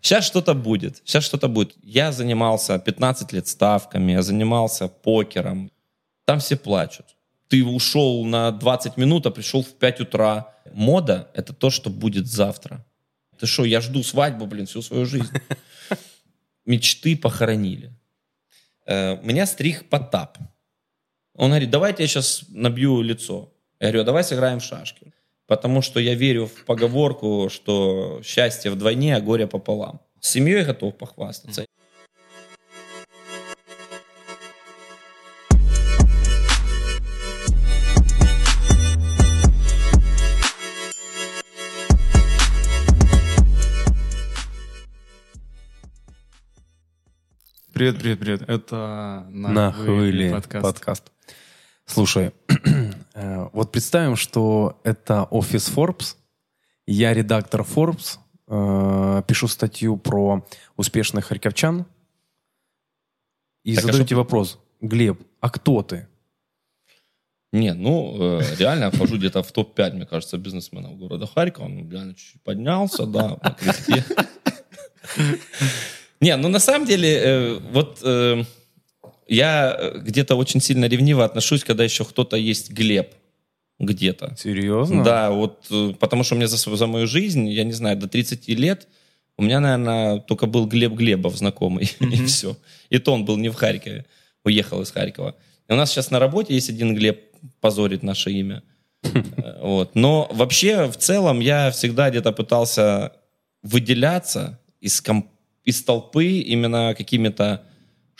Сейчас что-то будет. Сейчас что-то будет. Я занимался 15 лет ставками, я занимался покером. Там все плачут. Ты ушел на 20 минут, а пришел в 5 утра. Мода — это то, что будет завтра. Ты что, я жду свадьбу, блин, всю свою жизнь. Мечты похоронили. Э, Меня стриг Потап. Он говорит, давайте я сейчас набью лицо. Я говорю, а давай сыграем в шашки. Потому что я верю в поговорку, что счастье вдвойне, а горе пополам. С семьей готов похвастаться. Привет, привет, привет. Это на, На хвиле подкаст. подкаст. Слушай, вот представим, что это офис Forbes, я редактор Forbes, э, пишу статью про успешных харьковчан и Так, а задаю что- вопрос, Глеб, а кто ты? Не, ну, э, реально я вхожу где-то в топ-5, мне кажется, бизнесменов города Харькова. Он реально чуть-чуть поднялся, да, кресте. Не, ну на самом деле, э, вот э, я э, где-то очень сильно ревниво отношусь, когда еще кто-то есть Глеб где-то. Серьезно? Да, вот э, потому что мне за, свою- за мою жизнь, я не знаю, до 30 лет у меня, наверное, только был Глеб Глебов знакомый, и все. И то он был не в Харькове, уехал из Харькова. И у нас сейчас на работе есть один Глеб, позорит наше имя. Э, Вот. Но вообще, в целом, я всегда где-то пытался выделяться из, ком- из толпы именно какими-то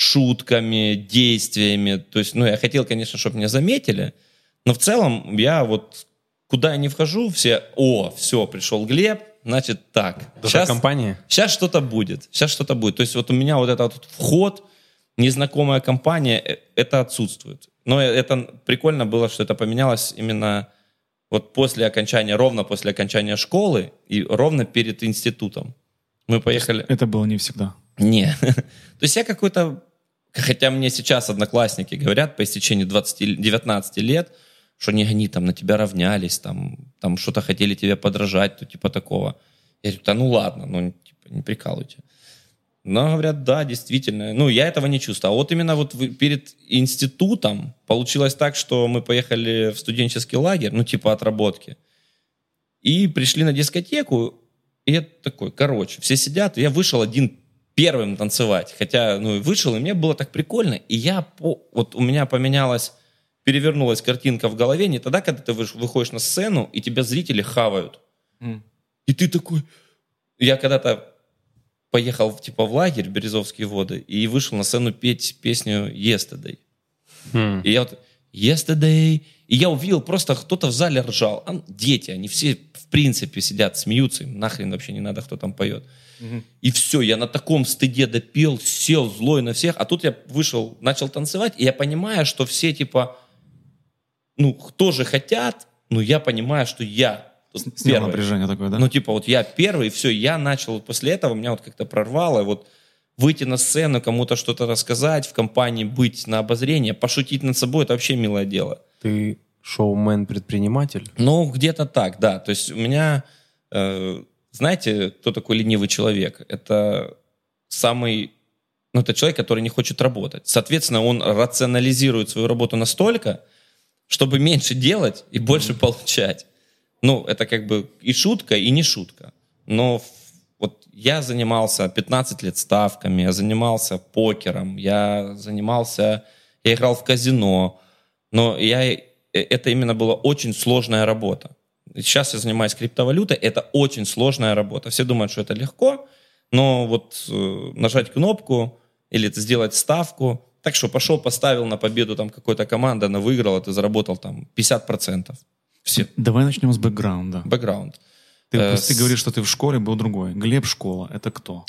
шутками, действиями. То есть, ну, я хотел, конечно, чтобы меня заметили, но в целом я вот куда я не вхожу, все, о, все, пришел Глеб, значит так. Душа компании? Сейчас что-то будет, сейчас что-то будет. То есть вот у меня вот этот вот вход, незнакомая компания, э, это отсутствует. Но это прикольно было, что это поменялось именно вот после окончания, ровно после окончания школы и ровно перед институтом. Мы поехали... Это было не всегда. Не. То есть я какой-то... Хотя мне сейчас одноклассники говорят по истечении 20, 19 лет, что не они там на тебя равнялись, там, там что-то хотели тебе подражать, то типа такого. Я говорю, да ну ладно, ну типа не прикалывайте. Но говорят, да, действительно. Ну, я этого не чувствую. А вот именно вот перед институтом получилось так, что мы поехали в студенческий лагерь, ну, типа отработки. И пришли на дискотеку, и я такой, короче, все сидят, и я вышел один первым танцевать. Хотя, ну, вышел, и мне было так прикольно. И я, по, вот у меня поменялась, перевернулась картинка в голове не тогда, когда ты выш- выходишь на сцену, и тебя зрители хавают. И ты такой... Я когда-то поехал типа в лагерь в Березовские воды и вышел на сцену петь песню «Yesterday». Хм. И я вот «Yesterday». И я увидел, просто кто-то в зале ржал. А, дети, они все в принципе сидят, смеются, им нахрен вообще не надо, кто там поет. И все, я на таком стыде допел, сел злой на всех. А тут я вышел, начал танцевать, и я понимаю, что все типа, ну, тоже хотят, но я понимаю, что я Снял первый. напряжение такое, да? Ну, типа, вот я первый, и все, я начал, после этого меня вот как-то прорвало, вот выйти на сцену, кому-то что-то рассказать, в компании быть на обозрение, пошутить над собой, это вообще милое дело. Ты шоумен-предприниматель? Ну, где-то так, да. То есть у меня, э, знаете, кто такой ленивый человек? Это самый, ну, это человек, который не хочет работать. Соответственно, он рационализирует свою работу настолько, чтобы меньше делать и больше получать. Ну, это как бы и шутка, и не шутка. Но вот я занимался 15 лет ставками, я занимался покером, я занимался, я играл в казино, но я, э, это именно была очень сложная работа. Сейчас я занимаюсь криптовалютой, это очень сложная работа. Все думают, что это легко, но вот э, нажать кнопку или сделать ставку, так что пошел, поставил на победу там какой-то команда, она выиграла, ты заработал там 50%. Все, Давай начнем с бэкграунда. бэкграунд. Ты, Э, ты с- говоришь, что ты в школе был другой. Глеб школа. Это кто?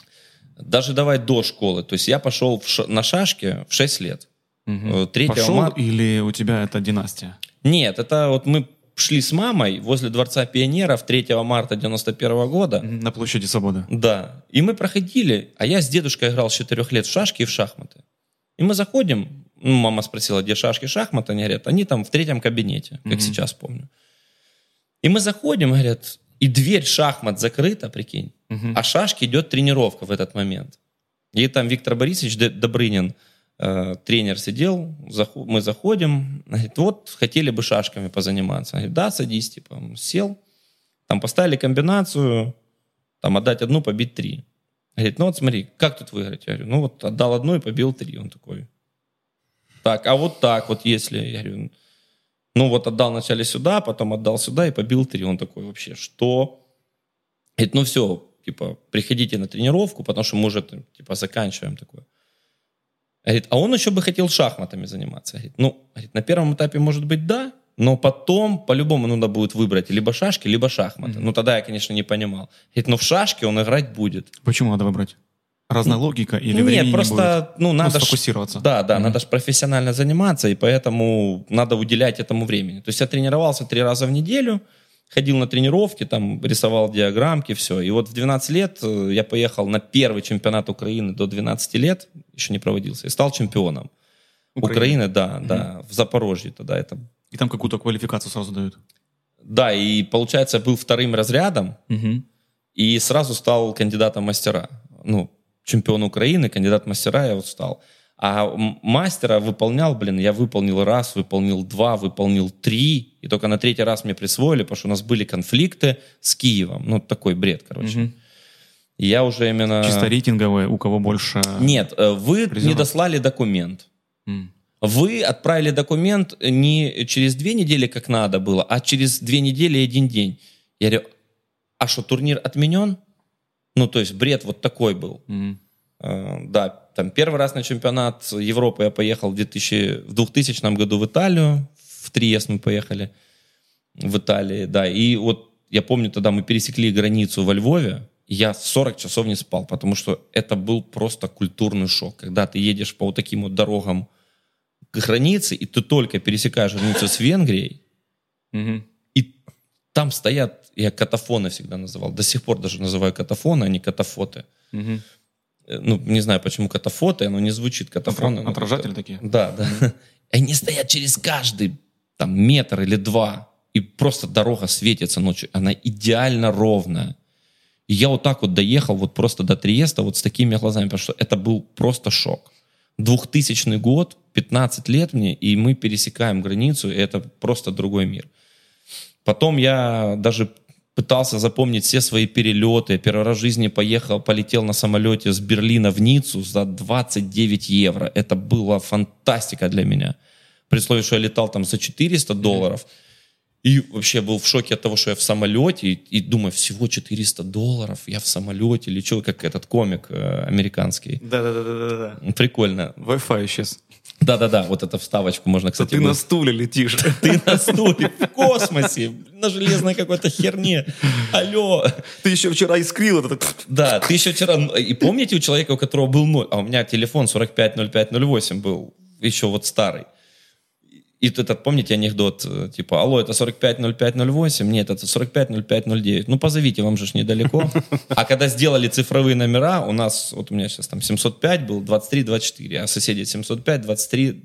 Даже давай до школы. То есть я пошел в ша- на шашки в 6 лет. Э, 3 Пошел марта. или у тебя это династия? Нет, это вот мы шли с мамой возле Дворца пионеров 3 марта 91 года. На площади Свободы. Да. И мы проходили, а я с дедушкой играл с 4 лет в шашки и в шахматы. И мы заходим, ну, мама спросила, где шашки, шахматы? Они говорят, они там в третьем кабинете, как сейчас помню. И мы заходим, говорят, и дверь шахмат закрыта, прикинь. а шашки идет тренировка в этот момент. И там Виктор Борисович Добрынин, тренер сидел, мы заходим, говорит, вот хотели бы шашками позаниматься. Говорит, да, садись, типа, сел, там поставили комбинацию, там отдать одну, побить три. Говорит, ну вот смотри, как тут выиграть? Я говорю, ну вот отдал одну и побил три. Он такой, так, а вот так вот если, я говорю, ну вот отдал вначале сюда, потом отдал сюда и побил три. Он такой, вообще, что? Говорит, ну все, типа, приходите на тренировку, потому что мы уже, типа, заканчиваем такое. Говорит, а он еще бы хотел шахматами заниматься. Говорит, ну, говорит, на первом этапе, может быть, да, но потом по-любому нужно будет выбрать либо шашки, либо шахматы. Ну, тогда я, конечно, не понимал. Говорит, но в шашки он играть будет. Почему надо выбрать? Разная логика или Нет, не просто, будет? ну, надо ж- сфокусироваться. Да, да, надо же профессионально заниматься, и поэтому надо уделять этому времени. То есть я тренировался три раза в неделю, ходил на тренировки, там рисовал диаграммки, все. И вот в 12 лет э, я поехал на первый чемпионат Украины до 12 лет, еще не проводился, и стал чемпионом. Украины. Украины, да, да, в Запорожье тогда это. И там какую-то квалификацию сразу дают. Да, и получается, я был вторым разрядом, и сразу стал кандидатом мастера. Ну, чемпион Украины, кандидат мастера я вот стал. А мастера выполнял, блин, я выполнил раз, выполнил два, выполнил три. И только на третий раз мне присвоили, потому что у нас были конфликты с Киевом. Ну, такой бред, короче. Мгм. И я уже именно... Чисто рейтинговые, у кого больше... Нет, э, вы не Призеров. дослали документ. М. Вы отправили документ не через две недели, как надо было, а через две недели и один день. Я говорю, а что, турнир отменен? Ну, то есть бред вот такой был. Э, Да, там первый раз на чемпионат Европы я поехал в, 2000, в 2000 году в Италию, в Триест мы поехали в Италии, да, и вот я помню, тогда мы пересекли границу во Львове, я 40 часов не спал, потому что это был просто культурный шок, когда ты едешь по вот таким вот дорогам к границе, и ты только пересекаешь границу с Венгрией, Мгм. и там стоят, я катафоны всегда называл, до сих пор даже называю катафоны, а не катафоты. Мгм. Э, ну, не знаю, почему катафоты, оно не звучит катафон. Отра- Отражатели такие? Да, да. Они стоят через каждый там метр или два, и просто дорога светится ночью. Она идеально ровная. И я вот так вот доехал вот просто до Триеста вот с такими глазами, потому что это был просто шок. 2000 год, 15 лет мне, и мы пересекаем границу, и это просто другой мир. Потом я даже пытался запомнить все свои перелеты. Первый раз в жизни поехал, полетел на самолете с Берлина в Ниццу за 29 евро. Это была фантастика для меня. При условии, что я летал там за 400 долларов. И вообще был в шоке от того, что я в самолете. И, и думаю, всего 400 долларов, я в самолете лечу, как этот комик э, американский. Да-да-да-да-да. Прикольно. Wi-Fi исчез. Да-да-да, вот эту вставочку можно, кстати, Ты на будет- стуле летишь. ты на стуле в космосе, на железной какой-то херне. Алло. Ты еще вчера искрил это. Да, ты еще вчера... И помните у человека, у которого был ноль, а у меня телефон 450508 был, еще вот старый. И тут этот, помните анекдот, э, типа, алло, это 450508? Нет, это 450509. Ну, позовите, вам же ж недалеко. А когда сделали цифровые номера, у нас, вот у меня сейчас там 705 был, 23, 24, а соседи 705, 23,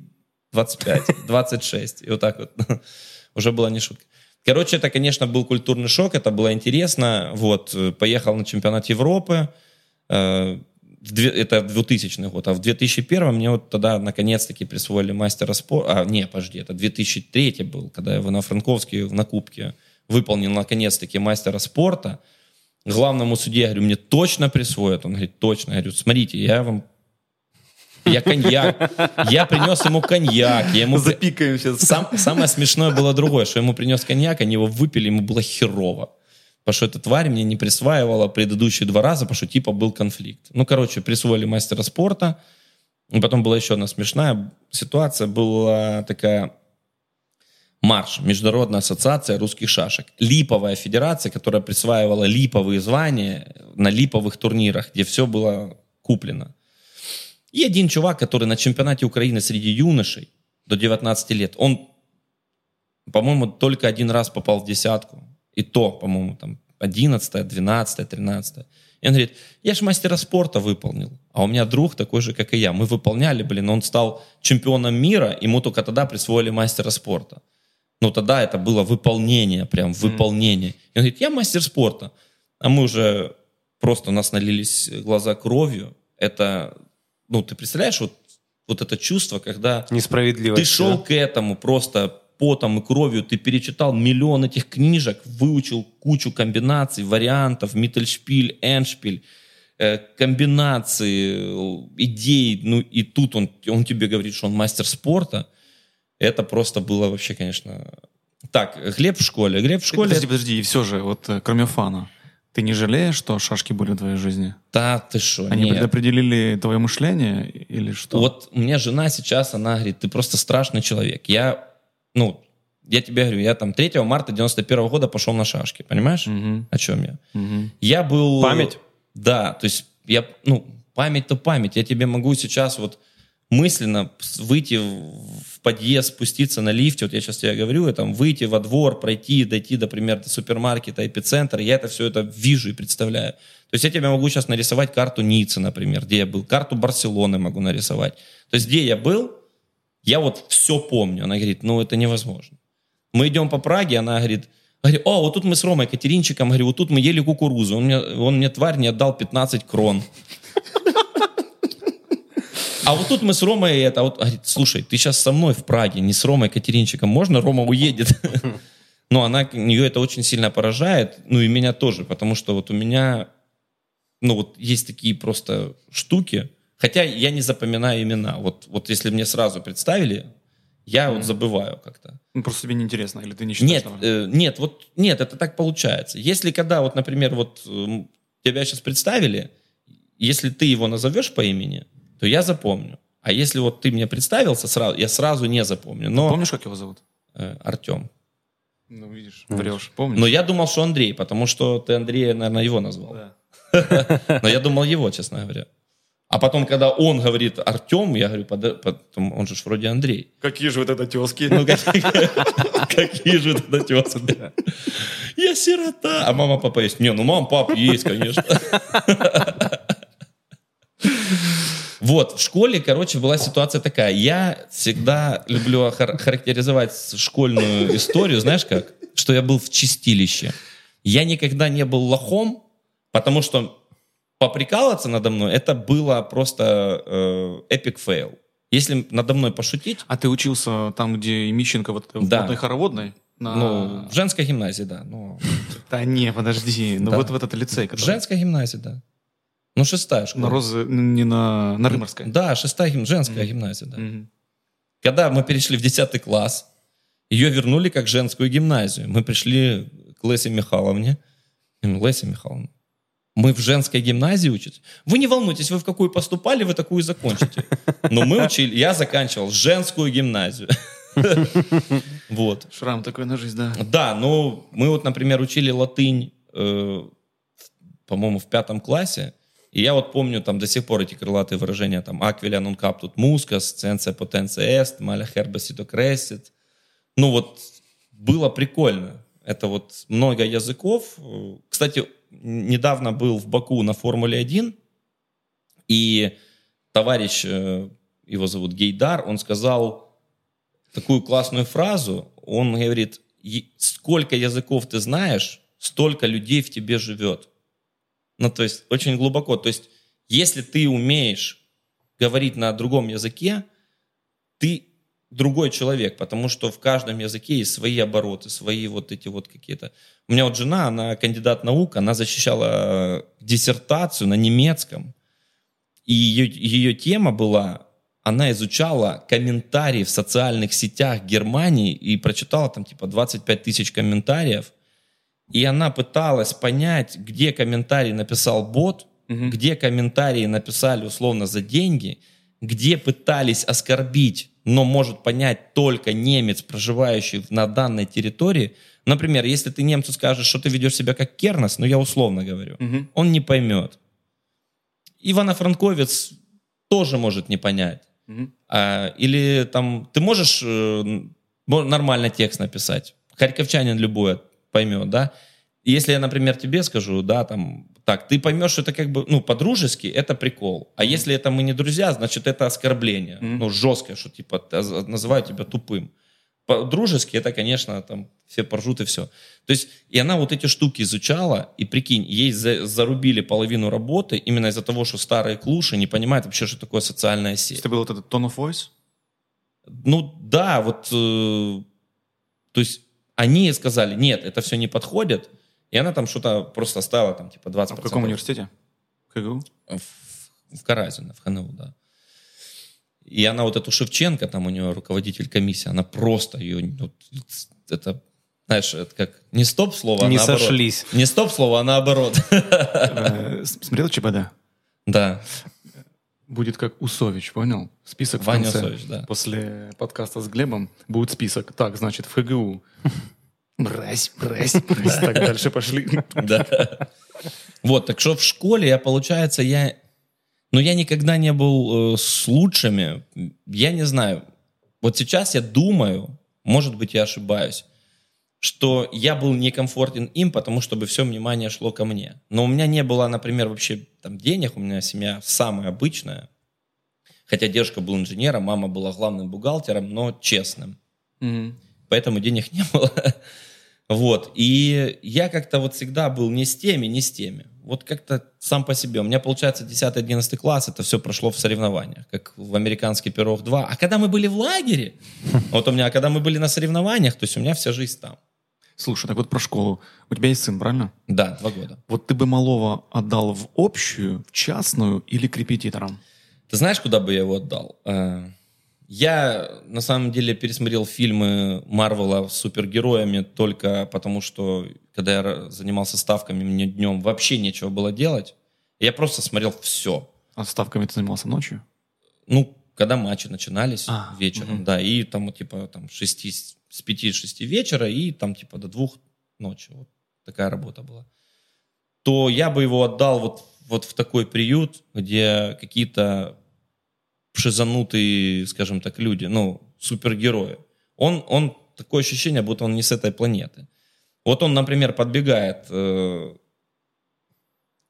25, 26. И вот так вот. Уже была не шутка. Короче, это, конечно, был культурный шок, это было интересно. Вот, э, поехал на чемпионат Европы, э, это 2000 год, а в 2001 мне вот тогда наконец-таки присвоили мастера спорта, а, не, подожди, это 2003 был, когда я в Ивано-Франковске на Кубке выполнил наконец-таки мастера спорта. Главному судье я говорю, мне точно присвоят? Он говорит, точно. Я говорю, смотрите, я вам я коньяк. Я принес ему коньяк. Я ему... Запикаем сейчас. Сам- самое смешное было другое, что ему принес коньяк, они его выпили, ему было херово. Потому что эта тварь мне не присваивала предыдущие два раза, потому что типа был конфликт. Ну, короче, присвоили мастера спорта. И потом была еще одна смешная ситуация. Была такая марш, Международная ассоциация русских шашек. Липовая федерация, которая присваивала липовые звания на липовых турнирах, где все было куплено. И один чувак, который на чемпионате Украины среди юношей до 19 лет, он, по-моему, только один раз попал в десятку. И то, по-моему, там 11, 12, 13. И он говорит, я ж мастера спорта выполнил. А у меня друг такой же, как и я. Мы выполняли, блин, он стал чемпионом мира, ему только тогда присвоили мастера спорта. Ну, тогда это было выполнение, прям выполнение. И он говорит, я мастер спорта. А мы уже просто у нас налились глаза кровью. Это, ну, ты представляешь, вот, вот это чувство, когда Несправедливость. ты шел да? к этому просто потом и кровью, ты перечитал миллион этих книжек, выучил кучу комбинаций, вариантов, миттельшпиль, эндшпиль, э, комбинации, э, идей, ну и тут он, он тебе говорит, что он мастер спорта. Это просто было вообще, конечно... Так, Глеб в школе. Глеб в школе... Подожди, подожди, и все же, вот э, кроме фана, ты не жалеешь, что шашки были в твоей жизни? Да, ты что? Они нет. предопределили твое мышление или что? Вот у меня жена сейчас, она говорит, ты просто страшный человек. Я, ну, я тебе говорю, я там 3 марта 91 года пошел на шашки, понимаешь? Мгм, О чем я? мгм. Я был... Память? Да, то есть я, ну, память-то память. Я тебе могу сейчас вот мысленно выйти в подъезд, спуститься на лифте, вот я сейчас тебе говорю, и там выйти во двор, пройти, дойти, например, до супермаркета, эпицентр, я это все это вижу и представляю. То есть я тебе могу сейчас нарисовать карту Ниццы, например, где я был, карту Барселоны могу нарисовать. То есть где я был, я вот все помню. Она говорит, ну это невозможно. Мы идем по Праге, она говорит, говорит, о, вот тут мы с Ромой Катеринчиком, говорю, вот тут мы ели кукурузу, он мне, он мне тварь не отдал 15 крон. А вот тут мы с Ромой это, вот, говорит, слушай, ты сейчас со мной в Праге, не с Ромой Катеринчиком, можно? Рома уедет. Но она, нее это очень сильно поражает, ну и меня тоже, потому что вот у меня, ну вот есть такие просто штуки, хотя я не запоминаю имена. Вот, вот если мне сразу представили, я вот забываю как-то. Ну, просто тебе неинтересно, или ты не считаешь? Нет, э, нет, вот нет, это так получается. Если когда вот, например, вот эм, тебя сейчас представили, если ты его назовешь по имени, то я запомню. А если вот ты мне представился сразу, я сразу не запомню. Но Помнишь, как его зовут? э, Артем. Ну, видишь, врешь. Помнишь? Но я думал, что Андрей, потому что ты Андрея, наверное, его назвал. Да. Но я думал его, честно говоря. А потом, когда он говорит Артем, я говорю, «Пода- потом, он же ж вроде Андрей. Какие же вот это тески? Ну, какие, же это тезки. Я сирота. А мама, папа есть. Не, ну мама, пап есть, конечно. Вот, в школе, короче, была ситуация такая. Я всегда люблю характеризовать школьную историю, знаешь как? Что я был в чистилище. Я никогда не был лохом, потому что поприкалываться надо мной, это было просто epic fail. Если надо мной пошутить, А ты учился там, где и Мищенко, вот в Да. одной хороводной? На- ну, в женской гимназии, да. Ну, Да не, подожди. Ну Да. вот в этот лицей, в который... женской гимназии, да. Ну, шестая школа. На Розы... Не на... На Рыморской. Да, шестая гим... женская гимназия, да. Мгм. Когда мы перешли в 10 класс, ее вернули как женскую гимназию. Мы пришли к Лесе Михайловне. Леся Михайловна, мы в женской гимназии учатся. Вы не волнуйтесь, вы в какую поступали, вы такую и закончите. Но мы учили, я заканчивал женскую гимназию. Вот. Шрам такой на жизнь, да. Да, ну, мы вот, например, учили латынь, э, по-моему, в пятом классе, и я вот помню там до сих пор эти крылатые выражения, там, «Aquila non captut muscas», «Cense potentia est», «Malia herba sito crescit». Ну вот, было прикольно. Это вот много языков. Кстати, недавно был в Баку на Формуле-1, и товарищ, э, его зовут Гейдар, он сказал такую классную фразу. Он говорит, «Е- сколько языков ты знаешь, столько людей в тебе живет. Ну, то есть, очень глубоко. То есть, если ты умеешь говорить на другом языке, ты другой человек, потому что в каждом языке есть свои обороты, свои вот эти вот какие-то. У меня вот жена, она кандидат наук, она защищала э, диссертацию на немецком, и ее, ее тема была, она изучала комментарии в социальных сетях Германии и прочитала там типа 25 тысяч комментариев, и она пыталась понять, где комментарий написал бот, Мгм. где комментарии написали условно за деньги, где пытались оскорбить, но может понять только немец, проживающий на данной территории. Например, если ты немцу скажешь, что ты ведешь себя как Кернес, ну я условно говорю, Мгм. он не поймет. Ивано-Франковец тоже может не понять. Мгм. А, или там ты можешь э, нормально текст написать. Харьковчанин любой поймет, да. Если я, например, тебе скажу, да, там, так, ты поймешь, что это как бы, ну, по-дружески, это прикол. А если это мы не друзья, значит, это оскорбление. Мгм. Ну, жесткое, что, типа, т- называю тебя тупым. по-дружески это, конечно, там все поржут и все. То есть, и она вот эти штуки изучала, и прикинь, ей за- зарубили половину работы именно из-за того, что старые клуши не понимают вообще, что такое социальная сеть. Это был вот этот tone of voice? Ну да, вот, э, то есть они сказали, нет, это все не подходит, и она там что-то просто оставила там типа 20%. А в каком университете? КГУ? В, в Каразино, в ХНУ, да. И она вот эту Шевченко, там у нее руководитель комиссии, она просто ее, вот, это, знаешь, это как не стоп-слово, а Не наоборот. сошлись. Не стоп-слово, а наоборот. Э, Смотрел ЧБД? Да, Будет как Усович, понял? Список в Ваня конце. Усович, да. После подкаста с Глебом будет список. Так, значит, в ХГУ. Брась, брась, брась. Так, дальше пошли. да. Вот, так что в школе я, получается, я... Ну, я никогда не был э, с лучшими. Я не знаю. Вот сейчас я думаю, может быть, я ошибаюсь, что я был некомфортен им, потому чтобы все внимание шло ко мне. Но у меня не было, например, вообще там денег, у меня семья самая обычная. Хотя дедушка был инженером, мама была главным бухгалтером, но честным Мгм. поэтому денег не было. Вот. И я как-то вот всегда был не с теми, не с теми. Вот как-то сам по себе. У меня, получается, 10-11 класс, это все прошло в соревнованиях, как в «Американский пирог 2». А когда мы были в лагере, вот у меня, когда мы были на соревнованиях, то есть у меня вся жизнь там. Слушай, так вот про школу. У тебя есть сын, правильно? Да, два года. Вот ты бы малого отдал в общую, в частную или к репетиторам? Ты знаешь, куда бы я его отдал? Я, на самом деле, пересмотрел фильмы Марвела с супергероями только потому, что, когда я занимался ставками, мне днем вообще нечего было делать. Я просто смотрел все. А ставками ты занимался ночью? Ну, когда матчи начинались А, вечером, мгм. да, и там, типа, там, шести, с 5-6 вечера, и там, типа, до двух ночи. Вот такая работа была. То я бы его отдал вот, вот в такой приют, где какие-то шизанутые, скажем так, люди, ну, супергерои. Он, он, такое ощущение, будто он не с этой планеты. Вот он, например, подбегает э,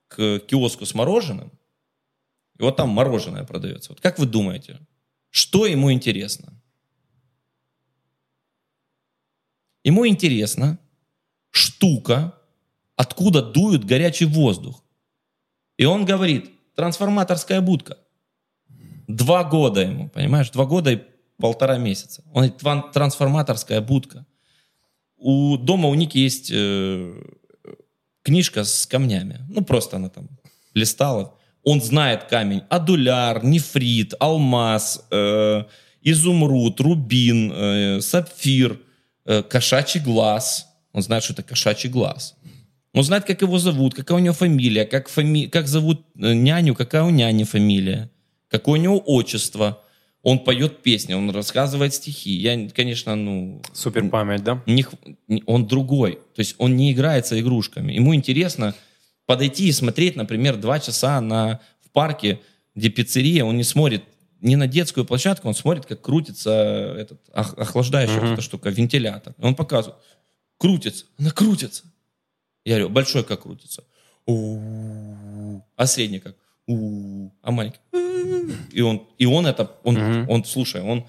к киоску с мороженым, и вот там мороженое продается. Вот как вы думаете, что ему интересно? Ему интересно штука, откуда дует горячий воздух. И он говорит, трансформаторская будка. Два года ему, понимаешь? Два года и полтора месяца. Он говорит, «Тван- трансформаторская будка. У дома у Ники есть э, книжка с камнями. Ну, просто она там листала. Он знает камень. Адуляр, нефрит, алмаз, э, изумруд, рубин, э, сапфир, э, кошачий глаз. Он знает, что это кошачий глаз. Он знает, как его зовут, какая у него фамилия, как, фами... как зовут э, няню, какая у няни фамилия, какое у него отчество. Он поет песни, он рассказывает стихи. Я, конечно, ну... Супер память, да? не он другой. То есть он не играется игрушками. Ему интересно подойти и смотреть, например, два часа на, в парке, где пиццерия, он не смотрит не на детскую площадку, он смотрит, как крутится этот ох- охлаждающая вот эта штука, вентилятор. Он показывает. Крутится. Она крутится. Я говорю, большой как крутится. У-у-у. А средний как? У-у-у. А маленький? И он, и он это, он, Мгм. он, слушай, он...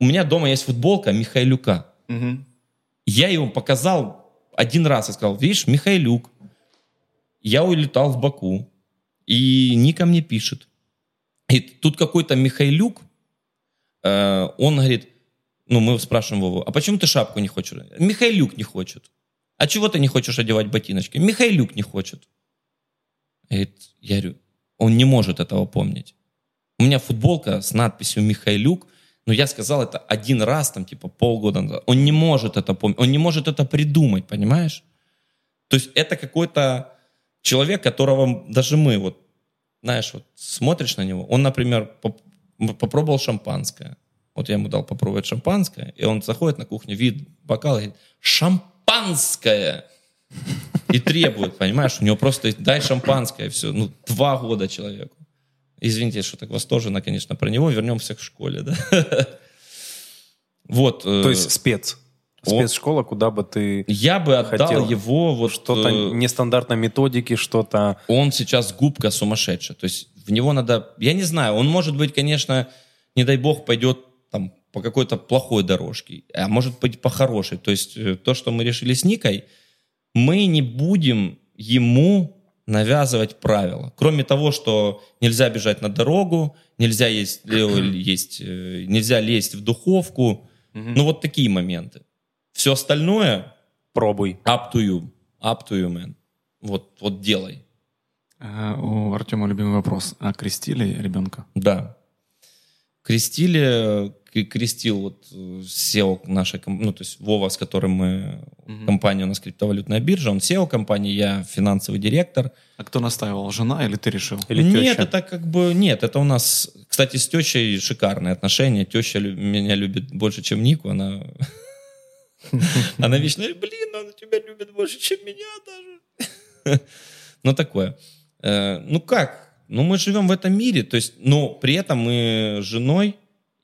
У меня дома есть футболка Михайлюка. Мгм. Я ему показал один раз и сказал, видишь, Михайлюк, я улетал в Баку, и Ника мне пишет. И тут какой-то Михайлюк, э, он говорит, ну, мы спрашиваем Вову, а почему ты шапку не хочешь? Михайлюк не хочет. А чего ты не хочешь одевать ботиночки? Михайлюк не хочет. Говорит, я говорю, он не может этого помнить. У меня футболка с надписью Михайлюк, но я сказал это один раз, там, типа, полгода назад. Он не может это помнить, он не может это придумать, понимаешь? То есть это какой-то человек, которого даже мы, вот, знаешь, вот смотришь на него, он, например, попробовал шампанское. Вот я ему дал попробовать шампанское, и он заходит на кухню, видит бокал и говорит, шампанское! И требует, понимаешь, у него просто дай шампанское, все. Ну, два года человеку. Извините, что так восторженно, конечно, про него. Вернемся к школе, да? Вот. э, То есть спец. Спецшкола, куда бы ты я бы отдал хотел его вот что-то э, нестандартной методики, что-то... он сейчас губка сумасшедшая. То есть в него надо, я не знаю, он может быть, конечно, не дай бог, пойдет там по какой-то плохой дорожке, а может быть по хорошей. То есть э, то, что мы решили с Никой, мы не будем ему навязывать правила. Кроме того, что нельзя бежать на дорогу, нельзя есть, э, есть э, нельзя лезть в духовку. Ну вот такие моменты. Все остальное Пробуй. up to you. Up to you, man. Вот, вот делай. А, У Артема любимый вопрос. А крестили ребенка? Да. Крестили, крестил вот э, SEO нашей, ком- ну, то есть Вова, с которым мы, компания у нас криптовалютная биржа, он SEO компании, я финансовый директор. А кто настаивал, жена или ты решил? Или нет, теща? это как бы, нет, это у нас, кстати, с тещей шикарные отношения. Теща меня любит больше, чем Нику, она... Она вечно, блин, она тебя любит больше, чем меня даже. Ну, такое. Э, Ну, как? Ну, мы живем в этом мире, то есть, но при этом мы с женой,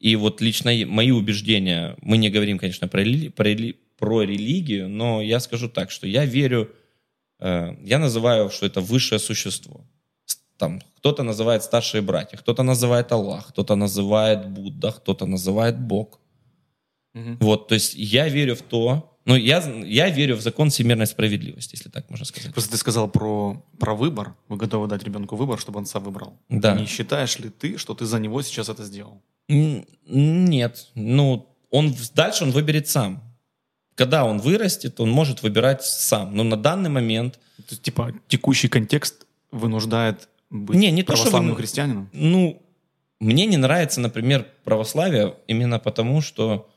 и вот лично мои убеждения, мы не говорим, конечно, про, про, про религию, но я скажу так, что я верю, э, я называю, что это высшее существо. Там кто-то называет старшие братья, кто-то называет Аллах, кто-то называет Будда, кто-то называет Бог. Мгм. Вот, то есть я верю в то, ну, я, я верю в закон всемирной справедливости, если так можно сказать. Просто ты сказал про, про выбор. Вы готовы дать ребенку выбор, чтобы он сам выбрал. Да. Не считаешь ли ты, что ты за него сейчас это сделал? Нет, ну, он дальше он выберет сам. Когда он вырастет, он может выбирать сам. Но на данный момент, То есть, типа, текущий контекст вынуждает быть Не, не то, что православным вы- христианином? ну, мне не нравится, например, православие именно потому, что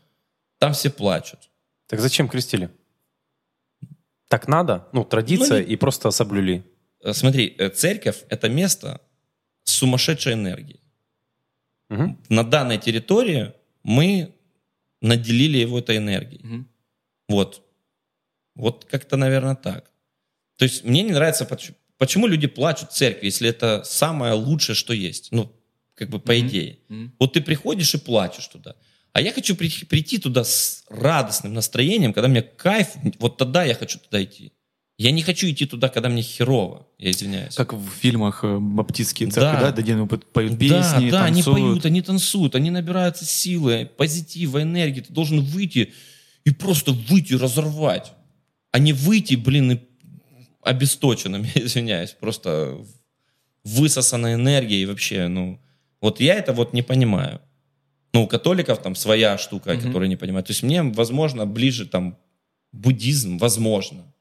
там все плачут. Так зачем крестили? Так надо? Ну, традиция, Ну, не- и просто соблюли. Э, Смотри, э, церковь — это место с сумасшедшей энергией. Мгм. На данной территории мы наделили его этой энергией. Мгм. Вот. Вот как-то, наверное, так. То есть мне не нравится, поч- почему люди плачут в церкви, если это самое лучшее, что есть. Ну, как бы по Мгм. идее. Мгм. Вот ты приходишь и плачешь туда. А я хочу при- прийти туда с радостным настроением, когда мне кайф, вот тогда я хочу туда идти. Я не хочу идти туда, когда мне херово, я извиняюсь. Как в фильмах э, баптистские церкви, Да. да, где они поют да, песни, да, они танцуют. поют, они танцуют, они набираются силы, позитива, энергии. Ты должен выйти и просто выйти, разорвать. А не выйти, блин, и обесточенным, я извиняюсь, просто высосанной энергией вообще, ну, вот я это вот не понимаю. Ну, у католиков там своя штука, Мгм. которую не понимают. То есть мне, возможно, ближе там буддизм, возможно.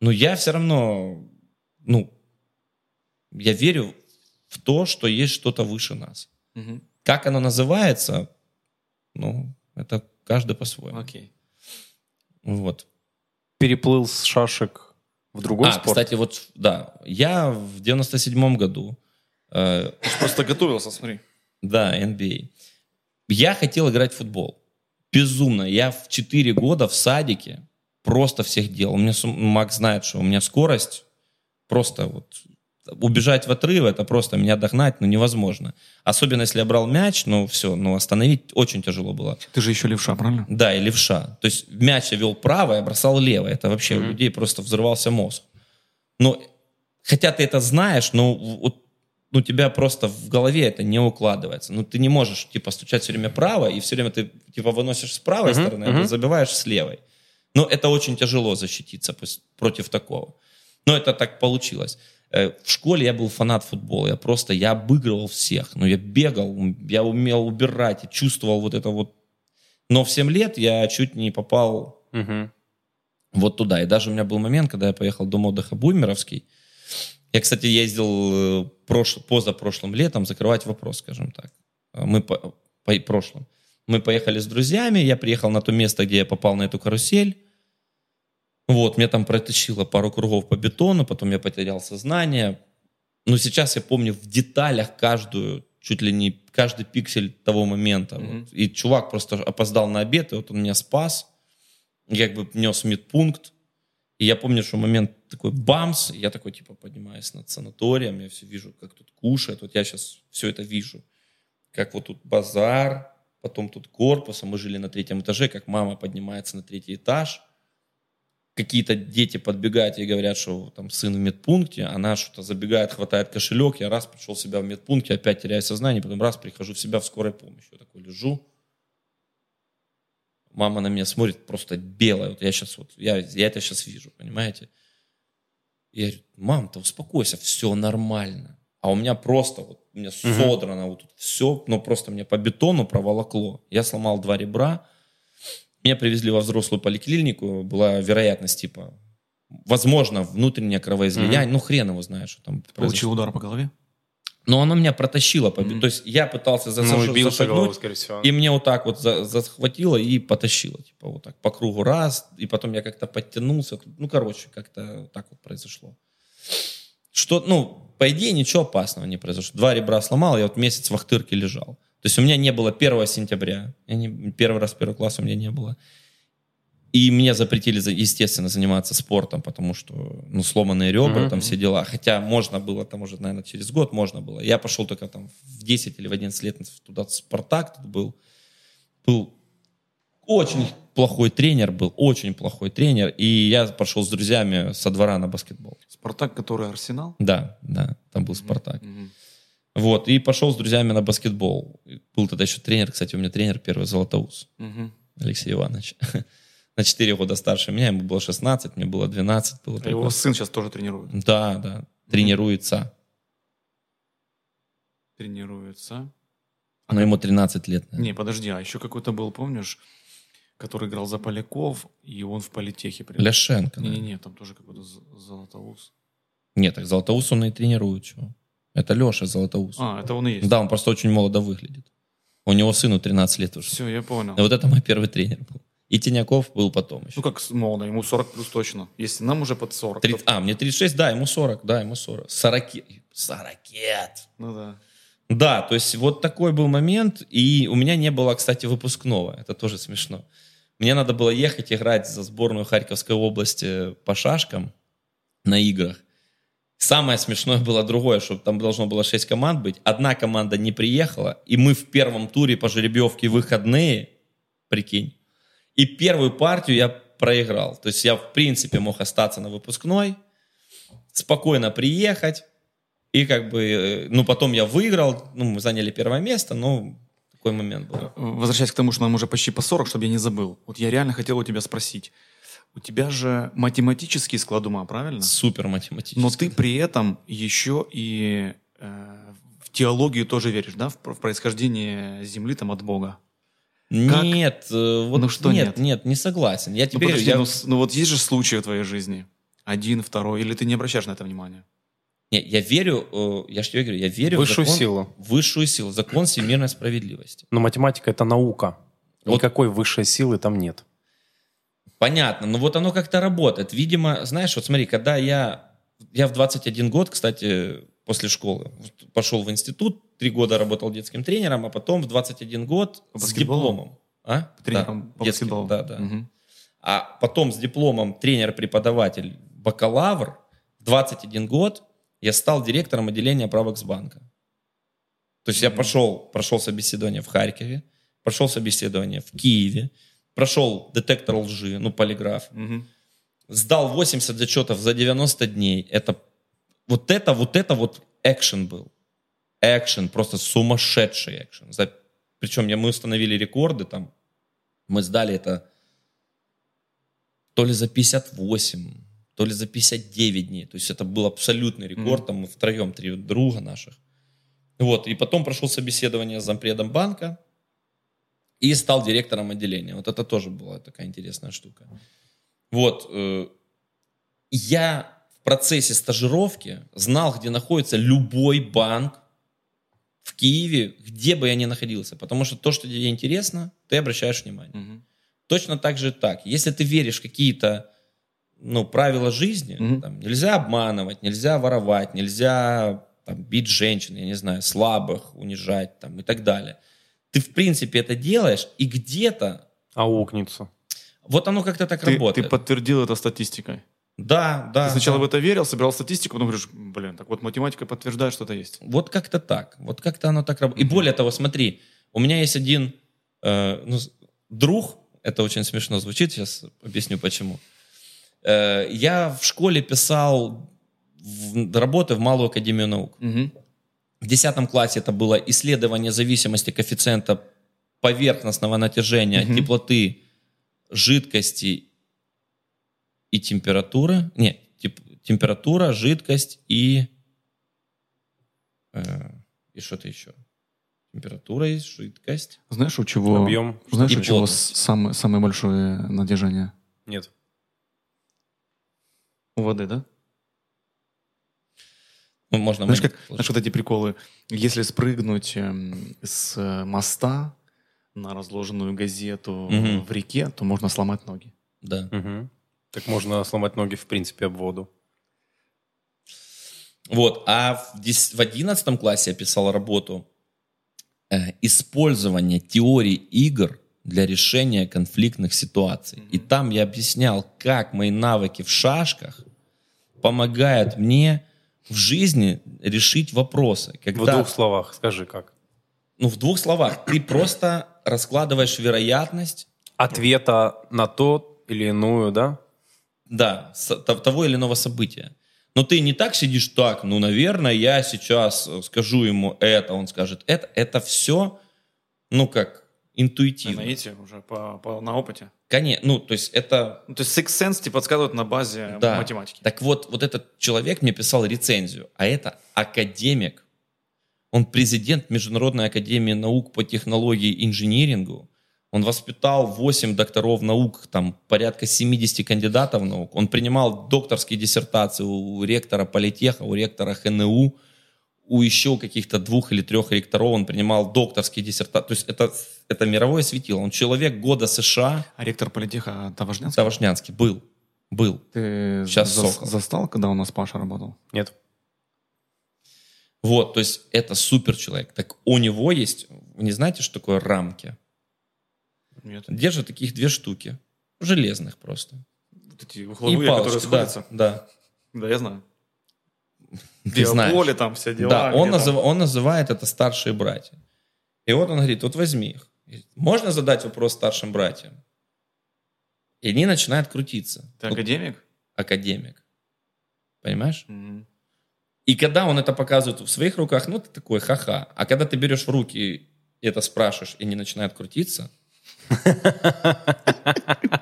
Но я все равно, ну, я верю в то, что есть что-то выше нас. Мгм. Как оно называется, ну, это каждый по-своему. Окей. Вот. Переплыл с шашек в другой а, спорт. кстати, вот, да, я в 97-м году, э, Просто готовился, смотри. да, NBA, я хотел играть в футбол. Безумно. Я в 4 года в садике просто всех делал. У меня, сум- Макс знает, что у меня скорость просто вот убежать в отрыв, это просто меня догнать, ну, невозможно. Особенно, если я брал мяч, ну, все, ну, остановить очень тяжело было. Ты же еще левша, правильно? Да, и левша. То есть мяч я вел право, я бросал лево. Это вообще у Мгм. людей просто взрывался мозг. Но, хотя ты это знаешь, но вот ну, у тебя просто в голове это не укладывается. Ну, ты не можешь, типа, стучать все время право, и все время ты, типа, выносишь с правой Мгм, стороны, а мгм. ты забиваешь с левой. Но это очень тяжело защититься против такого. Но это так получилось. Э, В школе я был фанат футбола. Я просто, я обыгрывал всех. Ну, я бегал, я умел убирать, чувствовал вот это вот. Но в 7 лет я чуть не попал Мгм. вот туда. И даже у меня был момент, когда я поехал в дом отдыха Бумеровский. Я, кстати, ездил э, прош... позапрошлым летом закрывать вопрос, скажем так. Э, Мы по... по- прошлым. Мы поехали с друзьями, я приехал на то место, где я попал на эту карусель. Вот, меня там протащило пару кругов по бетону, потом я потерял сознание. Но сейчас я помню в деталях каждую, чуть ли не каждый пиксель того момента. Мгм. Вот. И чувак просто опоздал на обед, и вот он меня спас. Я как бы нес медпункт. И я помню, что момент такой бамс, я такой, типа, поднимаюсь над санаторием, я все вижу, как тут кушают. Вот я сейчас все это вижу. Как вот тут базар, потом тут корпус, мы жили на третьем этаже, как мама поднимается на третий этаж. Какие-то дети подбегают и говорят, что там сын в медпункте, она что-то забегает, хватает кошелек, я раз пришел в себя в медпункте, опять теряю сознание, потом раз прихожу в себя в скорой помощи. Я такой лежу, мама на меня смотрит просто белая. Вот я сейчас вот, я, я это сейчас вижу, понимаете? Я говорю, мам, ты успокойся, все нормально. А у меня просто вот, у меня содрано вот тут все, ну просто мне по бетону проволокло. Я сломал два ребра, меня привезли во взрослую поликлинику, была вероятность типа, возможно, внутреннее кровоизлияние, ну хрен его знает, что там произошло. Получил удар по голове? Но она меня протащила. По... Мгм. То есть я пытался Ну, засаж- и зашагнуть, головой, скорее всего. и мне вот так вот за- захватило и потащило. Типа вот так по кругу раз, и потом я как-то подтянулся. Ну, короче, как-то так вот произошло. Что, ну, по идее, ничего опасного не произошло. Два ребра сломал, я вот месяц в Ахтырке лежал. То есть у меня не было 1 сентября. Я не, первый раз первый класс у меня не было. И мне запретили, за- естественно, заниматься спортом, потому что, ну, сломанные ребра, Мгм. там все дела. Хотя можно было, там уже, наверное, через год можно было. Я пошел только там в 10 или в 11 лет туда в Спартак тут был. Был очень плохой тренер был, очень плохой тренер. И я пошел с друзьями со двора на баскетбол. Спартак, который Арсенал? Да, да, там был Спартак. Мгм. Вот, и пошел с друзьями на баскетбол. Был тогда еще тренер, кстати, у меня тренер первый Золотоус. Мгм. Алексей Иванович. На 4 года старше меня, ему было 16, мне было 12. Было А его сын сейчас тоже тренирует. Да, да, тренируется. Тренируется. Но ему 13 лет. наверное. Не, подожди, а еще какой-то был, помнишь, который играл за Поляков, и он в политехе. прям. Ляшенко. Не-не-не, там тоже какой-то Золотоус. Нет, так Золотоус он и тренирует. Чего? Это Леша Золотоус. А, это он и есть. Да, он просто очень молодо выглядит. У него сыну 13 лет уже. Все, я понял. И вот это мой первый тренер был. И Тиняков был потом еще. Ну как молодо, ему 40 плюс точно. Если нам уже под 40. то- 30 а, мне 36, да, ему 40, да, ему 40. 40. 40. Ну да. Да, то есть вот такой был момент, и у меня не было, кстати, выпускного, это тоже смешно. Мне надо было ехать играть за сборную Харьковской области по шашкам на играх. Самое смешное было другое, что там должно было 6 команд быть. Одна команда не приехала, и мы в первом туре по жеребьевке выходные, прикинь, и первую партию я проиграл. То есть я, в принципе, мог остаться на выпускной, спокойно приехать, и как бы, э, ну, потом я выиграл, ну, мы заняли первое место, но такой момент был. Возвращаясь к тому, что нам уже почти по 40, чтобы я не забыл. Вот я реально хотел у тебя спросить. У тебя же математический склад ума, правильно? Супер математически. Но ты при этом еще и э, в теологию тоже веришь, да? В, в происхождение Земли там от Бога. Как? Нет, э, вот Ну что нет, нет? нет, не согласен. Я Ну, подожди, говорю, ну, я- с- ну вот есть же случаи в твоей жизни. Один, второй, или ты не обращаешь на это внимания? Не, я верю, э, я же тебе говорю, я верю Высшую в закон, силу. высшую силу, закон всемирной справедливости. Но математика это наука. Вот- Никакой высшей силы там нет. Понятно, но вот оно как-то работает. Видимо, знаешь, вот смотри, когда я, я в 21 год, кстати, после школы пошел в институт, три года работал детским тренером, а потом в 21 год По с дипломом. А? Тренером Да, по детским, баскетболу? Да, да. Мгм. А потом с дипломом тренер-преподаватель, бакалавр, в 21 год я стал директором отделения Правоксбанка. То есть я пошел, прошел собеседование в Харькове, прошел собеседование в Киеве, прошел детектор лжи, ну, полиграф, Мгм. сдал 80 зачетов за 90 дней. Это вот это, вот это вот экшен был. Экшен, просто сумасшедший экшен. За- Причем я, мы установили рекорды там. Мы сдали это то ли за 58, то ли за 59 дней. То есть это был абсолютный рекорд. Мгм. Там мы втроем, три друга наших. Вот, и потом прошел собеседование с зампредом банка и стал директором отделения. Вот это тоже была такая интересная штука. Вот. э, Я в процессе стажировки знал, где находится любой банк в Киеве, где бы я ни находился. Потому что то, что тебе интересно, ты обращаешь внимание. Мгм. Точно так же так. Если ты веришь в какие-то ну, правила жизни, Мгм. там, нельзя обманывать, нельзя воровать, нельзя там, бить женщин, я не знаю, слабых унижать там, и так далее. Ты, в принципе, это делаешь, и где-то Аукнется. вот оно как-то так Ты, ты работает. подтвердил это статистикой. Да, да. ты сначала да. в это верил, собирал статистику, потом говоришь, блин, так вот математика подтверждает, что это есть. Вот как-то так. Вот как-то оно так работает. И более того, смотри, у меня есть один э, ну, друг, это очень смешно звучит, сейчас объясню почему. Э, я в школе писал в- работы в Малую Академию Наук. Мгм. В 10 классе это было исследование зависимости коэффициента поверхностного натяжения от Мгм. теплоты жидкости и температуры. Не, тип- температура, жидкость и... э, и что-то еще. Температура и жидкость. Знаешь, у чего... Объем. Знаешь, И у чего плотность. с- самое, самое большое натяжение? Нет. У воды, да? Ну, можно... Знаешь, как, знаешь, вот эти приколы. Если спрыгнуть эм, с моста на разложенную газету Мгм. в реке, то можно сломать ноги. Да. Мгм. Так можно сломать ноги, в принципе, об воду. Вот, а в, дес- в 11 классе я писал работу э, «Использование теории игр для решения конфликтных ситуаций». И там я объяснял, как мои навыки в шашках помогают мне в жизни решить вопросы. В Когда, двух словах скажи как. ну, в двух словах, ты просто раскладываешь вероятность Ответа на то или иную, да? Да, того или иного события. Но ты не так сидишь так, ну, наверное, я сейчас э, скажу ему это, он скажет это. Это все, ну, как интуитивно. Знаете, уже по, по- на опыте. Конечно, ну, то есть это... Ну, то есть Six Sense тебе подсказывает на базе Да. математики. Так вот, вот этот человек мне писал рецензию, а это академик. Он президент Международной академии наук по технологии и инжинирингу. Он воспитал 8 докторов наук, там порядка 70 кандидатов наук. Он принимал докторские диссертации у ректора политеха, у ректора ХНУ, у еще каких-то двух или трех ректоров он принимал докторские диссертации. То есть это, это мировое светило. Он человек года США, А ректор политеха Таважнянский? Тавашнянский, был. Был. Ты Сейчас зас- Сокол. застал, когда у нас Паша работал? Нет. Вот, то есть это супер человек. Так у него есть, вы не знаете, что такое рамки? Нет. Держит таких две штуки. Железных просто. Вот эти И угловые, палочки, которые да, сходятся. да. Да, я знаю. Ты знаешь. Биополе, там все дела. Да, он, назыв- он называет это старшие братья. И вот он говорит, вот возьми их. Можно задать вопрос старшим братьям? И они начинают крутиться. Ты академик? академик. Понимаешь? Мгм. И когда он это показывает в своих руках, ну, ты такой ха-ха. А когда ты берешь в руки и это спрашиваешь, и не начинает крутиться,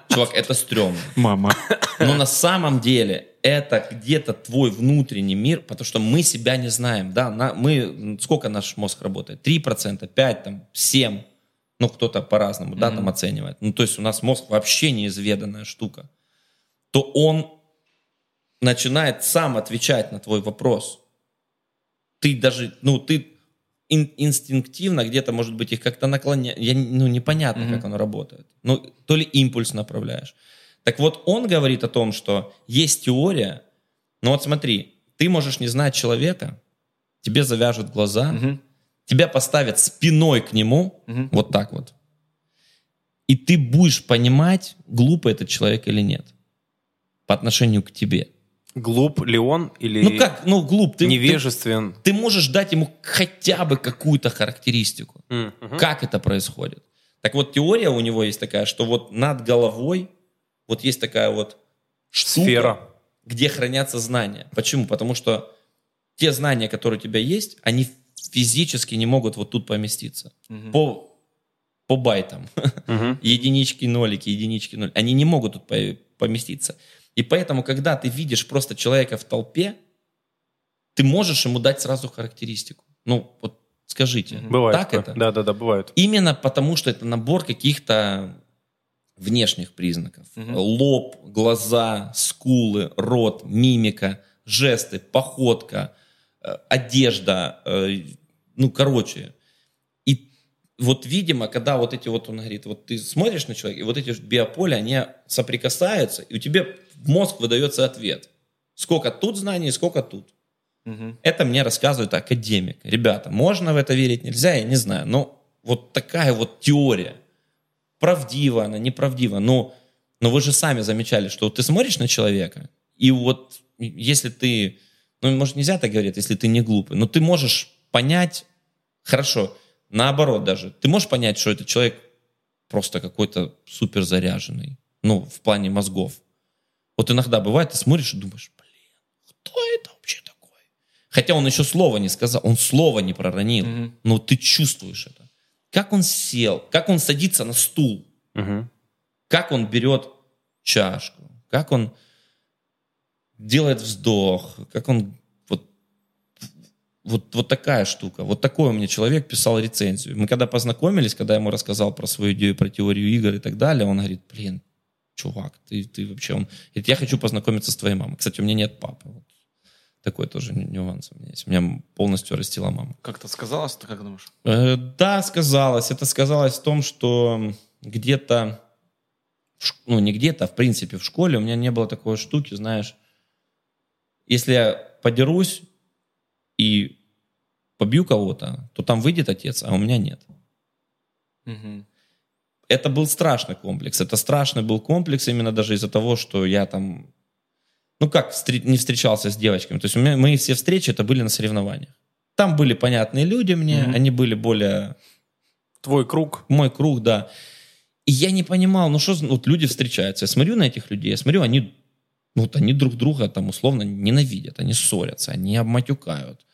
чувак, это стрёмно. Мама. Но на самом деле это где-то твой внутренний мир, потому что мы себя не знаем. Да, на, мы, сколько наш мозг работает? 3%, 5%, там, 7%. Ну, кто-то по-разному, да, там оценивает. Ну, то есть у нас мозг вообще неизведанная штука. То он начинает сам отвечать на твой вопрос. Ты даже, ну, ты ин- инстинктивно где-то, может быть, их как-то наклоняешь. Ну, непонятно, как оно работает. Ну, то ли импульс направляешь. Так вот, он говорит о том, что есть теория, но вот смотри, ты можешь не знать человека, тебе завяжут глаза, Мгм. Тебя поставят спиной к нему, Мгм. вот так вот, и ты будешь понимать, глупый этот человек или нет по отношению к тебе. Глуп ли он или Ну как, ну глуп, ты, невежествен? ты, ты можешь дать ему хотя бы какую-то характеристику. Мгм. Как это происходит? Так вот, теория у него есть такая, что вот над головой вот есть такая вот штука, Сфера. где хранятся знания. Почему? Потому что те знания, которые у тебя есть, они физически не могут вот тут поместиться. Мгм. По, по байтам. Мгм. единички, нолики, единички, нолики. Они не могут тут по- поместиться. И поэтому, когда ты видишь просто человека в толпе, ты можешь ему дать сразу характеристику. Ну, вот скажите, Бывает. так это? Да, да, да, бывает. Именно потому, что это набор каких-то внешних признаков. Мгм. Лоб, глаза, скулы, рот, мимика, жесты, походка, одежда, э, ну, короче. И вот, видимо, когда вот эти вот, он говорит, вот ты смотришь на человека, и вот эти биополя, они соприкасаются, и у тебя в мозг выдается ответ. Сколько тут знаний, сколько тут. Мгм. Это мне рассказывает академик. Ребята, можно в это верить, нельзя, я не знаю. Но вот такая вот теория. Правдива она, неправдива. Но, но вы же сами замечали, что ты смотришь на человека, и вот если ты, ну, может, нельзя так говорить, если ты не глупый, но ты можешь понять, хорошо, наоборот даже, ты можешь понять, что этот человек просто какой-то супер заряженный, ну, в плане мозгов. Вот иногда бывает, ты смотришь и думаешь, блин, кто это вообще такой? Хотя он еще слова не сказал, он слова не проронил, Мгм. но ты чувствуешь это. Как он сел, как он садится на стул, Мгм. как он берет чашку, как он делает вздох, как он вот, вот, вот такая штука. Вот такой у меня человек писал рецензию. Мы когда познакомились, когда я ему рассказал про свою идею, про теорию игр и так далее, он говорит, блин, чувак, ты, ты вообще... Он... Говорит, я хочу познакомиться с твоей мамой. Кстати, у меня нет папы. Вот. Такой тоже нюанс у меня есть. У меня полностью растила мама. Как-то сказалось, ты как думаешь? Э, да, сказалось. Это сказалось в том, что где-то, ну не где-то, а в принципе в школе у меня не было такой штуки, знаешь, если я подерусь и побью кого-то, то там выйдет отец, а у меня нет. Угу. Это был страшный комплекс. Это страшный был комплекс именно даже из-за того, что я там, ну как, не встречался с девочками. То есть у меня, мои все встречи это были на соревнованиях. Там были понятные люди мне, угу. они были более... Твой круг. Мой круг, да. И я не понимал, ну что, вот люди встречаются. Я смотрю на этих людей, я смотрю, они ну, вот они друг друга там условно ненавидят, они ссорятся, они обматюкают.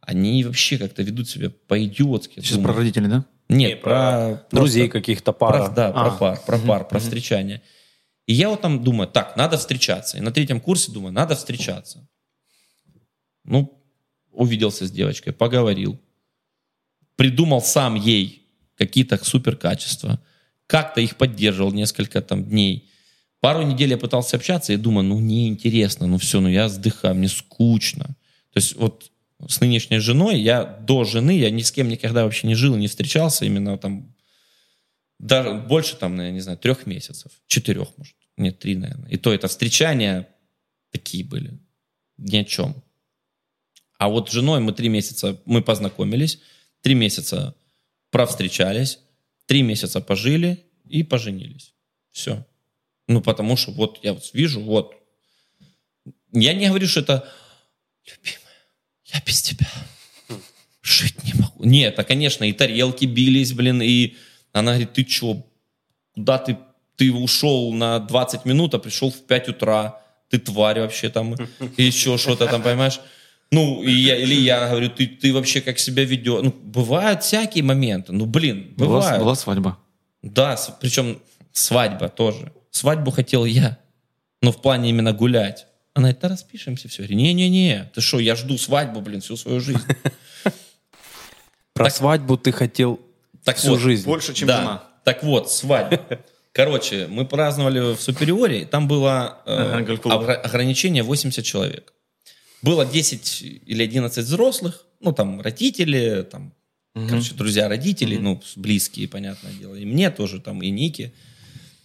Они вообще как-то ведут себя по-идиотски. Сейчас думаю. про родителей, да? Нет, Не, про, про друзей каких-то пар. Про, да, а. про пар, про пар, про встречание. И я вот там думаю, так, надо встречаться. И на третьем курсе думаю, надо встречаться. Ну, увиделся с девочкой, поговорил. Придумал сам ей какие-то супер качества. Как-то их поддерживал несколько там дней. Пару недель я пытался общаться и думаю, ну неинтересно, ну все, ну я сдыхаю, мне скучно. То есть вот с нынешней женой я до жены, я ни с кем никогда вообще не жил, не встречался, именно там даже больше там, я не знаю, трех месяцев, четырех, может, нет, три, наверное. И то это встречания такие были, ни о чем. А вот с женой мы три месяца, мы познакомились, три месяца провстречались, три месяца пожили и поженились. Все. Ну, потому что вот я вот вижу, вот. Я не говорю, что это, любимая, я без тебя жить не могу. Нет, а, конечно, и тарелки бились, блин, и она говорит, ты что, куда ты, ты ушел на 20 минут, а пришел в 5 утра, ты тварь вообще там, и еще что-то там, понимаешь? Ну, и я, или я говорю, ты, ты вообще как себя ведешь? Ну, бывают всякие моменты, ну, блин, бывают. Была, была свадьба? Да, причем свадьба тоже. Свадьбу хотел я, но в плане именно гулять. Она говорит, да распишемся, все. Не-не-не, ты что, я жду свадьбу, блин, всю свою жизнь. Про так, свадьбу ты хотел так всю вот, жизнь. Больше, чем да. жена. Так вот, свадьба. Короче, мы праздновали в Супериоре, там было э, ограничение 80 человек. Было 10 или 11 взрослых, ну, там, родители, там, угу. короче, друзья родителей, угу. ну, близкие, понятное дело, и мне тоже, там, и Ники.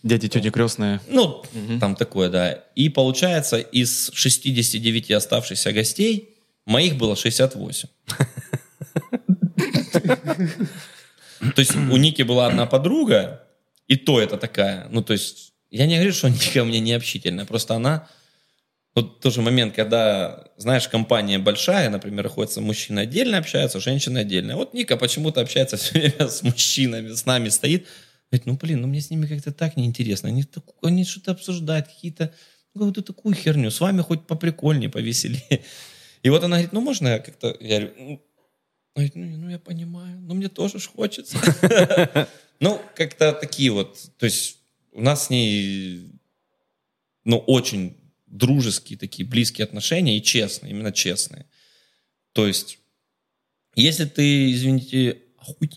Дяди, тети крестные. Ну, угу. там такое, да. И получается, из 69 оставшихся гостей, моих было 68. То есть у Ники была одна подруга, и то это такая, ну, то есть, я не говорю, что Ника у меня не общительная, просто она, вот тоже момент, когда, знаешь, компания большая, например, находится мужчина отдельно общается, женщина отдельно. Вот Ника почему-то общается все время с мужчинами, с нами стоит, Говорит, ну, блин, ну мне с ними как-то так неинтересно. Они, они что-то обсуждают, какие-то, ну, какую-то такую херню. С вами хоть поприкольнее, повеселее. И вот она говорит, ну, можно я как-то... Я говорю, ну, ну, ну, я понимаю, но мне тоже ж хочется. Ну, как-то такие вот, то есть у нас с ней, ну, очень дружеские такие близкие отношения и честные, именно честные. То есть, если ты, извините, охуел,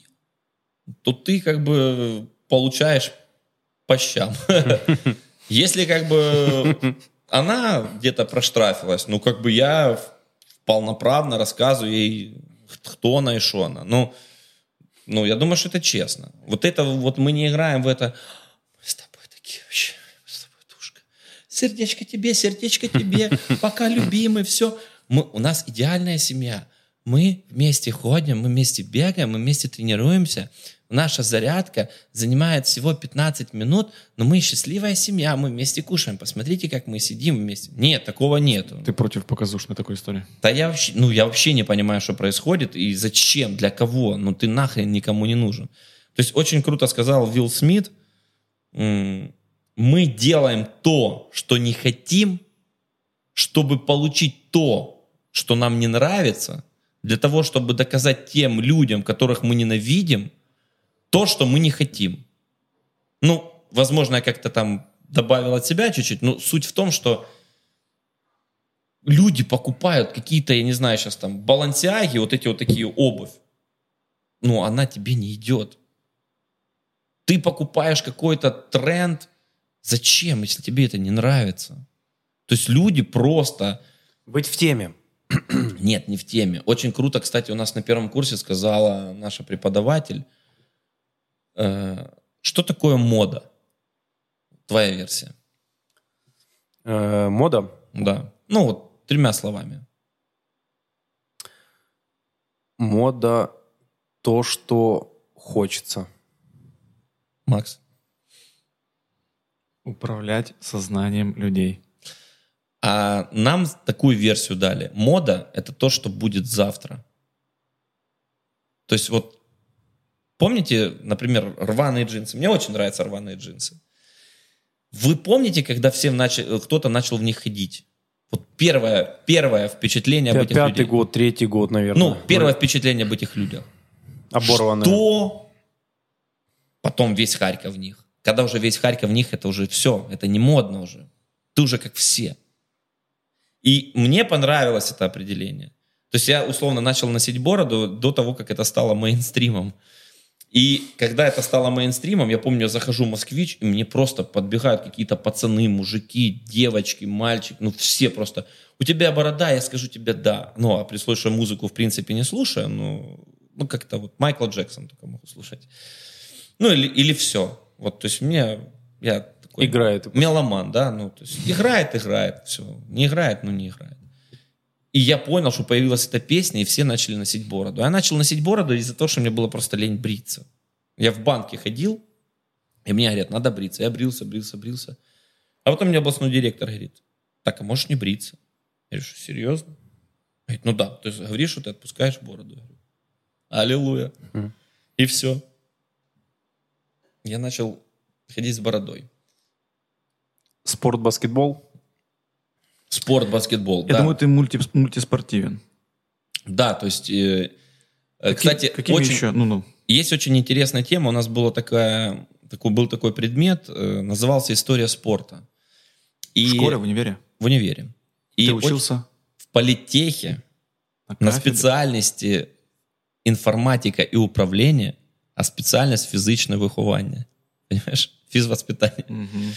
то ты как бы получаешь по щам. Если как бы она где-то проштрафилась, ну как бы я полноправно рассказываю ей, кто она и что она. Ну, ну, я думаю, что это честно. Вот это вот мы не играем в это. Мы с тобой такие вообще, мы с тобой душка. Сердечко тебе, сердечко тебе, пока любимый, все. Мы, у нас идеальная семья. Мы вместе ходим, мы вместе бегаем, мы вместе тренируемся наша зарядка занимает всего 15 минут, но мы счастливая семья, мы вместе кушаем. Посмотрите, как мы сидим вместе. Нет, такого нету. Ты против показушной такой истории? Да я вообще, ну, я вообще не понимаю, что происходит и зачем, для кого. Ну, ты нахрен никому не нужен. То есть очень круто сказал Вилл Смит, мы делаем то, что не хотим, чтобы получить то, что нам не нравится, для того, чтобы доказать тем людям, которых мы ненавидим, то, что мы не хотим. Ну, возможно, я как-то там добавил от себя чуть-чуть, но суть в том, что люди покупают какие-то, я не знаю, сейчас там, балансиаги, вот эти вот такие обувь. Ну, она тебе не идет. Ты покупаешь какой-то тренд. Зачем, если тебе это не нравится? То есть люди просто... Быть в теме. Нет, не в теме. Очень круто, кстати, у нас на первом курсе сказала наша преподаватель, э, что такое мода? Твоя версия. Э, мода? Да. Ну вот, тремя словами. Мода то, что хочется. Макс? Управлять сознанием людей. А нам такую версию дали. Мода – это то, что будет завтра. То есть вот помните, например, рваные джинсы? Мне очень нравятся рваные джинсы. Вы помните, когда всем начали, кто-то начал в них ходить? Вот первое, первое впечатление об этих Пятый людях. год, третий год, наверное. Ну, первое впечатление об этих людях. Оборванные. Что? Потом весь Харьков в них. Когда уже весь Харьков в них, это уже все. Это не модно уже. Ты уже как все. И мне понравилось это определение. То есть я условно начал носить бороду до того, как это стало мейнстримом. И когда это стало мейнстримом, я помню, я захожу в Москвич, и мне просто подбегают какие-то пацаны, мужики, девочки, мальчики, ну все просто. У тебя борода, я скажу тебе да. Ну, а при что музыку в принципе не слушаю, ну, ну как-то вот Майкла Джексон только могу слушать. Ну, или, или все. Вот, то есть мне, я такой Играет. меломан, да, ну, то есть играет, играет, все. Не играет, ну, не играет. И я понял, что появилась эта песня, и все начали носить бороду. Я начал носить бороду из-за того, что мне было просто лень бриться. Я в банке ходил, и мне говорят, надо бриться. Я брился, брился, брился. А потом мне областной директор говорит, так, а можешь не бриться? Я говорю, что, серьезно? Говорит, ну да, ты говоришь, что ты отпускаешь бороду. Я говорю, Аллилуйя. Мгм. И все. Я начал ходить с бородой. Спорт, баскетбол. Спорт, баскетбол. Я да. думаю, ты мульти, мультиспортивен. Да, то есть, э, э, Какие- кстати, какими очень, еще? Ну, ну. есть очень интересная тема. У нас была такая, такой, был такой предмет, э, назывался «История спорта». И В школе, в универе. В универе. И Ты очень- учился в политехе на, на специальности информатика и управление, а специальность физичне виховання. Понимаешь? Физвоспитание. Мгм.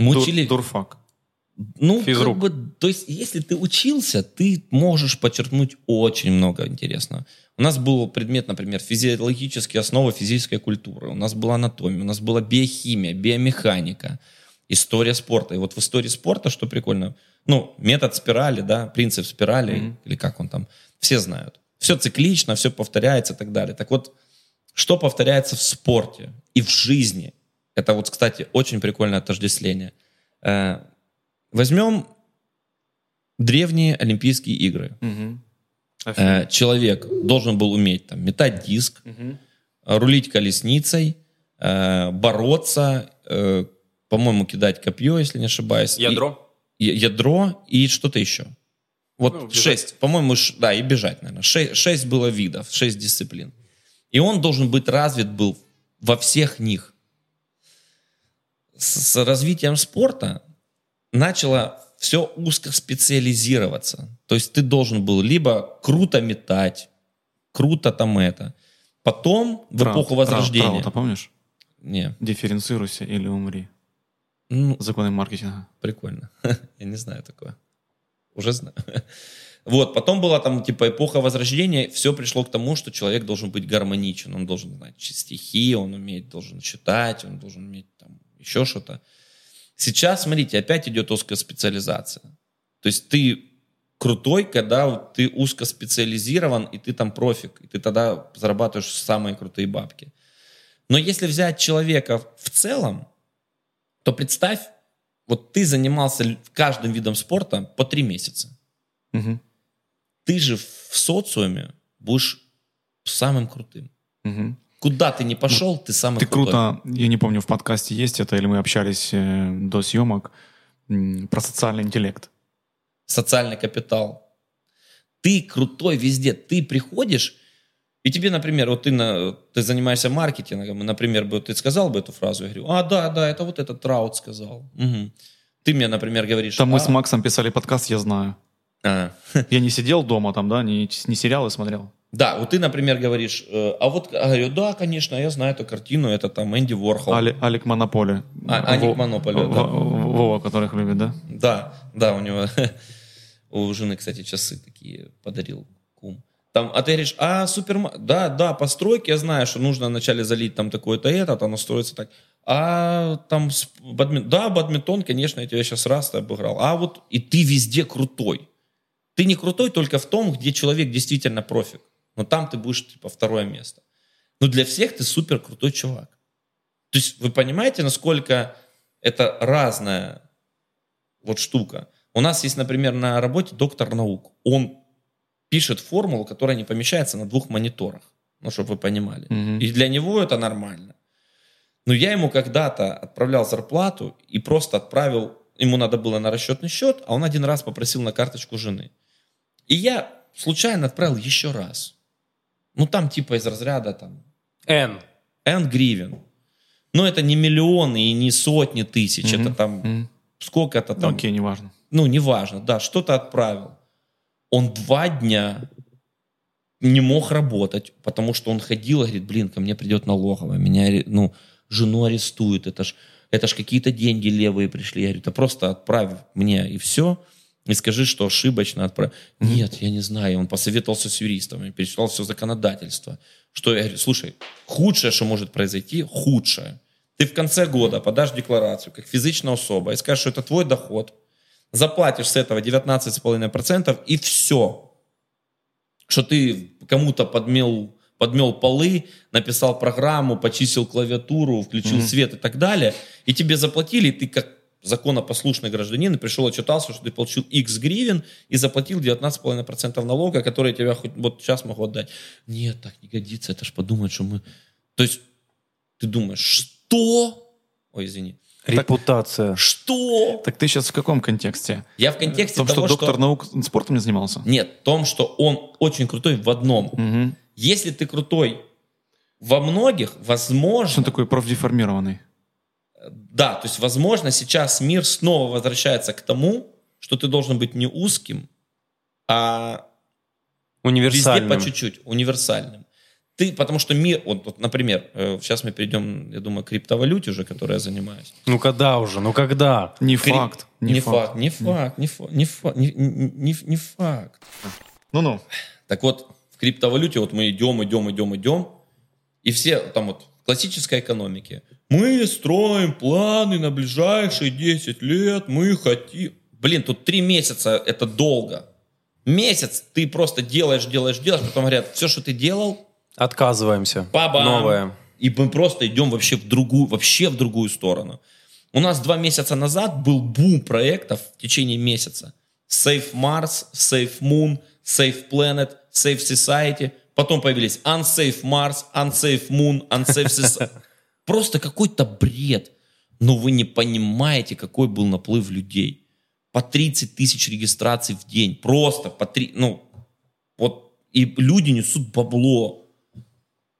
Мы Дур- учили... Дурфак. Ну, Физрук. как бы, то есть, если ты учился, ты можешь подчеркнуть очень много интересного. У нас был предмет, например, физиологические основы физической культуры. У нас была анатомия, у нас была биохимия, биомеханика, история спорта. И вот в истории спорта, что прикольно, ну, метод спирали, да, принцип спирали, Мгм. или как он там, все знают. Все циклично, все повторяется и так далее. Так вот, что повторяется в спорте и в жизни? Это вот, кстати, очень прикольное отождествление. Э, Возьмем древние Олимпийские игры. Э, Человек должен был уметь там, метать диск, Мгм. рулить колесницей, э, бороться, по-моему, кидать копье, если не ошибаюсь. И- Ядро. я- ядро и что-то еще. Вот Ну, бежать. шесть, по-моему, ш- да, и бежать, наверное. Шесть, шесть было видов, шесть дисциплин. И он должен быть развит был во всех них. С, развитием спорта начало все узко специализироваться. То есть ты должен был либо круто метать, круто там это. Потом, в Тра- эпоху Возрождения... Траута, помнишь? Не, Дифференцируйся или умри. ну, Законы маркетинга. Прикольно. Я не знаю такое. Уже знаю. Вот, потом была там типа эпоха Возрождения, все пришло к тому, что человек должен быть гармоничен, он должен знать стихи, он уметь, должен читать, он должен уметь там еще что-то. Сейчас, смотрите, опять идет узкая специализация. То есть ты крутой, когда ты узко специализирован, и ты там профик, и ты тогда зарабатываешь самые крутые бабки. Но если взять человека в целом, то представь, вот ты занимался каждым видом спорта по три месяца. Мгм. Ты же в социуме будешь самым крутым. Мгм. Куда ты не пошел, ты самый Ты крутой. круто, я не помню, в подкасте есть это, или мы общались э, до съемок, про социальный интеллект. Социальный капитал. Ты крутой везде. Ты приходишь, И тебе, например, вот ты, на, ты занимаешься маркетингом, и, например, бы ты сказал бы эту фразу, я говорю, а, да, да, это вот этот Траут сказал. Мгм. Ты мне, например, говоришь... Там мы «А, с Максом писали подкаст, я знаю. а, Я не сидел дома там, да, не, не сериалы смотрел. Да, вот ты, например, говоришь, э, а вот, а, говорю, да, конечно, я знаю эту картину, это там Энди Ворхол. Али- Алик Монополи. А- Алик Монополи, Во- да. Вова, которых любит, да? Да, да, у него, у жены, кстати, часы такие подарил кум. Там, а ты говоришь, а супер, да, да, постройки, я знаю, что нужно вначале залить там такое-то это, там настроиться так. А там, бадмин- да, бадминтон, конечно, я тебя сейчас раз обыграл. А вот и ты везде крутой. Ты не крутой только в том, где человек действительно профик. Но там ты будешь, типа, второе место. Но для всех ты супер крутой чувак. То есть вы понимаете, насколько это разная вот штука. У нас есть, например, на работе доктор наук. Он пишет формулу, которая не помещается на двух мониторах. Ну, чтобы вы понимали. Мгм. И для него это нормально. Но я ему когда-то отправлял зарплату и просто отправил, ему надо было на расчетный счет, а он один раз попросил на карточку жены. И я случайно отправил еще раз. Ну, там типа из разряда там Н. N гривен. Но это не миллионы и не сотни тысяч, Мгм. это там Мгм. сколько-то Ну, там, окей, неважно. ну, неважно, да, что-то отправил. Он два дня не мог работать, потому что он ходил и говорит, блин, ко мне придет налоговая, меня, ну, жену арестуют, это ж, это ж какие-то деньги левые пришли. Я говорю, да просто отправь мне и все, и скажи, что ошибочно отправь. Нет, я не знаю. Он посоветовался с юристом, перечитал все законодательство. Что я говорю, слушай, худшее, что может произойти, худшее. Ты в конце года подашь декларацию как физичная особа и скажешь, что это твой доход, заплатишь с этого 19,5% и все. Что ты кому-то подмел, подмел полы, написал программу, почистил клавиатуру, включил Мгм. свет и так далее, и тебе заплатили, и ты как законопослушный гражданин, и пришел отчитался, что ты получил X гривен и заплатил 19,5% налога, который тебя хоть вот сейчас могу отдать. Нет, так не годится, это ж подумают, что мы... То есть ты думаешь, что? Ой, извини. Репутация. Что? Так ты сейчас в каком контексте? Я в В контексте том, что того, доктор что... наук спортом не занимался? Нет, в том, что он очень крутой в одном. Мгм. Если ты крутой во многих, Что возможно, он такой профдеформированный? Да, то есть, возможно, сейчас мир снова возвращается к тому, что ты должен быть не узким, а везде Универсальным. по чуть-чуть, универсальным. Ты, потому что мир, вот, вот, например, э, сейчас мы перейдем, я думаю, к криптовалюте уже, которой я занимаюсь. Ну когда уже? Ну когда? Не Крип- факт. Не, факт, не факт, не факт, не факт, не, не- не- не факт. Ну-ну. Так вот, в криптовалюте вот мы идем, идем, идем, идем, и все там вот в классической экономике. Мы строим планы на ближайшие 10 лет, мы хотим... Блин, тут три месяца это долго. Месяц ты просто делаешь, делаешь, делаешь, потом говорят, все, что ты делал, Отказываемся. Бабам. Новое. И мы просто идем вообще в другую, вообще в другую сторону. У нас два месяца назад был бум проектов в течение месяца. Safe Mars, Safe Moon, Safe Planet, Safe Society. Потом появились Unsafe Mars, Unsafe Moon, Unsafe Society. Просто какой-то бред. Но вы не понимаете, какой был наплыв людей. По 30 тысяч регистраций в день. Просто по 3... Ну, вот. И люди несут бабло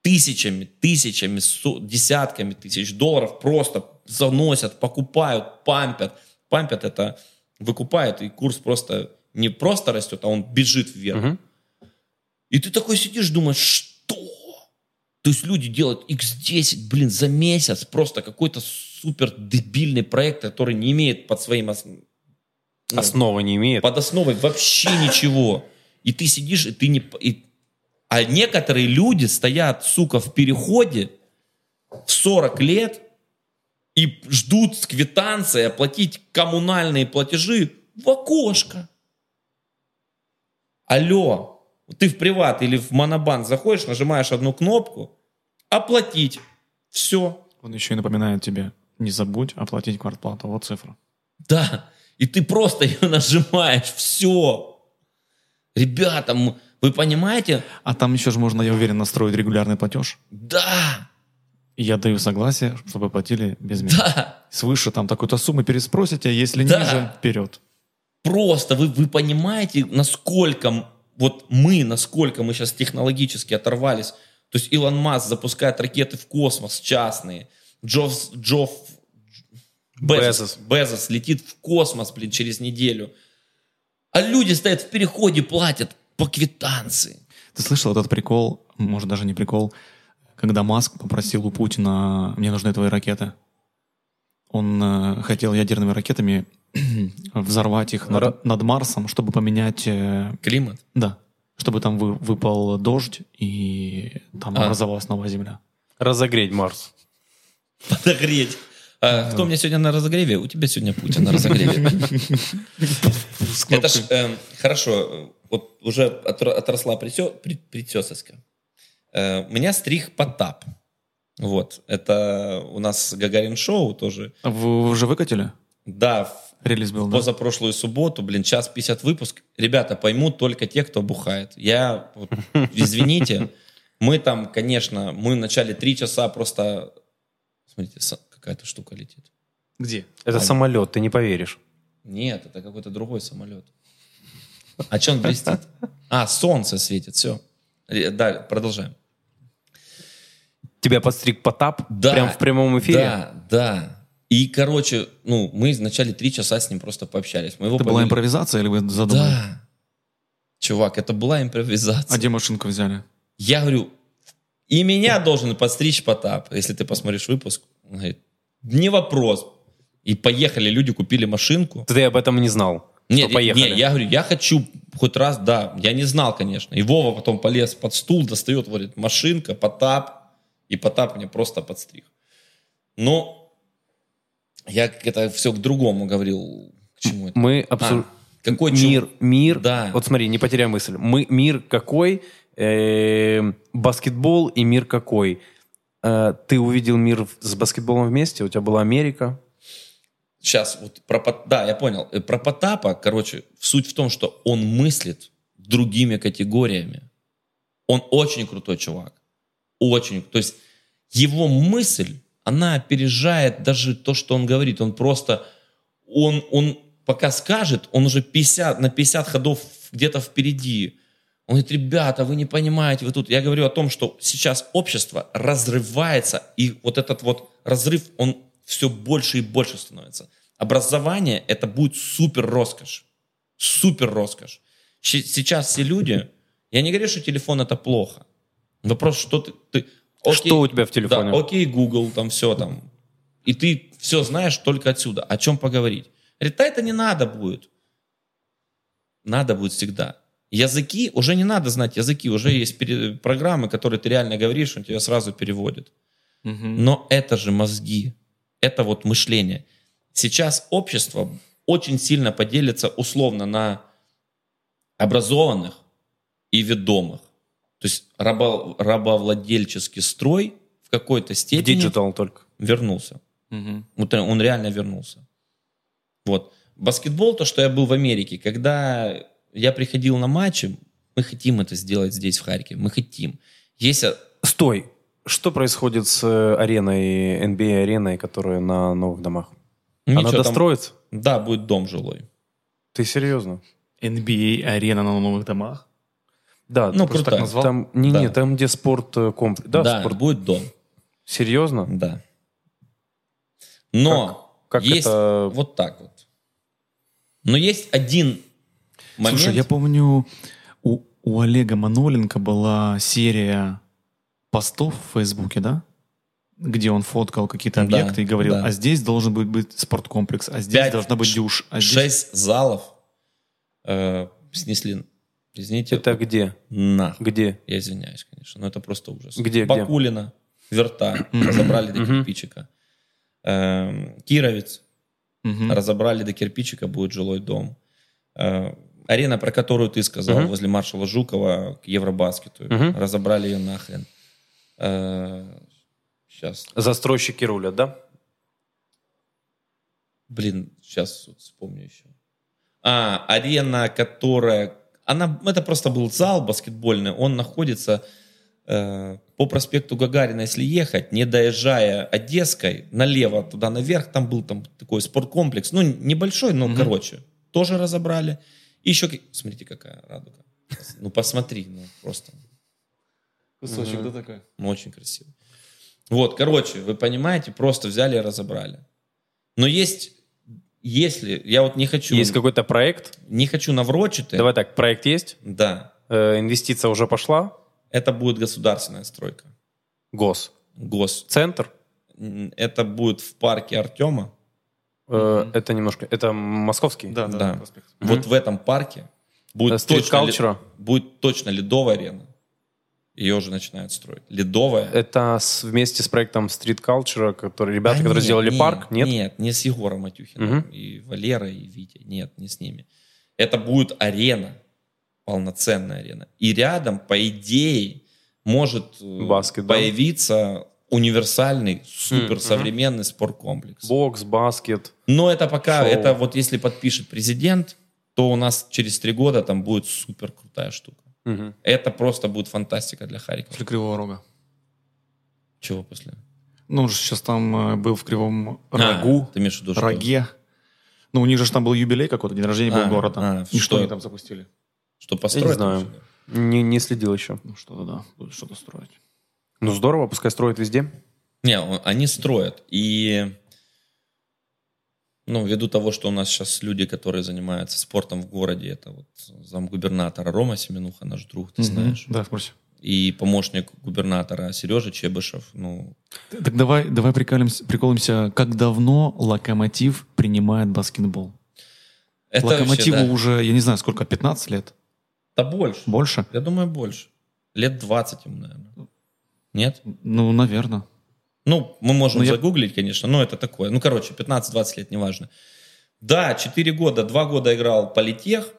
тысячами, тысячами, десятками тысяч долларов просто заносят, покупают, пампят. Пампят это выкупают, и курс просто не просто растет, а он бежит вверх. Мгм. И ты такой сидишь, думаешь, что? То есть люди делают x10, блин, за месяц просто какой-то супер дебильный проект, который не имеет под своим ос- ну, Основы не имеет. под основой вообще ничего. И ты сидишь, и ты не... и- А некоторые люди стоят, сука, в переходе в 40 лет и ждут с квитанцией оплатить коммунальные платежи в окошко. Алло, ты в приват или в монобанк заходишь, нажимаешь одну кнопку, оплатить. Все. Он еще и напоминает тебе, не забудь оплатить квартплату. Вот цифра. Да, и ты просто ее нажимаешь, все. Ребята, вы понимаете? А там еще же можно, я уверен, настроить регулярный платеж. Да, И я даю согласие, чтобы платили без меня. да, Свыше там такой-то суммы переспросите, если Да. ниже, вперед. просто вы, вы понимаете, насколько вот мы, насколько мы сейчас технологически оторвались. То есть Илон Маск запускает ракеты в космос частные. Джофф, Джофф Безос, Безос. Безос летит в космос, блин, через неделю. А люди стоят в переходе, платят по квитанции. Ты слышал этот прикол, может даже не прикол, когда Маск попросил у Путина «мне нужны твои ракеты». Он э, хотел ядерными ракетами взорвать их над, Ра- над Марсом, чтобы поменять... э, Климат. да, чтобы там вы- выпал дождь и там А. образовалась новая Земля. Разогреть Марс. Подогреть. А, кто у меня сегодня на разогреве? У тебя сегодня Путин на разогреве. Это ж, эм, хорошо, э, вот уже отро- отросла притё- при- причесочка. Э, У меня стриг Потап. Вот, это у нас Гагарин шоу тоже. Вы уже выкатили? Да, в Релиз был, да? позапрошлую субботу, блин, час 50 выпуск. Ребята, поймут только те, кто бухает. Я, вот, извините, мы там, конечно, мы в начале три часа просто... Смотрите, какая-то штука летит. Где? Это А- самолет, ты не поверишь. Нет, это какой-то другой самолет. А что он блестит? А, солнце светит, все. Да, продолжаем. Тебя подстриг Потап Да. прям в прямом эфире? Да, да. И, короче, ну, мы вначале три часа с ним просто пообщались. Мы его Это была повели- импровизация или вы задумали? Да. Чувак, это была импровизация. А где машинку взяли? Я говорю, и меня должен подстричь Потап, если ты посмотришь выпуск. Он говорит, не вопрос. И поехали, люди купили машинку. Ты об этом не знал. Нет, что поехали. не, я говорю, я хочу хоть раз, да, я не знал, конечно. И Вова потом полез под стул, достает, говорит, машинка, Потап, и Потап мне просто подстриг. Но я это все к другому говорил. К чему это? Мы обсуждаем... А, какой мир, чё- мир. Да. Вот смотри, не потеряй мысль. Мы мир какой, э, баскетбол и мир какой. Э, ты увидел мир с баскетболом вместе, у тебя была Америка. Сейчас, вот про, да, я понял. Э, Про Потапа, короче, суть в том, что он мыслит другими категориями. Он очень крутой чувак. Очень. То есть его мысль, она опережает даже то, что он говорит. Он просто, он, он пока скажет, он уже 50, на 50 ходов где-то впереди. Он говорит, ребята, вы не понимаете, вы тут... Я говорю о том, что сейчас общество разрывается, и вот этот вот разрыв, он все больше и больше становится. Образование – это будет супер роскошь. Супер роскошь. Сейчас все люди... Я не говорю, что телефон – это плохо. Вопрос, что ты... ты окей, Что у тебя в телефоне? Да, окей, Google, там все там. И ты все знаешь только отсюда. О чем поговорить? Говорит, да это не надо будет. Надо будет всегда. Языки, уже не надо знать языки, уже есть пере- программы, которые ты реально говоришь, он тебя сразу переводит. Но это же мозги, это вот мышление. Сейчас общество очень сильно поделится условно на образованных и ведомых. То есть рабо- рабовладельческий строй в какой-то степени digital только. вернулся. Вот он- реально вернулся. Вот. Баскетбол, то, что я был в Америке, когда я приходил на матчи, мы хотим это сделать здесь, в Харькове. Мы хотим. Есть а, Стой. Что происходит с э, ареной, NBA-ареной, которая на новых домах? Она ничего там- достроится? Да, будет дом жилой. Ты серьезно? NBA-арена на новых домах. Да, Ну, ты просто крутая. так назвал. Там, не, Да. не, там, где спорт э, комплекс. Да, Да, спорт. будет дом. Серьезно? Да. Но Как есть это... вот так вот. Но есть один момент. Слушай, я помню, у, у Олега Маноленко была серия постов в Фейсбуке, да? Где он фоткал какие-то Да, объекты и говорил, да. а здесь должен быть, быть спорткомплекс, а здесь Пять, должна быть ш- дюш, а здесь... Шесть залов э, снесли. Извините. Это где? На. Где? Я извиняюсь, конечно, но это просто ужас. Где, где? Бакулина, Верта, разобрали до кирпичика. Эм, Кировец, разобрали до кирпичика, будет жилой дом. Э, Арена, про которую ты сказал, возле маршала Жукова к Евробаскету. Разобрали ее нахрен. Сейчас. Застройщики рулят, да? Блин, сейчас вот вспомню еще. А, арена, которая... Она, это просто был зал баскетбольный. Он находится э, по проспекту Гагарина, если ехать, не доезжая Одесской, налево, туда наверх, там был там такой спорткомплекс. Ну, небольшой, но, короче, тоже разобрали. И еще... Смотрите, какая радуга. Ну, посмотри, ну, просто. Кусочек, да, такой? Ну, очень красиво. Вот, короче, вы понимаете, просто взяли и разобрали. Но есть, если, я вот не хочу, Есть какой-то проект. не хочу наврочить, Давай так, проект есть. да, Э, инвестиция уже пошла. это будет государственная стройка, Гос. гос. Центр. Это будет в парке Артема. Э, Это немножко... Это московский? Да, да, Да. проспект. Вот в этом парке будет Э, Street точно, ли- будет точно ледовая арена. Ее уже начинают строить. Ледовая. Это с- вместе с проектом Street Culture, который, ребята, А которые нет, сделали нет, парк, нет? Нет, не с Егором Матюхиным Мгм. и Валерой, и Витей. Нет, не с ними. Это будет арена, полноценная арена. И рядом, по идее, может э, Баскет, да? появиться универсальный, суперсовременный спорткомплекс. Бокс, баскет. Но это пока, Шоу. это вот если подпишет президент, то у нас через три года там будет супер крутая штука. Мгм. Это просто будет фантастика для Харькова. После Кривого Рога. Чего после? Ну, он же сейчас там э, был в Кривом А, Рогу, ты имеешь в виду, что? Роге. Ну, у них же там был юбилей какой-то, день рождения был А, города. а, И что? что они там запустили? Что Я построить? не знаю. Не, не следил еще. Ну, что-то, да, будут что-то строить. Ну, здорово, пускай строят везде. Не, он- они строят. И ну, ввиду того, что у нас сейчас люди, которые занимаются спортом в городе, это вот замгубернатора Рома Семенуха, наш друг, ты Мгм. знаешь, Да, в курсе. и помощник губернатора Сережа Чебышев, ну, Так давай, давай приколимся, приколимся, как давно Локомотив принимает баскетбол? это Локомотиву вообще, да. уже, я не знаю, сколько, 15 лет? Да больше. Больше? Я думаю, больше. Лет 20 ему, наверное. Нет? Ну, наверное. Ну, мы можем Ну, я- загуглить, конечно, но это такое. Ну, короче, 15-20 лет, неважно. Да, 4 года, 2 года играл Политех,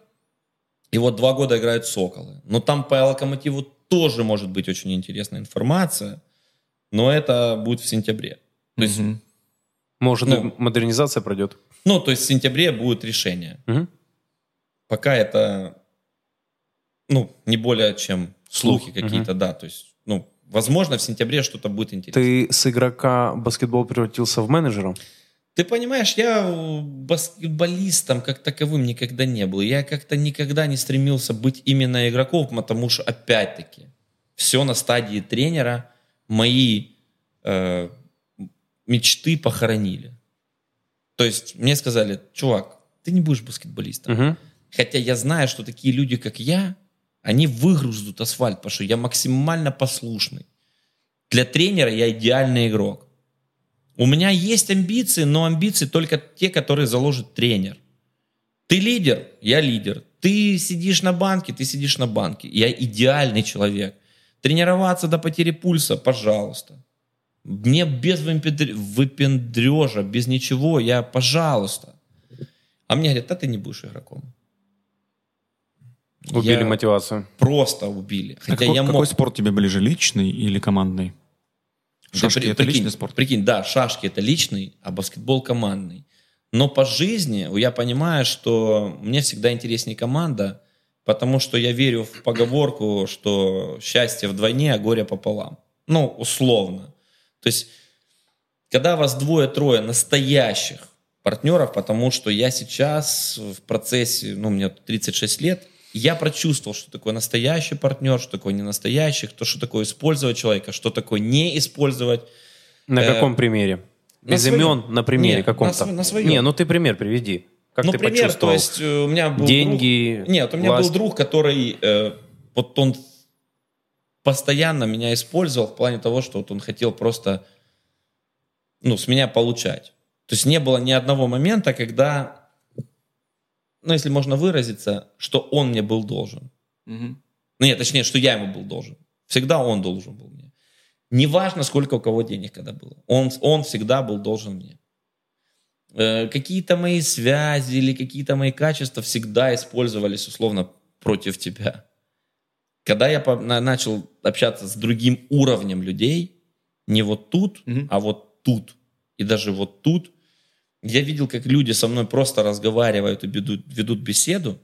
и вот 2 года играют Соколы. Но там по Локомотиву тоже может быть очень интересная информация, но это будет в сентябре. То есть, Мгм. Может, Ну. модернизация пройдет. ну, то есть в сентябре будет решение. Мгм. Пока это, ну, не более чем слухи Слух, какие-то, да. То есть, ну, возможно, в сентябре что-то будет интересно. Ты с игрока баскетбол превратился в менеджера? Ты понимаешь, я баскетболистом как таковым никогда не был. Я как-то никогда не стремился быть именно игроком, потому что, опять-таки, все на стадии тренера. Мои э, мечты похоронили. То есть мне сказали, чувак, ты не будешь баскетболистом. Мгм. Хотя я знаю, что такие люди, как я, они выгрузут асфальт, потому что я максимально послушный. Для тренера я идеальный игрок. У меня есть амбиции, но амбиции только те, которые заложит тренер. Ты лидер, я лидер. Ты сидишь на банке, ты сидишь на банке. Я идеальный человек. Тренироваться до потери пульса, пожалуйста. Мне без выпендр- выпендрежа, без ничего, я, пожалуйста. А мне говорят, да ты не будешь игроком. Убили Я- мотивацию. Просто убили. А Хотя какой, я какой мог... спорт тебе ближе, личный или командный? Да Шашки при- это прикинь, личный спорт? Прикинь, да, шашки это личный, а баскетбол командный. Но по жизни я понимаю, что мне всегда интереснее команда, потому что я верю в поговорку, что счастье вдвойне, а горе пополам. Ну, условно. То есть, когда вас двое-трое настоящих партнеров, потому что я сейчас в процессе, ну, мне 36 лет, я прочувствовал, что такое настоящий партнер, что такое не настоящий, то, что такое использовать человека, что такое не использовать. На Э, каком примере? на Без своем. имен, на примере каком-то. на св- на своем. Не, ну ты пример приведи. Как ну, ты пример, почувствовал? то есть э, у меня был Деньги, друг- Нет, у меня власть. был друг, который э, вот он постоянно меня использовал в плане того, что вот он хотел просто ну, с меня получать. То есть не было ни одного момента, когда, ну, если можно выразиться, что он мне был должен. Мгм. Ну, нет, точнее, что я ему был должен. Всегда он должен был мне. Неважно, сколько у кого денег когда было. Он, он всегда был должен мне. Э, какие-то мои связи или какие-то мои качества всегда использовались условно против тебя. Когда я по- на- начал общаться с другим уровнем людей, не вот тут, Мгм. а вот тут, и даже вот тут, я видел, как люди со мной просто разговаривают и ведут, ведут беседу,